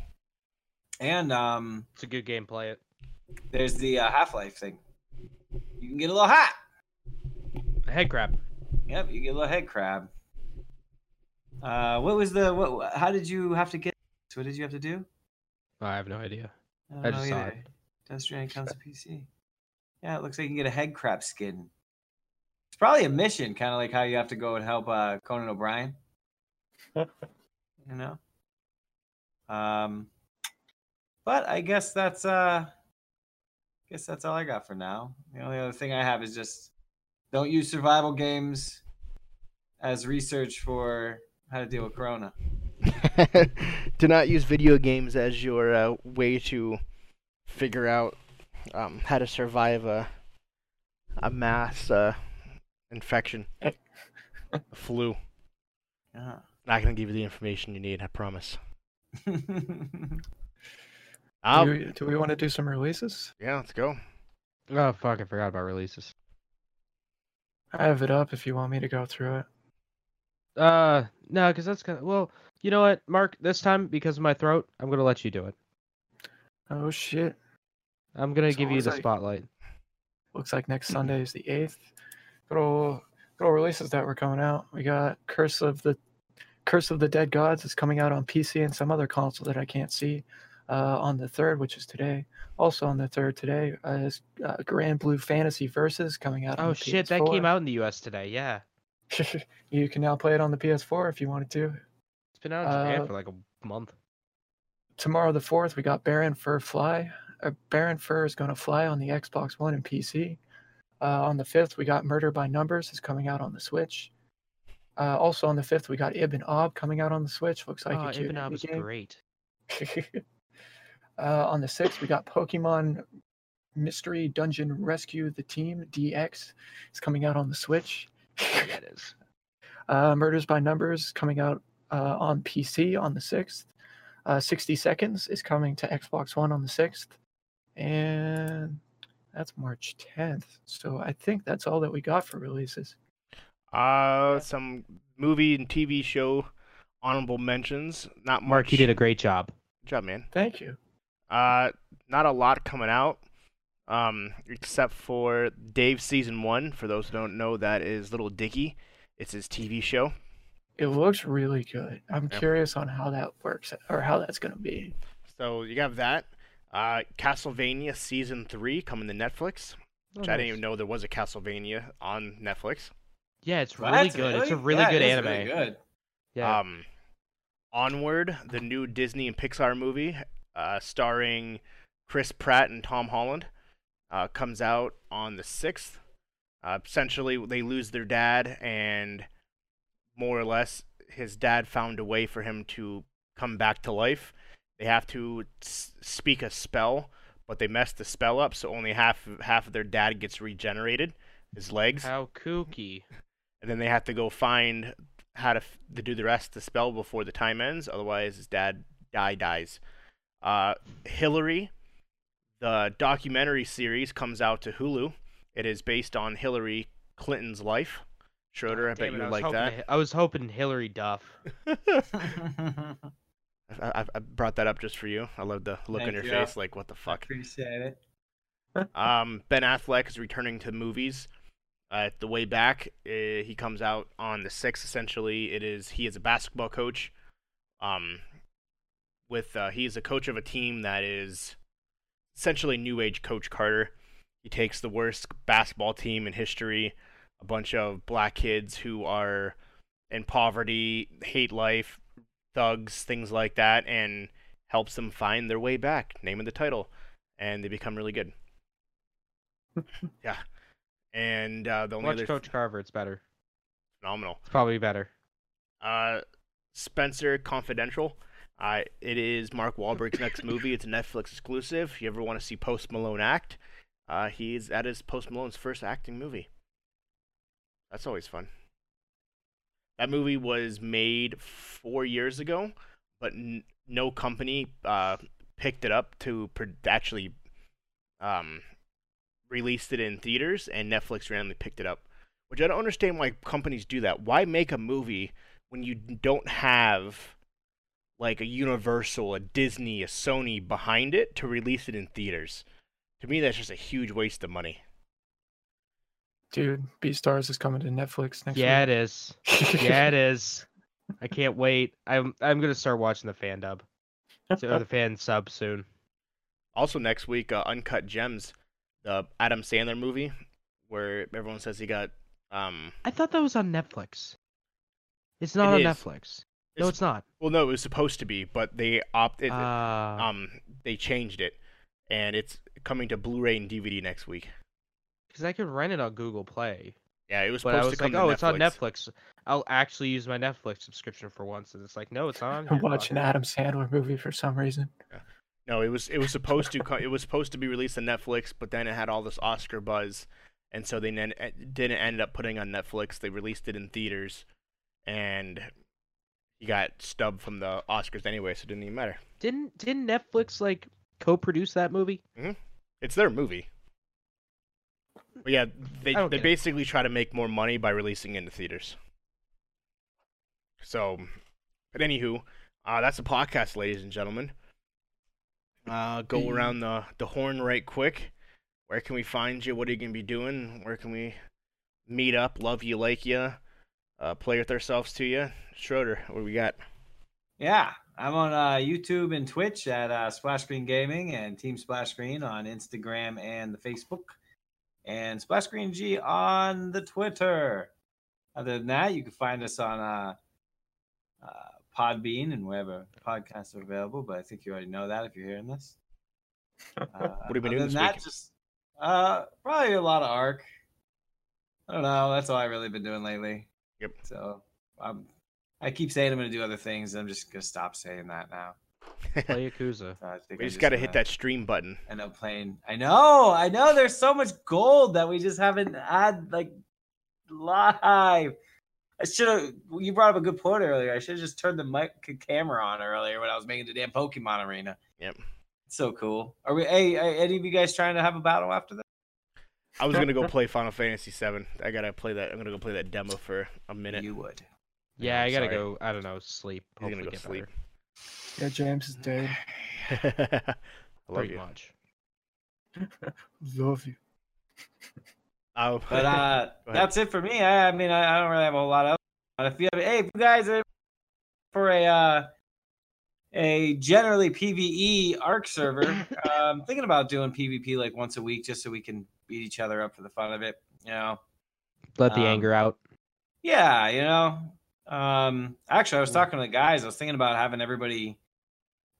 and um,
It's a good game. Play it.
there's the uh, Half Life thing. You can get a little hat.
A head crab.
Yep, you get a little head crab. Uh, what was the what? How did you have to get? What did you have to do?
I have no idea.
I, don't
I
know
just saw
either.
it.
Death Stranding comes to PC. Yeah, it looks like you can get a head crab skin. It's probably a mission, kind of like how you have to go and help uh, Conan O'Brien. you know. Um, but I guess that's uh, guess that's all I got for now. The only other thing I have is just don't use survival games as research for how to deal with Corona.
Do not use video games as your uh, way to figure out um, how to survive a a mass uh, infection, a flu.
Yeah.
Not gonna give you the information you need. I promise.
do, we, do we want to do some releases?
yeah, let's go.
Oh fuck! I forgot about releases.
I have it up if you want me to go through it.
Uh, no, because that's kind of well. You know what, Mark? This time, because of my throat, I'm gonna let you do it.
Oh shit!
I'm gonna
So
give you the
I-
spotlight.
Looks like next Sunday is the eighth. Good old, good old releases that were coming out. We got Curse of the Curse of the Dead Gods is coming out on PC and some other console that I can't see. Uh, on the third, which is today. Also on the third today uh, is uh, Granblue Fantasy Versus coming out. on
Oh shit! That came out in the U.S. today. Yeah,
you can now play it on the PS4 if you wanted to.
it's been out in Japan
Uh,
for like a month.
tomorrow the 4th we got baron fur fly uh, baron fur is going to fly on the xbox one and pc uh, on the 5th we got murder by numbers is coming out on the switch uh, also on the 5th we got Ibb & Obb coming out on the switch looks like
oh, Ibb & Obb
indie
is
game.
great.
uh, on the 6th we got pokemon mystery dungeon rescue the team dx is coming out on the switch
Yeah, it is.
uh, Murders by Numbers coming out uh, on PC on the 6th. Uh, 60 Seconds is coming to Xbox One on the 6th. And that's March 10th. So I think that's all that we got for releases.
Uh, some movie and TV show honorable mentions. Not
Mark,
much.
you did a great job.
Good job, man.
Thank you.
Uh, not a lot coming out. Um, except for Dave season one. For those who don't know, that is Lil Dicky. It's his TV show.
It looks really good. I'm
Yeah.
curious on how that works or how that's going to be.
So you have that. Uh, Castlevania season three coming to Netflix.
Oh,
I didn't
nice.
even know there was a Castlevania on Netflix.
Yeah, it's really
What?
good. It's a really
Yeah,
good anime.
really good.
Yeah.
Um, Onward, the new Disney and Pixar movie, uh, starring Chris Pratt and Tom Holland, uh, comes out on the sixth. Uh, essentially, they lose their dad, and more or less, his dad found a way for him to come back to life. They have to s- speak a spell, but they mess the spell up, so only half half of their dad gets regenerated, his legs
How kooky.
and then they have to go find how to, f- to do the rest of the spell before the time ends. Otherwise, his dad die dies. Uh, Hillary, the documentary series comes out to Hulu. It is based on Hillary Clinton's life. Schroeder, I bet
it,
you would
was
like
hoping
that.
to- I was hoping Hilary Duff.
I, I, I brought that up just for you. I love the look on your
you.
face, like what the fuck.
Appreciate it.
Um, Ben Affleck is returning to movies. Uh, the way back, uh, he comes out on the sixth. Essentially, it is he is a basketball coach. Um, with uh, he is a coach of a team that is essentially new age Coach Carter. He takes the worst basketball team in history, a bunch of black kids who are in poverty, hate life, thugs, things like that, and helps them find their way back. Name of the title, and they become really good. yeah, and uh, the only
Watch
other
Coach Carver. It's better.
phenomenal.
It's probably better.
Uh, Spencer Confidential. Uh, it is Mark Wahlberg's next movie. It's a Netflix exclusive. If you ever want to see Post Malone act, uh, he's that is Post Malone's first acting movie. That's always fun. That movie was made four years ago, but n- no company uh, picked it up to actually um, released it in theaters, and Netflix randomly picked it up. Which I don't understand why companies do that. Why make a movie when you don't have like a Universal, a Disney, a Sony behind it to release it in theaters? To me, that's just a huge waste of money.
Dude, Beastars is coming to Netflix next week.
Yeah,
week.
it is. Yeah, it is. I can't wait. I'm I'm gonna start watching the fan dub, so, or the fan sub soon.
Also next week, uh, Uncut Gems, the Adam Sandler movie, where everyone says he got um.
I thought that was on Netflix. It's not
It
on
is.
Netflix. No,
It's-
it's not.
Well, no, it was supposed to be, but they opted.
Uh,
um, they changed it, and it's coming to Blu-ray and DVD next week.
because I could rent it on Google Play,
Yeah, it was
but I
supposed
was
to come
like,
to
oh,
Netflix.
it's on Netflix. I'll actually use my Netflix subscription for once, and it's like, no, it's on
I'm watching
fuck.
Adam Sandler movie for some reason.
No, it was it was supposed to co- it was supposed to be released on Netflix, but then it had all this Oscar buzz, and so they then eh, didn't end up putting on Netflix. They released it in theaters, and he got stubbed from the Oscars anyway, so it didn't even matter.
Didn't didn't Netflix like co-produce that movie?
It's their movie. But yeah, they they
get it.
basically try to make more money by releasing it into theaters. So, but anywho, uh, that's the podcast, ladies and gentlemen. Uh, go
Hey.
around the the horn right quick. Where can we find you? What are you gonna be doing? Where can we meet up? Love you, like you, uh, play with ourselves to you. Schroeder, what do we got?
Yeah, I'm on uh, YouTube and Twitch at uh, Splash Screen Gaming and Team Splash Screen on Instagram and the Facebook, and Splash Screen G on the Twitter. Other than that, you can find us on uh, uh, Podbean and wherever podcasts are available. But I think you already know that if you're hearing this. Uh,
What have you been doing this
that,
week?
Just uh, probably a lot of Ark. I don't know. That's all I've really been doing lately.
Yep.
So um, I keep saying I'm going to do other things. I'm just going to stop saying that now.
Play Yakuza.
So I think
we
I'm
just gotta hit that stream button.
End up playing. I know. I know. There's so much gold that we just haven't had like live. I should have. You brought up a good point earlier. I should have just turned the mic camera on earlier when I was making the damn Pokemon arena.
Yep.
It's so cool. Are we? Hey, hey, any of you guys trying to have a battle after this?
I was gonna go play Final Fantasy VII. I gotta play that. I'm gonna go play that demo for a minute.
You would.
Yeah,
I'm
I gotta
sorry.
go. I don't know, sleep.
He's gonna go
get
sleep.
better.
Yeah, James is dead.
I love
Pretty
you.
much.
Love you.
Oh,
But uh, that's it for me. I, I mean, I, I don't really have a whole lot of. But if you have, hey, if you guys are for a uh, a generally PVE Ark server, um, thinking about doing PvP like once a week just so we can beat each other up for the fun of it. You know,
Let the
Um,
anger out.
yeah, you know. Um, actually, I was talking to the guys. I was thinking about having everybody.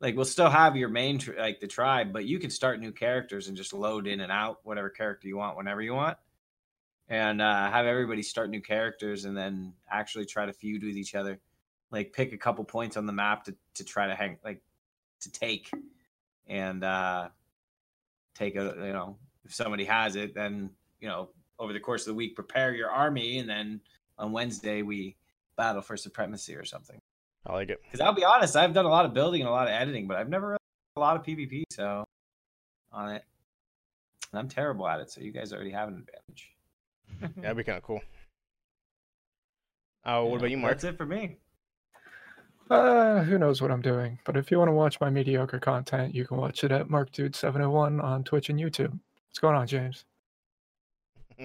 Like we'll still have your main tr- like the tribe, but you can start new characters and just load in and out whatever character you want whenever you want, and uh, have everybody start new characters and then actually try to feud with each other. Like pick a couple points on the map to to try to hang like to take, and uh, take a you know if somebody has it, then you know over the course of the week prepare your army, and then on Wednesday we battle for supremacy or something.
I like it.
Because I'll be honest, I've done a lot of building and a lot of editing, but I've never really done a lot of PvP. So on it, and I'm terrible at it. So you guys already have an advantage.
That'd be kind of cool. Oh, what about you, Mark?
That's it for me.
Uh, who knows what I'm doing? But if you want to watch my mediocre content, you can watch it at MarkDude701 on Twitch and YouTube. What's going on, James?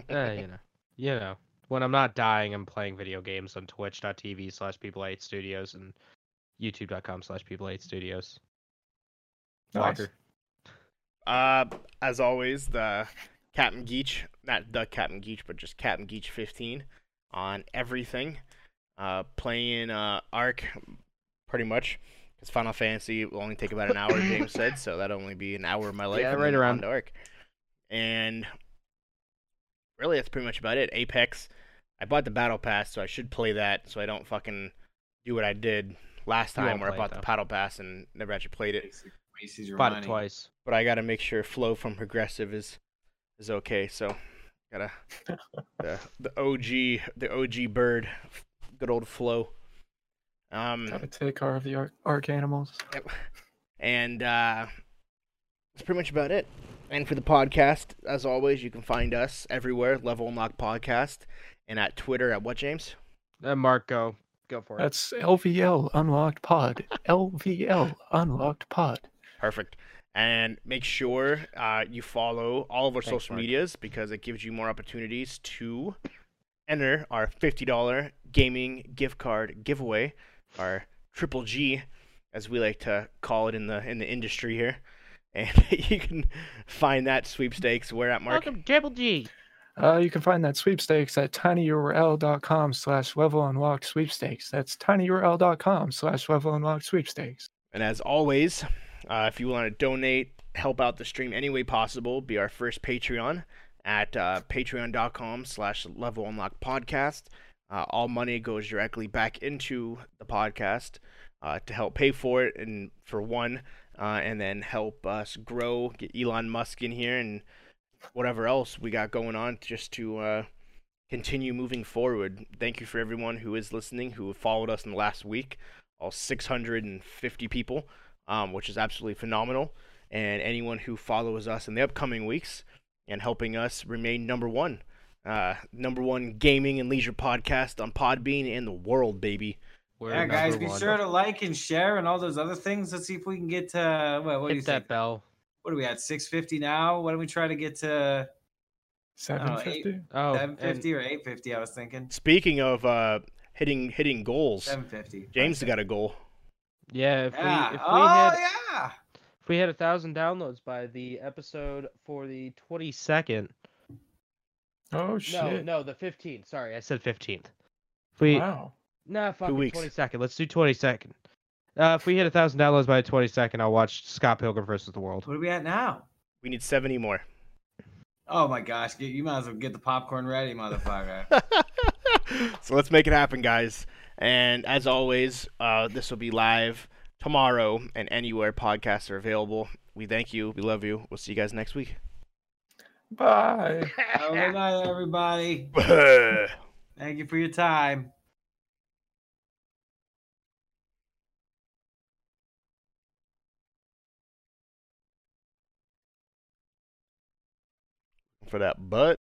Eh, you know, you know. When I'm not dying, I'm playing video games on Twitch.tv slash People Eight Studios and YouTube.com slash People Eight Studios.
Nice.
Walker.
Uh, as always, the Captain Geach, not the Captain Geach, but just Captain Geach 15 on everything. Uh, playing uh Ark, pretty much. Because Final Fantasy will only take about an hour, James said, so that'll only be an hour of my life.
Yeah, right around.
on Ark. And really, that's pretty much about it. Apex, I bought the Battle Pass, so I should play that, so I don't fucking do what I did last time, where I
play it,
bought the
though.
Battle Pass and never actually played it.
Wastes your
Bought
money.
it twice.
but I gotta make sure Flo from progressive is is okay. So gotta the the OG the OG bird, good old Flo. Um,
Gotta take care of the arc, arc animals. Yep.
And uh, that's pretty much about it. And for the podcast, as always, you can find us everywhere. Level Unlock Podcast, and at Twitter at what James?
Uh, Mark, go. Go for it.
That's LVL Unlocked Pod. LVL Unlocked Pod.
Perfect. And make sure uh, you follow all of our
Thanks,
social
Mark.
medias because it gives you more opportunities to enter our $50 gaming gift card giveaway our triple G, as we like to call it in the in the industry here. And you can find that sweepstakes where at Mark.
Welcome, Triple G.
Uh, you can find that sweepstakes at tinyurl.com slash level unlocked sweepstakes. That's tinyurl.com slash level unlocked sweepstakes.
And as always, uh, if you want to donate, help out the stream any way possible, be our first Patreon at uh, patreon.com slash level unlock podcast. Uh, all money goes directly back into the podcast uh, to help pay for it and for one, uh, and then help us grow, get Elon Musk in here and whatever else we got going on just to uh, continue moving forward. Thank you for everyone who is listening, who followed us in the last week, all 650 people, um, which is absolutely phenomenal. And anyone who follows us in the upcoming weeks and helping us remain number one, uh, number one gaming and leisure podcast on Podbean in the world, baby.
We're
yeah, guys, be
one.
sure to like and share and all those other things. Let's see if we can get to what, what do you
hit that
think?
bell.
What are we at? Six fifty now. Why don't we try to get to
Seven
eight-
fifty.
Oh,
seven
and
fifty or eight fifty? I was thinking
Speaking of uh, hitting hitting goals,
seven fifty.
James has got a goal.
yeah, if
Yeah.
we if we
oh
had
yeah.
if we had a thousand downloads by the episode for the twenty second.
Oh
No,
shit!
no, the fifteenth. Sorry, I said fifteenth. If we
Wow.
Nah, fuck
weeks.
twenty second. Let's do twenty second. Uh, if we hit a thousand downloads by the twenty second, I'll watch Scott Pilgrim versus the World.
What are we at now?
We need 70 more.
Oh my gosh, get- you might as well get the popcorn ready, motherfucker.
so let's make it happen, guys. And as always, uh, this will be live tomorrow and anywhere podcasts are available. We thank you. We love you. We'll see you guys next week.
Bye.
Have a good night, everybody. Thank you for your time.
For that butt.